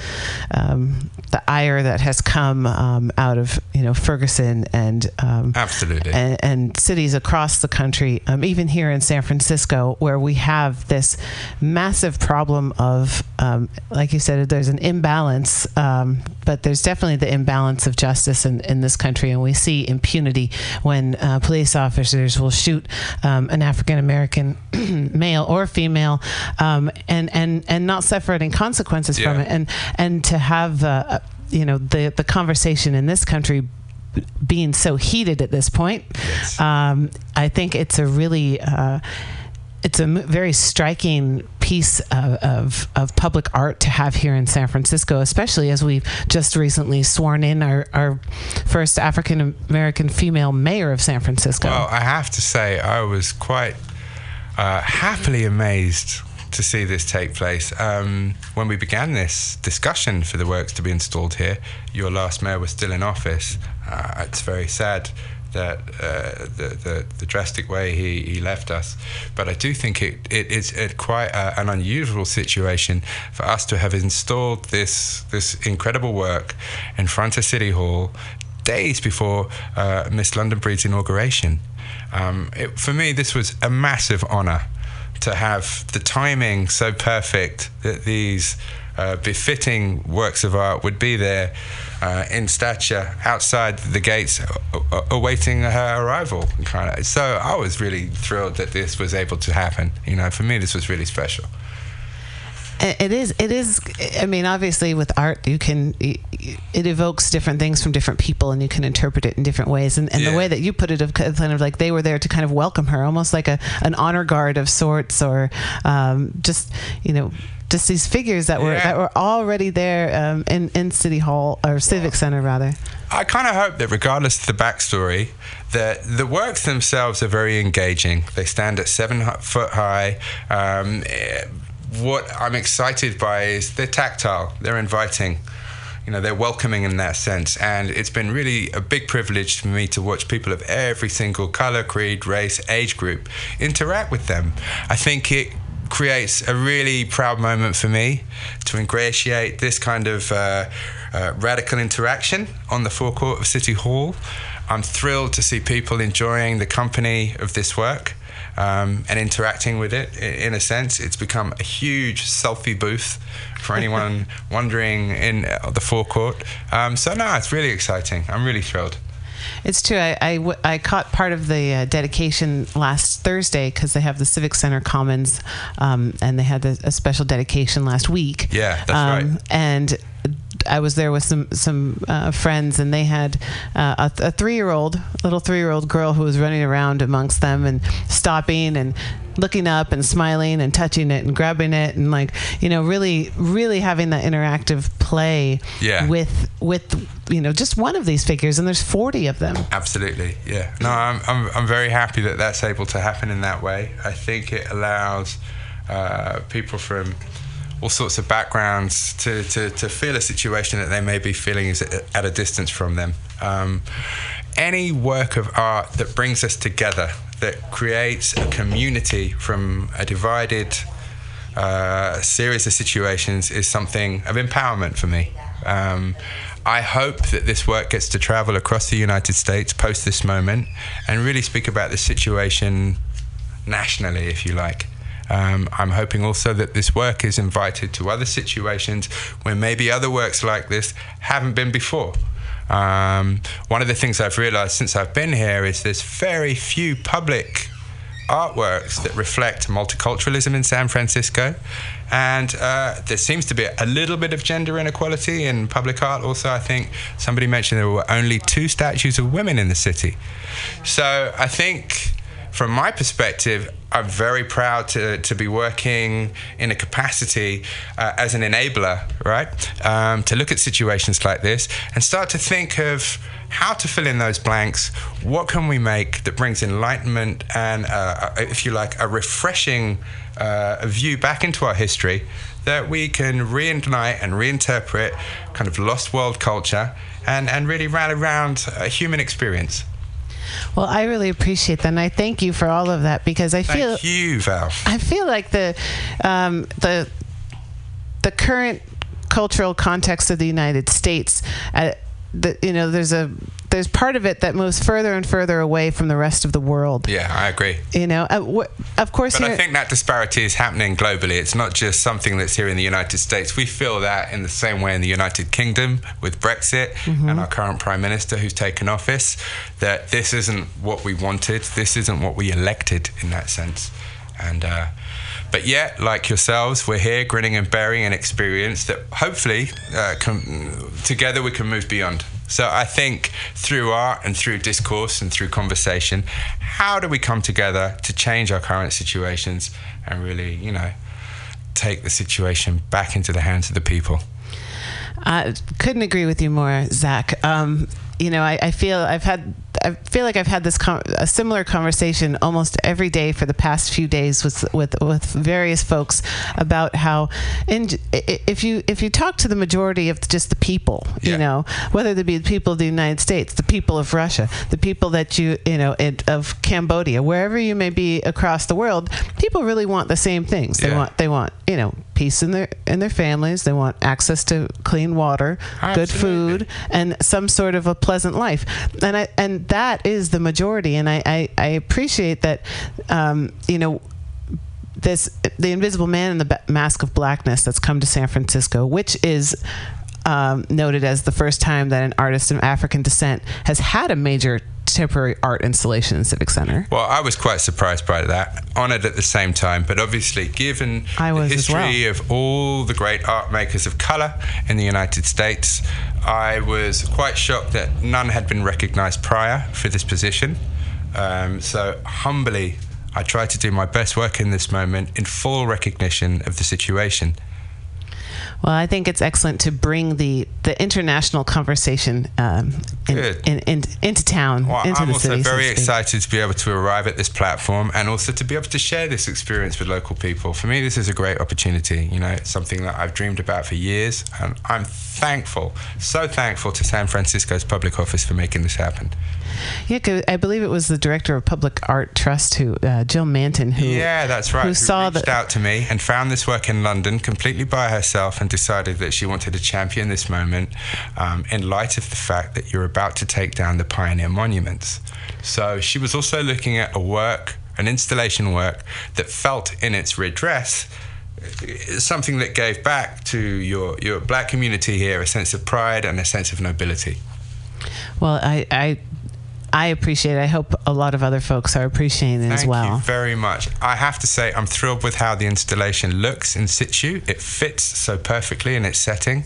um, the ire that has come um, out of you know Ferguson and um, Absolutely. and, and cities across the country, um, even here in San Francisco, where we have this massive problem of, um, like you said, there's an imbalance, um, but there's definitely the imbalance of justice in, in this country, and we see impunity when uh, police officers will shoot um, an African American *clears throat* male or female, um, and and and not suffer any consequences from it, and and to have. Uh, you know the the conversation in this country being so heated at this point, um, I think it's a really uh, it's a very striking piece of, of, of public art to have here in San Francisco, especially as we've just recently sworn in our, our first African American female mayor of San Francisco. Well, I have to say, I was quite uh, happily amazed to see this take place. Um, when we began this discussion for the works to be installed here, your last mayor was still in office. Uh, it's very sad that uh, the, the the drastic way he, he left us, but I do think it, it is it quite a, an unusual situation for us to have installed this this incredible work in front of City Hall days before uh, Miss London Breed's inauguration. Um, it, for me, this was a massive honour to have the timing so perfect that these uh, befitting works of art would be there uh, in stature outside the gates, awaiting her arrival. Kind of. So I was really thrilled that this was able to happen. You know, for me, this was really special. It is. It is. I mean, obviously, with art, you can. It evokes different things from different people, and you can interpret it in different ways. And, and the way that you put it, of kind of like they were there to kind of welcome her, almost like a an honor guard of sorts, or um, just you know, just these figures that were Yeah. that were already there um, in in City Hall or Civic Center, rather. I kind of hope that, regardless of the backstory, that the works themselves are very engaging. They stand at seven foot high. Um, eh, what I'm excited by is they're tactile. They're inviting. you know they're welcoming in that sense and it's been really a big privilege for me to watch people of every single color creed race age group interact with them i think it creates a really proud moment for me to ingratiate this kind of uh, uh, radical interaction on the forecourt of city hall i'm thrilled to see people enjoying the company of this work um, and interacting with it in a sense. It's become a huge selfie booth for *laughs* anyone wandering in uh, the forecourt. Um, so, no, it's really exciting. I'm really thrilled. It's true. I I caught part of the uh, dedication last Thursday because they have the Civic Center Commons, um, and they had a, a special dedication last week. Yeah, that's um, right. And I was there with some some uh, friends, and they had uh, a, a three year old, little three year old girl who was running around amongst them and stopping and looking up and smiling and touching it and grabbing it and like you know really really having that interactive play Yeah. with with you know just one of these figures and there's 40 of them Absolutely, yeah. No, I'm, I'm, I'm very happy that that's able to happen in that way. I think it allows uh, people from all sorts of backgrounds to, to, to feel a situation that they may be feeling is at at a distance from them. Um, any work of art that brings us together, that creates a community from a divided uh, series of situations is something of empowerment for me. Um, I hope that this work gets to travel across the United States post this moment and really speak about this situation nationally, if you like. Um, I'm hoping also that this work is invited to other situations where maybe other works like this haven't been before. Um, one of the things I've realized since I've been here is there's very few public artworks that reflect multiculturalism in San Francisco. And uh, there seems to be a little bit of gender inequality in public art. Also, I think somebody mentioned there were only two statues of women in the city. So I think, from my perspective, I'm very proud to, to be working in a capacity uh, as an enabler, right? Um, to look at situations like this and start to think of how to fill in those blanks. What can we make that brings enlightenment and, uh, if you like, a refreshing uh, view back into our history that we can reignite and reinterpret kind of lost world culture and, and really rally around a human experience. Well i really appreciate that and i thank you for all of that because i feel you, Val. I feel like the um, the the current cultural context of the United States, uh, the, you know, there's a there's part of it that moves further and further away from the rest of the world. Yeah, I agree. You know, uh, of course, But I think that disparity is happening globally. It's not just something that's here in the United States. We feel that in the same way in the United Kingdom with Brexit Mhm. and our current Prime Minister who's taken office, that this isn't what we wanted. This isn't what we elected in that sense. And, uh, but yet, like yourselves, we're here grinning and bearing an experience that hopefully uh, can, together we can move beyond. So I think through art and through discourse and through conversation, how do we come together to change our current situations and really, you know, take the situation back into the hands of the people? I couldn't agree with you more, Zak. Um, you know, I, I feel I've had I feel like I've had this con a similar conversation almost every day for the past few days with with with various folks about how, in, if you if you talk to the majority of just the people, you know, whether they be the people of the United States, the people of Russia, the people that you you know it, of Cambodia, wherever you may be across the world, people really want the same things. They Yeah. want they want you know peace in their in their families. They want access to clean water, good food, and some sort of a pleasant life. And I and that is the majority. And I I, I appreciate that. Um, you know. This the Invisible Man in the Masque of Blackness that's come to San Francisco, which is um, noted as the first time that an artist of African descent has had a major temporary art installation in Civic Center. Well, I was quite surprised by that, honoured at the same time, but obviously, given I was the as well. history of all the great art makers of colour in the United States, I was quite shocked that none had been recognised prior for this position. Um, so, humbly, I try to do my best work in this moment in full recognition of the situation. Well, I think it's excellent to bring the, the international conversation um, in, in, in, into town, Well, into I'm the also city. so to very excited to be able to arrive at this platform and also to be able to share this experience with local people. For me, this is a great opportunity. You know, it's something that I've dreamed about for years, and I'm thankful, so thankful to San Francisco's public office for making this happen. Yeah, I believe it was the director of Public Art Trust, who uh, Jill Manton, who yeah, that's right. who Who saw reached the out to me and found this work in London completely by herself and decided that she wanted to champion this moment um, in light of the fact that you're about to take down the pioneer monuments. So she was also looking at a work, an installation work that felt in its redress uh, something that gave back to your, your black community here a sense of pride and a sense of nobility. Well, I, I I appreciate it. I hope a lot of other folks are appreciating it as well. Thank you very much. I have to say, I'm thrilled with how the installation looks in situ. It fits so perfectly in its setting.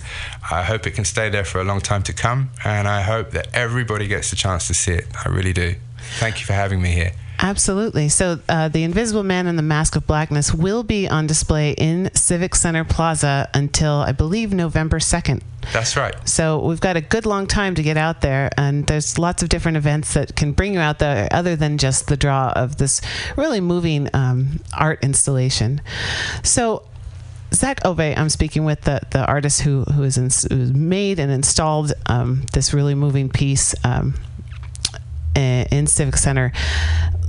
I hope it can stay there for a long time to come, and I hope that everybody gets the chance to see it. I really do. Thank you for having me here. Absolutely. So, uh, The Invisible Man and the Masque of Blackness will be on display in Civic Center Plaza until, I believe, November 2nd. That's right. So, we've got a good long time to get out there, and there's lots of different events that can bring you out there other than just the draw of this really moving um, art installation. So, Zak Ové, I'm speaking with the, the artist who who who's made and installed um, this really moving piece um, in Civic Center.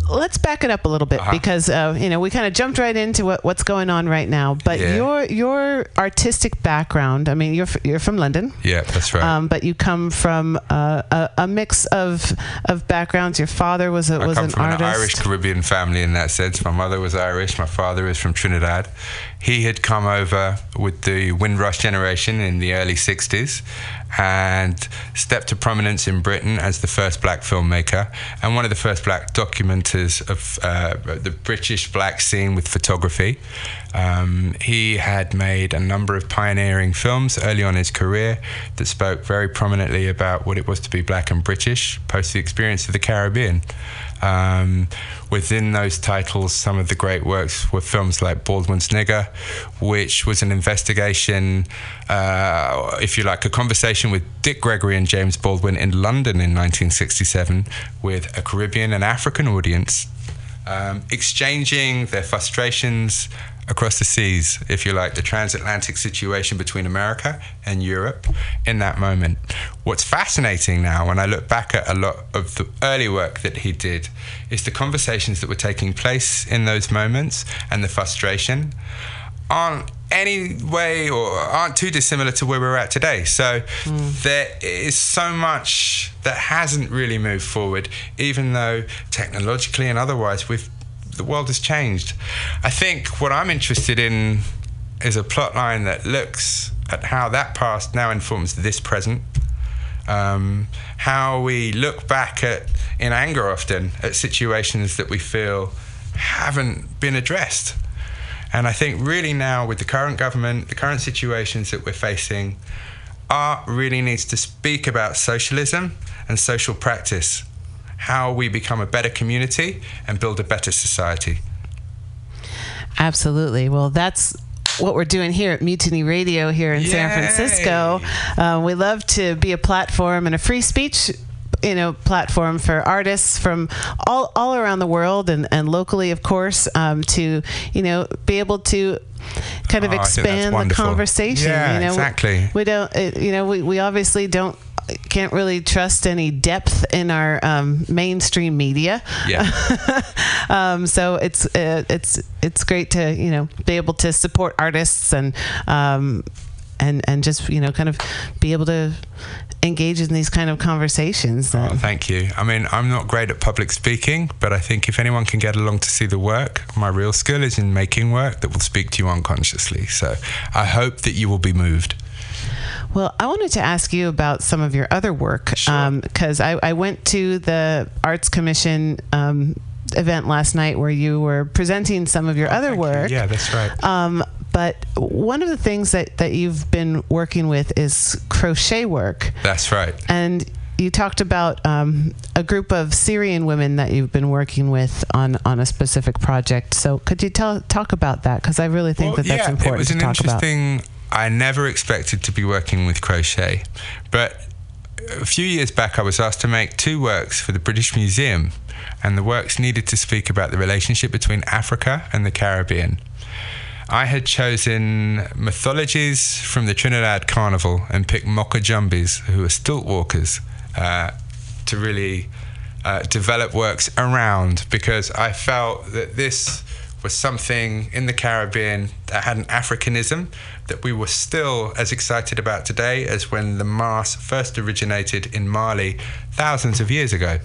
Let's back it up a little bit Uh-huh. because uh, you know we kind of jumped right into what, what's going on right now. But Yeah. your your artistic background, I mean, you're f- you're from London. Yeah, that's right. Um, but you come from uh, a, a mix of of backgrounds. Your father was a, I was come an from artist. an Irish Caribbean family in that sense. My mother was Irish, my father is from Trinidad. He had come over with the Windrush generation in the early 60s and stepped to prominence in Britain as the first black filmmaker and one of the first black documenters of uh, the British black scene with photography. Um, he had made a number of pioneering films early on in his career that spoke very prominently about what it was to be black and British post the experience of the Caribbean. Um, within those titles, some of the great works were films like Baldwin's Nigger, which was an investigation, uh, if you like, a conversation with Dick Gregory and James Baldwin in London in 1967 with a Caribbean and African audience, um, exchanging their frustrations across the seas, if you like, the transatlantic situation between America and Europe in that moment. What's fascinating now, when I look back at a lot of the early work that he did, is the conversations that were taking place in those moments and the frustration aren't any way or aren't too dissimilar to where we're at today. So hmm. there is so much that hasn't really moved forward, even though technologically and otherwise we've the world has changed. I think what I'm interested in is a plot line that looks at how that past now informs this present. Um, how we look back at, in anger often, at situations that we feel haven't been addressed. And I think really now, with the current government, the current situations that we're facing, art really needs to speak about socialism and social practice, how we become a better community and build a better society. Absolutely. Well, that's what we're doing here at Mutiny Radio here in San Francisco. Uh, we love to be a platform and a free speech. You know, platform for artists from all, all around the world and, and locally, of course, um, to you know be able to kind of Oh, I think that's expand the conversation. Yeah, you know, exactly. We don't, uh, you know, we, we obviously don't can't really trust any depth in our um, mainstream media. Yeah. *laughs* um, so it's uh, it's it's great to you know be able to support artists and um, and and just you know kind of be able to engage in these kind of conversations. Oh, thank you. I mean, I'm not great at public speaking, but I think if anyone can get along to see the work, my real skill is in making work that will speak to you unconsciously. So I hope that you will be moved. Well, I wanted to ask you about some of your other work because I, I went to the Arts Commission um, event last night where you were presenting some of your other work. Yeah, that's right. Um, but one of the things that, that you've been working with is crochet work. That's right. And you talked about um, a group of Syrian women that you've been working with on, on a specific project. So could you tell talk about that? Because I really think that that's important it was to an talk about. interesting I never expected to be working with crochet, but a few years back, I was asked to make two works for the British Museum, and the works needed to speak about the relationship between Africa and the Caribbean. I had chosen mythologies from the Trinidad Carnival and picked Moko Jumbies, who are stilt walkers, uh, to really uh, develop works around because I felt that this was something in the Caribbean that had an Africanism that we were still as excited about today as when the mask first originated in Mali thousands of years ago.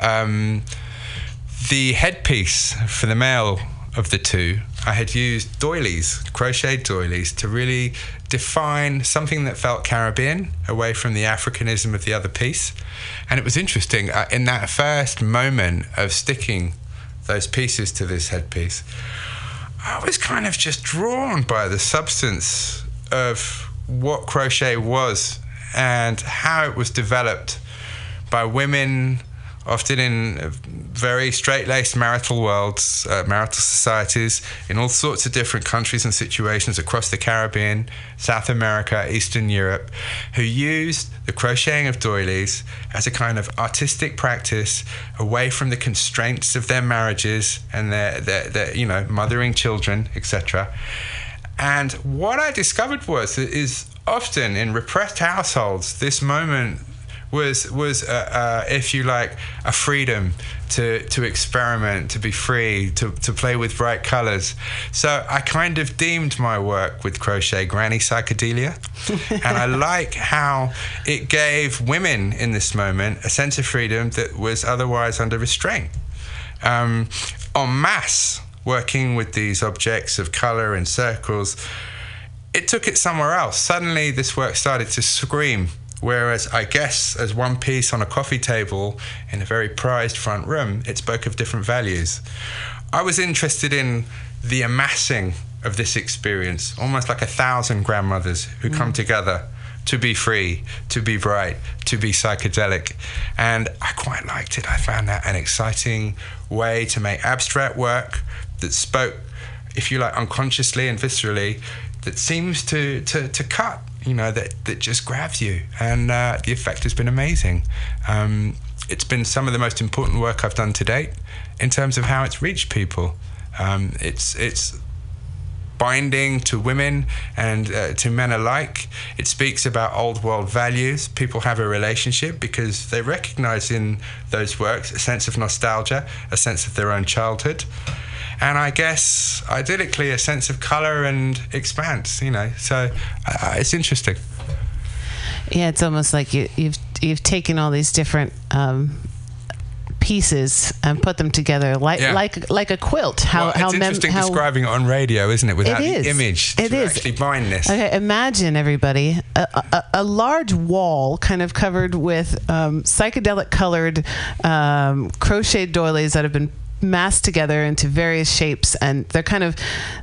Um, the headpiece for the male of the two, I had used doilies, crocheted doilies, to really define something that felt Caribbean away from the Africanism of the other piece. And it was interesting uh, in that first moment of sticking those pieces to this headpiece. I was kind of just drawn by the substance of what crochet was and how it was developed by women, often in very straight laced marital worlds, uh, marital societies, in all sorts of different countries and situations across the Caribbean, South America, Eastern Europe, who used the crocheting of doilies as a kind of artistic practice away from the constraints of their marriages and their, their, their you know, mothering children, etc. And what I discovered was is often in repressed households, this moment was was uh, uh, if you like a freedom to to experiment, to be free, to to play with bright colors. So I kind of deemed my work with crochet granny psychedelia, *laughs* and I like how it gave women in this moment a sense of freedom that was otherwise under restraint. Um, en masse, working with these objects of color and circles, it took it somewhere else. Suddenly, this work started to scream Whereas I guess as one piece on a coffee table in a very prized front room, it spoke of different values. I was interested in the amassing of this experience, almost like a thousand grandmothers who come mm. together to be free, to be bright, to be psychedelic. And I quite liked it. I found that an exciting way to make abstract work that spoke, if you like, unconsciously and viscerally, that seems to, to, to cut you know that that just grabs you, and uh, the effect has been amazing. Um, it's been some of the most important work I've done to date in terms of how it's reached people. Um, it's it's binding to women and uh, to men alike. It speaks about old world values. People have a relationship because they recognize in those works a sense of nostalgia, a sense of their own childhood and I guess idyllically a sense of color and expanse. You know, so uh, it's interesting. Yeah, it's almost like you, you've you've taken all these different um, pieces and put them together like Yeah. like like a quilt. How well, how it's mem- how describing it on radio, isn't it? Without It the image It is. actually bind this. Okay, imagine everybody a, a, a large wall kind of covered with um, psychedelic colored um, crocheted doilies that have been massed together into various shapes, and they're kind of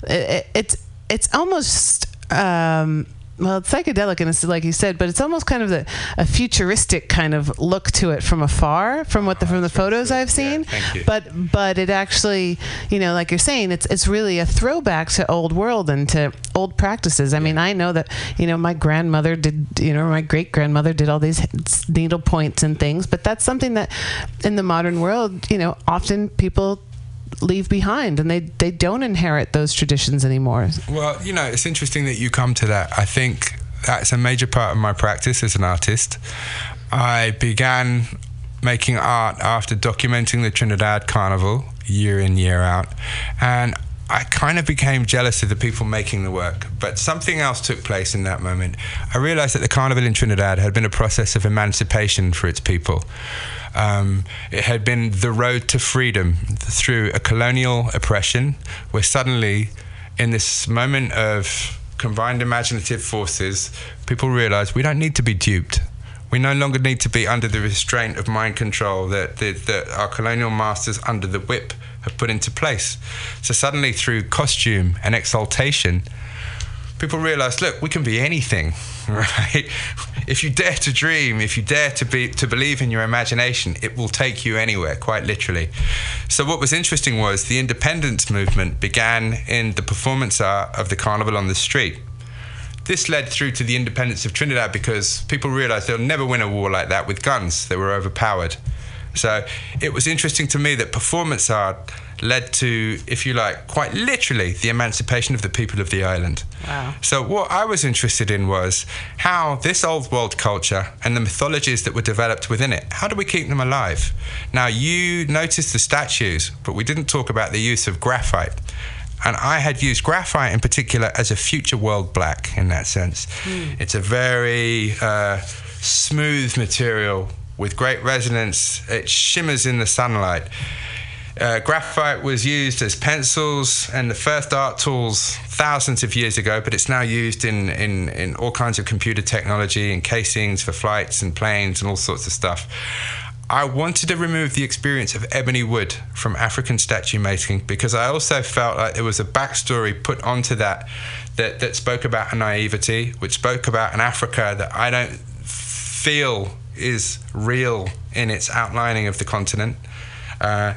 it, it's it's almost. Um, well, it's psychedelic, and it's like you said, but it's almost kind of the, a futuristic kind of look to it from afar, from what the from the photos I've seen. you. But but it actually, you know, like you're saying, it's it's really a throwback to old world and to old practices. I mean, I know that you know my grandmother did, you know, my great grandmother did all these needle points and things, but that's something that in the modern world, you know, often people leave behind and they they don't inherit those traditions anymore. Well, you know, it's interesting that you come to that. I think that's a major part of my practice as an artist. I began making art after documenting the Trinidad Carnival year in, year out. And I kind of became jealous of the people making the work, but something else took place in that moment. I realized that the carnival in Trinidad had been a process of emancipation for its people. Um, it had been the road to freedom through a colonial oppression, where suddenly, in this moment of combined imaginative forces, people realized we don't need to be duped. We no longer need to be under the restraint of mind control that, that, that our colonial masters under the whip have put into place. So suddenly, through costume and exaltation, people realized, look, we can be anything, *laughs* right? If you dare to dream, if you dare to be to believe in your imagination, it will take you anywhere, quite literally. So what was interesting was the independence movement began in the performance art of the carnival on the street. This led through to the independence of Trinidad because people realized they'll never win a war like that with guns. They were overpowered. So it was interesting to me that performance art led to, if you like, quite literally the emancipation of the people of the island. Wow. So what I was interested in was how this old world culture and the mythologies that were developed within it, how do we keep them alive? Now you noticed the statues, but we didn't talk about the use of graphite. And I had used graphite in particular as a future world black in that sense. It's a very uh, smooth material with great resonance. It shimmers in the sunlight. Uh, graphite was used as pencils and the first art tools thousands of years ago, but it's now used in, in, in all kinds of computer technology and casings for flights and planes and all sorts of stuff. I wanted to remove the experience of ebony wood from African statue making because I also felt like there was a backstory put onto that that, that spoke about a naivety, which spoke about an Africa that I don't feel is real in its outlining of the continent. Uh,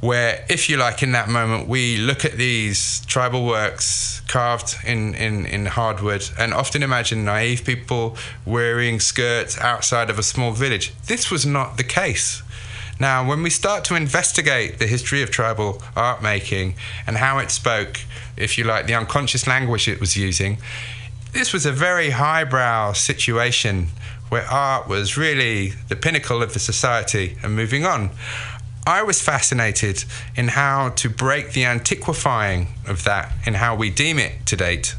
where, if you like, in that moment, we look at these tribal works carved in, in, in hardwood and often imagine naive people wearing skirts outside of a small village. This was not the case. Now, when we start to investigate the history of tribal art making and how it spoke, if you like, the unconscious language it was using, this was a very highbrow situation where art was really the pinnacle of the society and moving on. I was fascinated in how to break the antiquifying of that in how we deem it to date.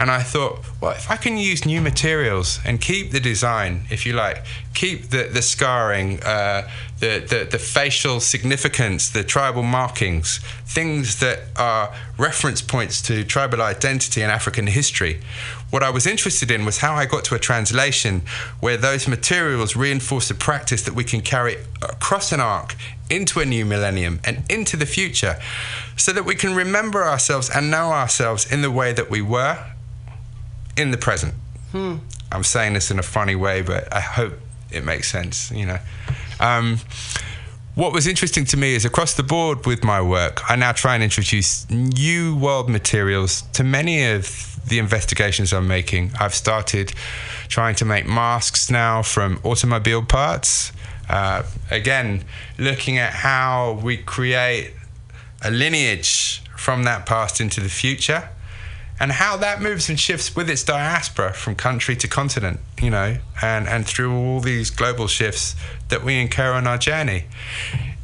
And I thought, well, if I can use new materials and keep the design, if you like, keep the, the scarring, uh, the, the, the facial significance, the tribal markings, things that are reference points to tribal identity and African history. What I was interested in was how I got to a translation where those materials reinforce a practice that we can carry across an arc into a new millennium and into the future so that we can remember ourselves and know ourselves in the way that we were in the present. Hmm. I'm saying this in a funny way, but I hope it makes sense, you know. Um, what was interesting to me is across the board with my work, I now try and introduce new world materials to many of the investigations I'm making. I've started trying to make masks now from automobile parts. Uh, again, looking at how we create a lineage from that past into the future and how that moves and shifts with its diaspora from country to continent, you know, and, and through all these global shifts that we incur on our journey.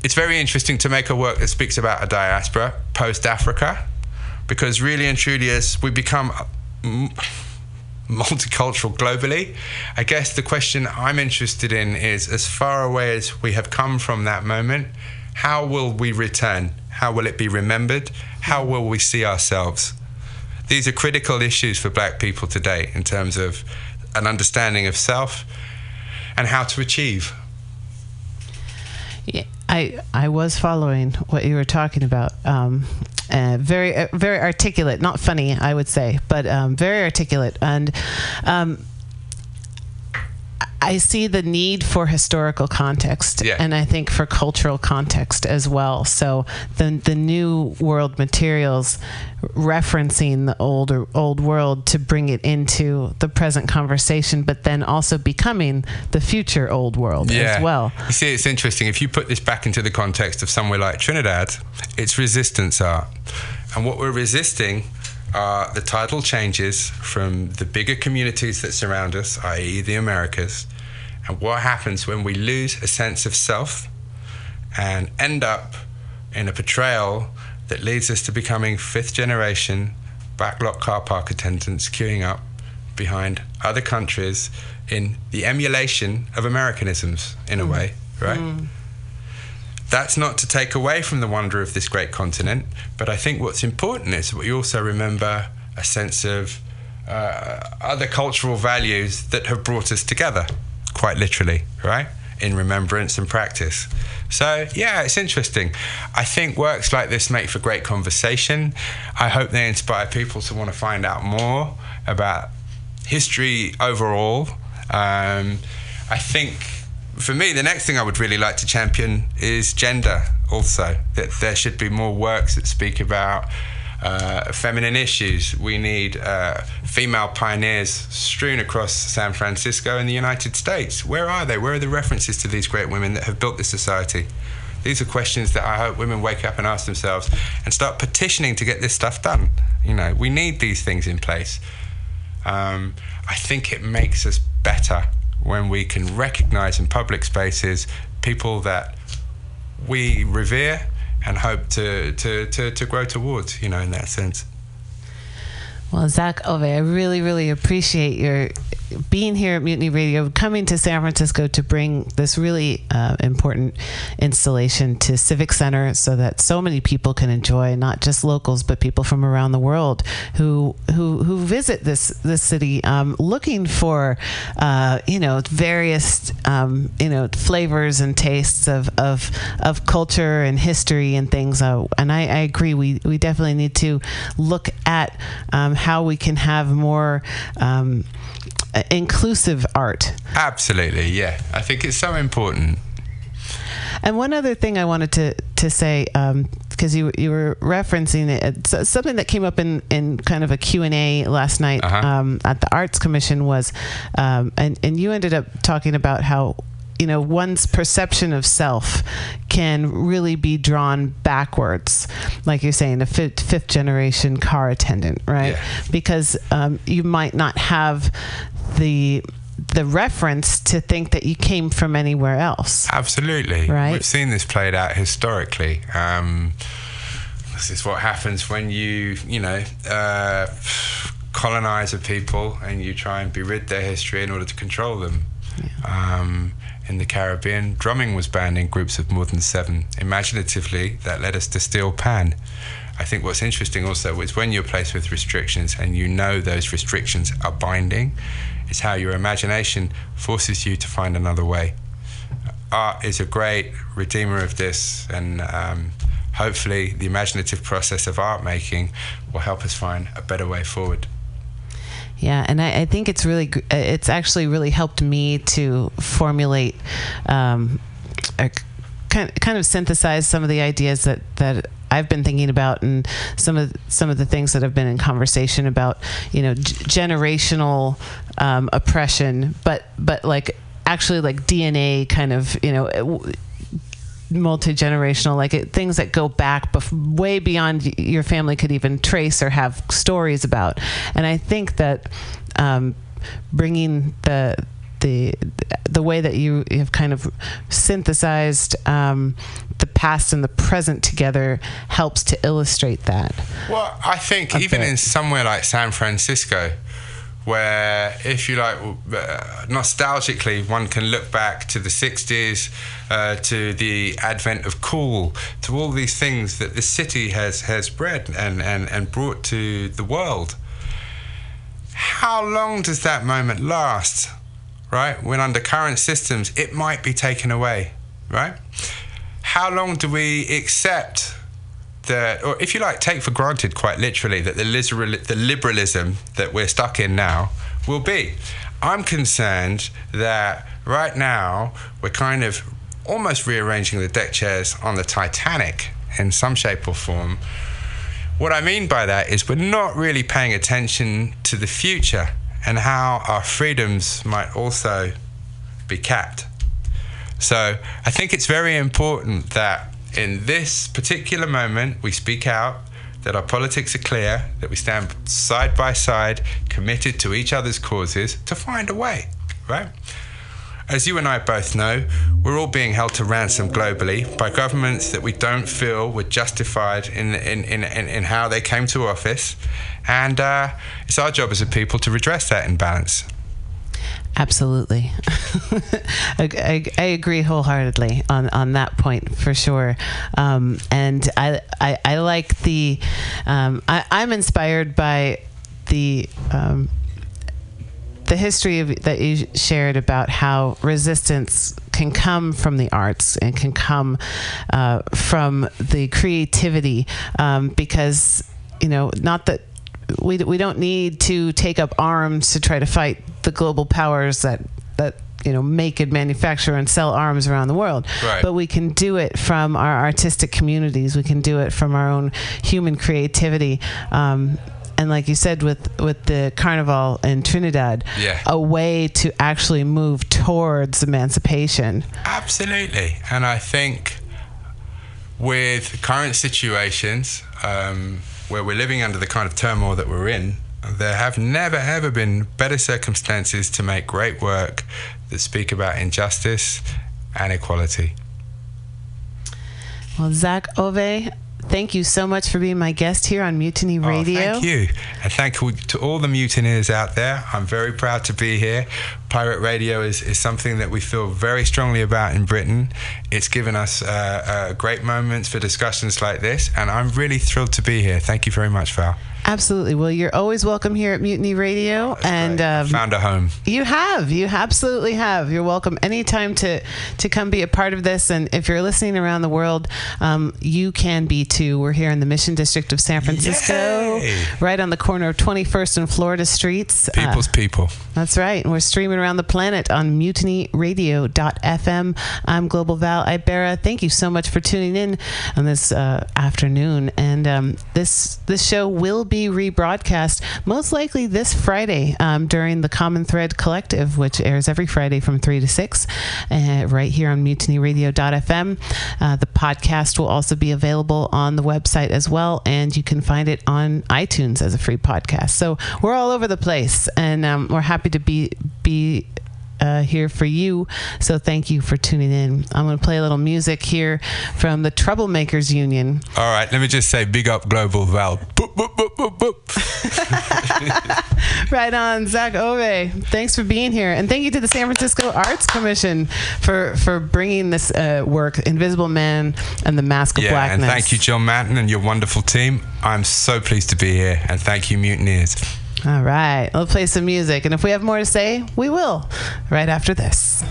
It's very interesting to make a work that speaks about a diaspora post Africa, because really and truly, as we become mm, multicultural globally, I guess the question I'm interested in is as far away as we have come from that moment, how will we return? How will it be remembered? How will we see ourselves? These are critical issues for black people today in terms of an understanding of self and how to achieve. Yeah, I I was following what you were talking about. Um, uh, very uh, very articulate, not funny, I would say, but um, very articulate, and um, I see the need for historical context, Yeah. and I think for cultural context as well. So the the new world materials referencing the older old world to bring it into the present conversation, but then also becoming the future old world as well. You see, it's interesting. If you put this back into the context of somewhere like Trinidad, it's resistance art. And what we're resisting are the tidal changes from the bigger communities that surround us, i.e., the Americas, and what happens when we lose a sense of self and end up in a portrayal that leads us to becoming fifth generation backlot car park attendants queuing up behind other countries in the emulation of Americanisms, in a way, right? That's not to take away from the wonder of this great continent, but I think what's important is we also remember a sense of uh, other cultural values that have brought us together, quite literally, right? In remembrance and practice. So, yeah, it's interesting. I think works like this make for great conversation. I hope they inspire people to want to find out more about history overall. Um, I think for me, the next thing I would really like to champion is gender also. That there should be more works that speak about uh, feminine issues. We need uh, female pioneers strewn across San Francisco and the United States. Where are they? Where are the references to these great women that have built this society? These are questions that I hope women wake up and ask themselves and start petitioning to get this stuff done. You know, we need these things in place. Um, I think it makes us better when we can recognize in public spaces people that we revere and hope to, to, to, to grow towards, you know, in that sense. Well, Zak Ové, I really, really appreciate your being here at Mutiny Radio, coming to San Francisco to bring this really uh, important installation to Civic Center so that so many people can enjoy, not just locals, but people from around the world who who, who visit this this city um, looking for, uh, you know, various, um, you know, flavors and tastes of, of, of culture and history and things. Uh, and I, I agree, we, we definitely need to look at um, how we can have more um, inclusive art. Absolutely, yeah. I think it's so important. And one other thing I wanted to to say, because you you were referencing it, it's something that came up in, in kind of a Q and A last night um, at the Arts Commission was, um, and and you ended up talking about how you know one's perception of self can really be drawn backwards like you're saying a fifth, fifth generation car attendant right because um, you might not have the the reference to think that you came from anywhere else Absolutely. Right. We've seen this played out historically. Um, this is what happens when you, you know, uh, colonize a people and you try and be rid their history in order to control them. Um, in the Caribbean, drumming was banned in groups of more than seven. Imaginatively, that led us to steel pan. I think what's interesting also is when you're placed with restrictions and you know those restrictions are binding, it's how your imagination forces you to find another way. Art is a great redeemer of this, and um, hopefully, the imaginative process of art making will help us find a better way forward. Yeah, and I, I think it's really, uh, it's actually really helped me to formulate, um, a kind kind of synthesize some of the ideas that that I've been thinking about, and some of some of the things that have been in conversation about, you know, g- generational um, oppression, but but like actually like DNA kind of, you know. W- multi-generational like it, things that go back bef- way beyond your family could even trace or have stories about and i think that um, bringing the the the way that you have kind of synthesized um, the past and the present together helps to illustrate that Well, I think even bit. in somewhere like San Francisco, where if you like, uh, nostalgically, one can look back to the 60s, uh, to the advent of cool, to all these things that the city has, has bred and, and, and brought to the world. How long does that moment last, right? When under current systems, it might be taken away, right? How long do we accept that, or if you like, take for granted quite literally that the, liberal, the liberalism that we're stuck in now will be. I'm concerned that right now we're kind of almost rearranging the deck chairs on the Titanic in some shape or form. What I mean by that is we're not really paying attention to the future and how our freedoms might also be capped. So I think it's very important that in this particular moment we speak out, that our politics are clear, that we stand side by side, committed to each other's causes to find a way, right? As you and I both know, we're all being held to ransom globally by governments that we don't feel were justified in, in, in, in, in how they came to office. And uh, it's our job as a people to redress that imbalance. Absolutely. *laughs* I, I, I agree wholeheartedly on, on that point for sure. Um, and I, I, I like the, um, I, I'm inspired by the, um, the history of, that you shared about how resistance can come from the arts and can come uh, from the creativity um, because you know not that we, we don't need to take up arms to try to fight the global powers that that you know make and manufacture and sell arms around the world Right. but we can do it from our artistic communities we can do it from our own human creativity um, and like you said with with the carnival in Trinidad Yeah. a way to actually move towards emancipation Absolutely. And I think with current situations um, where we're living under the kind of turmoil that we're in, there have never ever been better circumstances to make great work that speak about injustice and equality. well Zak Ové thank you so much for being my guest here on Mutiny oh, Radio Oh, thank you. And thank you to all the mutineers out there. I'm very proud to be here. Pirate radio is, is something that we feel very strongly about in Britain. It's given us uh, uh, great moments for discussions like this, and I'm really thrilled to be here. Thank you very much, Val. Absolutely. Well, you're always welcome here at Mutiny Radio, and um, Found a home. you have, you absolutely have. You're welcome anytime to to come be a part of this. And if you're listening around the world, um, you can be too. We're here in the Mission District of San Francisco, Yay! right on the corner of 21st and Florida Streets. Uh, People's people. that's right. And we're streaming around the planet on mutinyradio.fm. I'm Global Val Ibera. Thank you so much for tuning in on this uh, afternoon. And um, this this show will be rebroadcast most likely this Friday um, during the Common Thread Collective, which airs every Friday from 3 to 6 uh, right here on mutinyradio.fm. Uh, the podcast will also be available on the website as well, and you can find it on iTunes as a free podcast. So we're all over the place, and um, we're happy to be be uh, here for you. So thank you for tuning in. I'm going to play a little music here from the Troublemakers Union. All right, let me just say big up Global Val. Boop, boop, boop, boop, boop. *laughs* right on, Zak Ové. Thanks for being here, and thank you to the San Francisco Arts Commission for for bringing this uh, work, Invisible Man and the Masque of Yeah, Blackness. and thank you, John Manton, and your wonderful team. I'm so pleased to be here, and thank you, mutineers. All right, we'll play some music, and if we have more to say, we will right after this.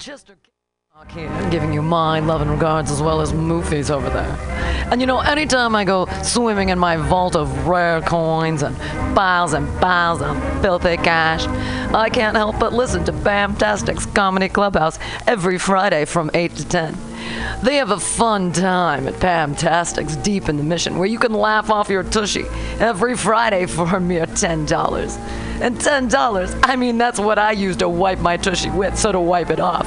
K- here, giving you my love and regards as well as Moofy's over there. And you know, anytime I go swimming in my vault of rare coins and piles and piles of filthy cash, I can't help but listen to Fantastic's Comedy Clubhouse every Friday from 8 to 10. They have a fun time at Pamtastic's Deep in the Mission where you can laugh off your tushy every Friday for a mere $10. And $10, I mean, that's what I use to wipe my tushy with, so to wipe it off.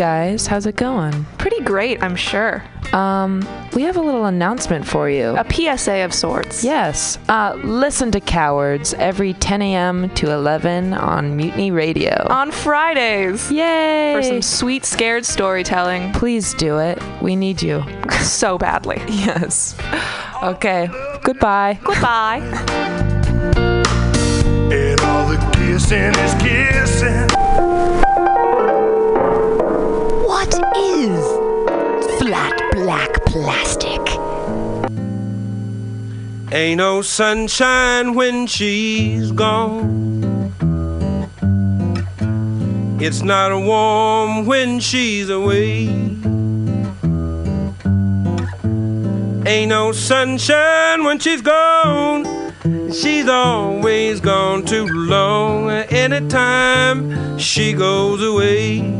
guys, how's it going? Pretty great, I'm sure. Um, we have a little announcement for you. A PSA of sorts. Yes. Uh, listen to Cowards every 10 a.m. to 11 on Mutiny Radio. On Fridays. Yay! For some sweet, scared storytelling. Please do it. We need you. *laughs* so badly. Yes. Okay. Goodbye. Goodbye. And all the kissing is kissing. Is flat black plastic? Ain't no sunshine when she's gone. It's not warm when she's away. Ain't no sunshine when she's gone. She's always gone too long. Anytime she goes away.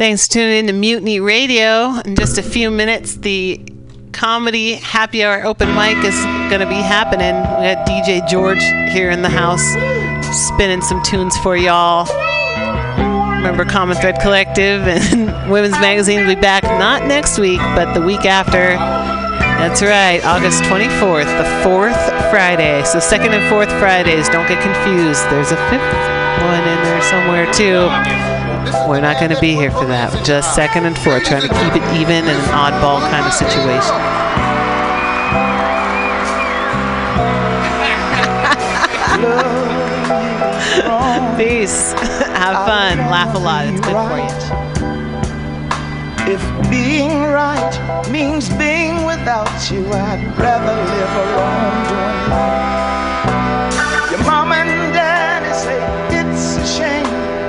Thanks for tuning in to Mutiny Radio. In just a few minutes, the comedy happy hour open mic is going to be happening. We got DJ George here in the house spinning some tunes for y'all. Remember Common Thread Collective and *laughs* Women's Magazine will be back not next week, but the week after. That's right, August 24th, the fourth Friday. So, second and fourth Fridays, don't get confused. There's a fifth one in there somewhere, too. We're not going to be here for that. Just second and fourth, trying to keep it even in an oddball kind of situation. *laughs* Peace. *laughs* Have fun. Laugh a lot. It's good for you. If being right means being without you, I'd rather live alone doing life. Your mom and daddy say it's a shame,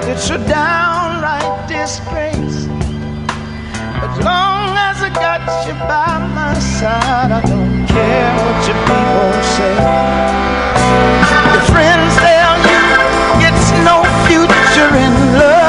it's a downright disgrace. As long as I got you by my side, I don't care what your people say. Your friends tell you it's no future in love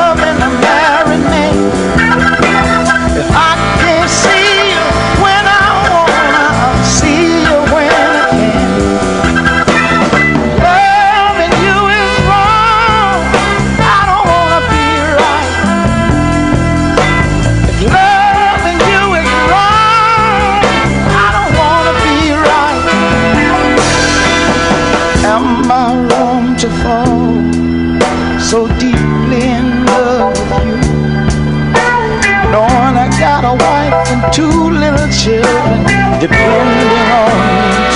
two little children depending on me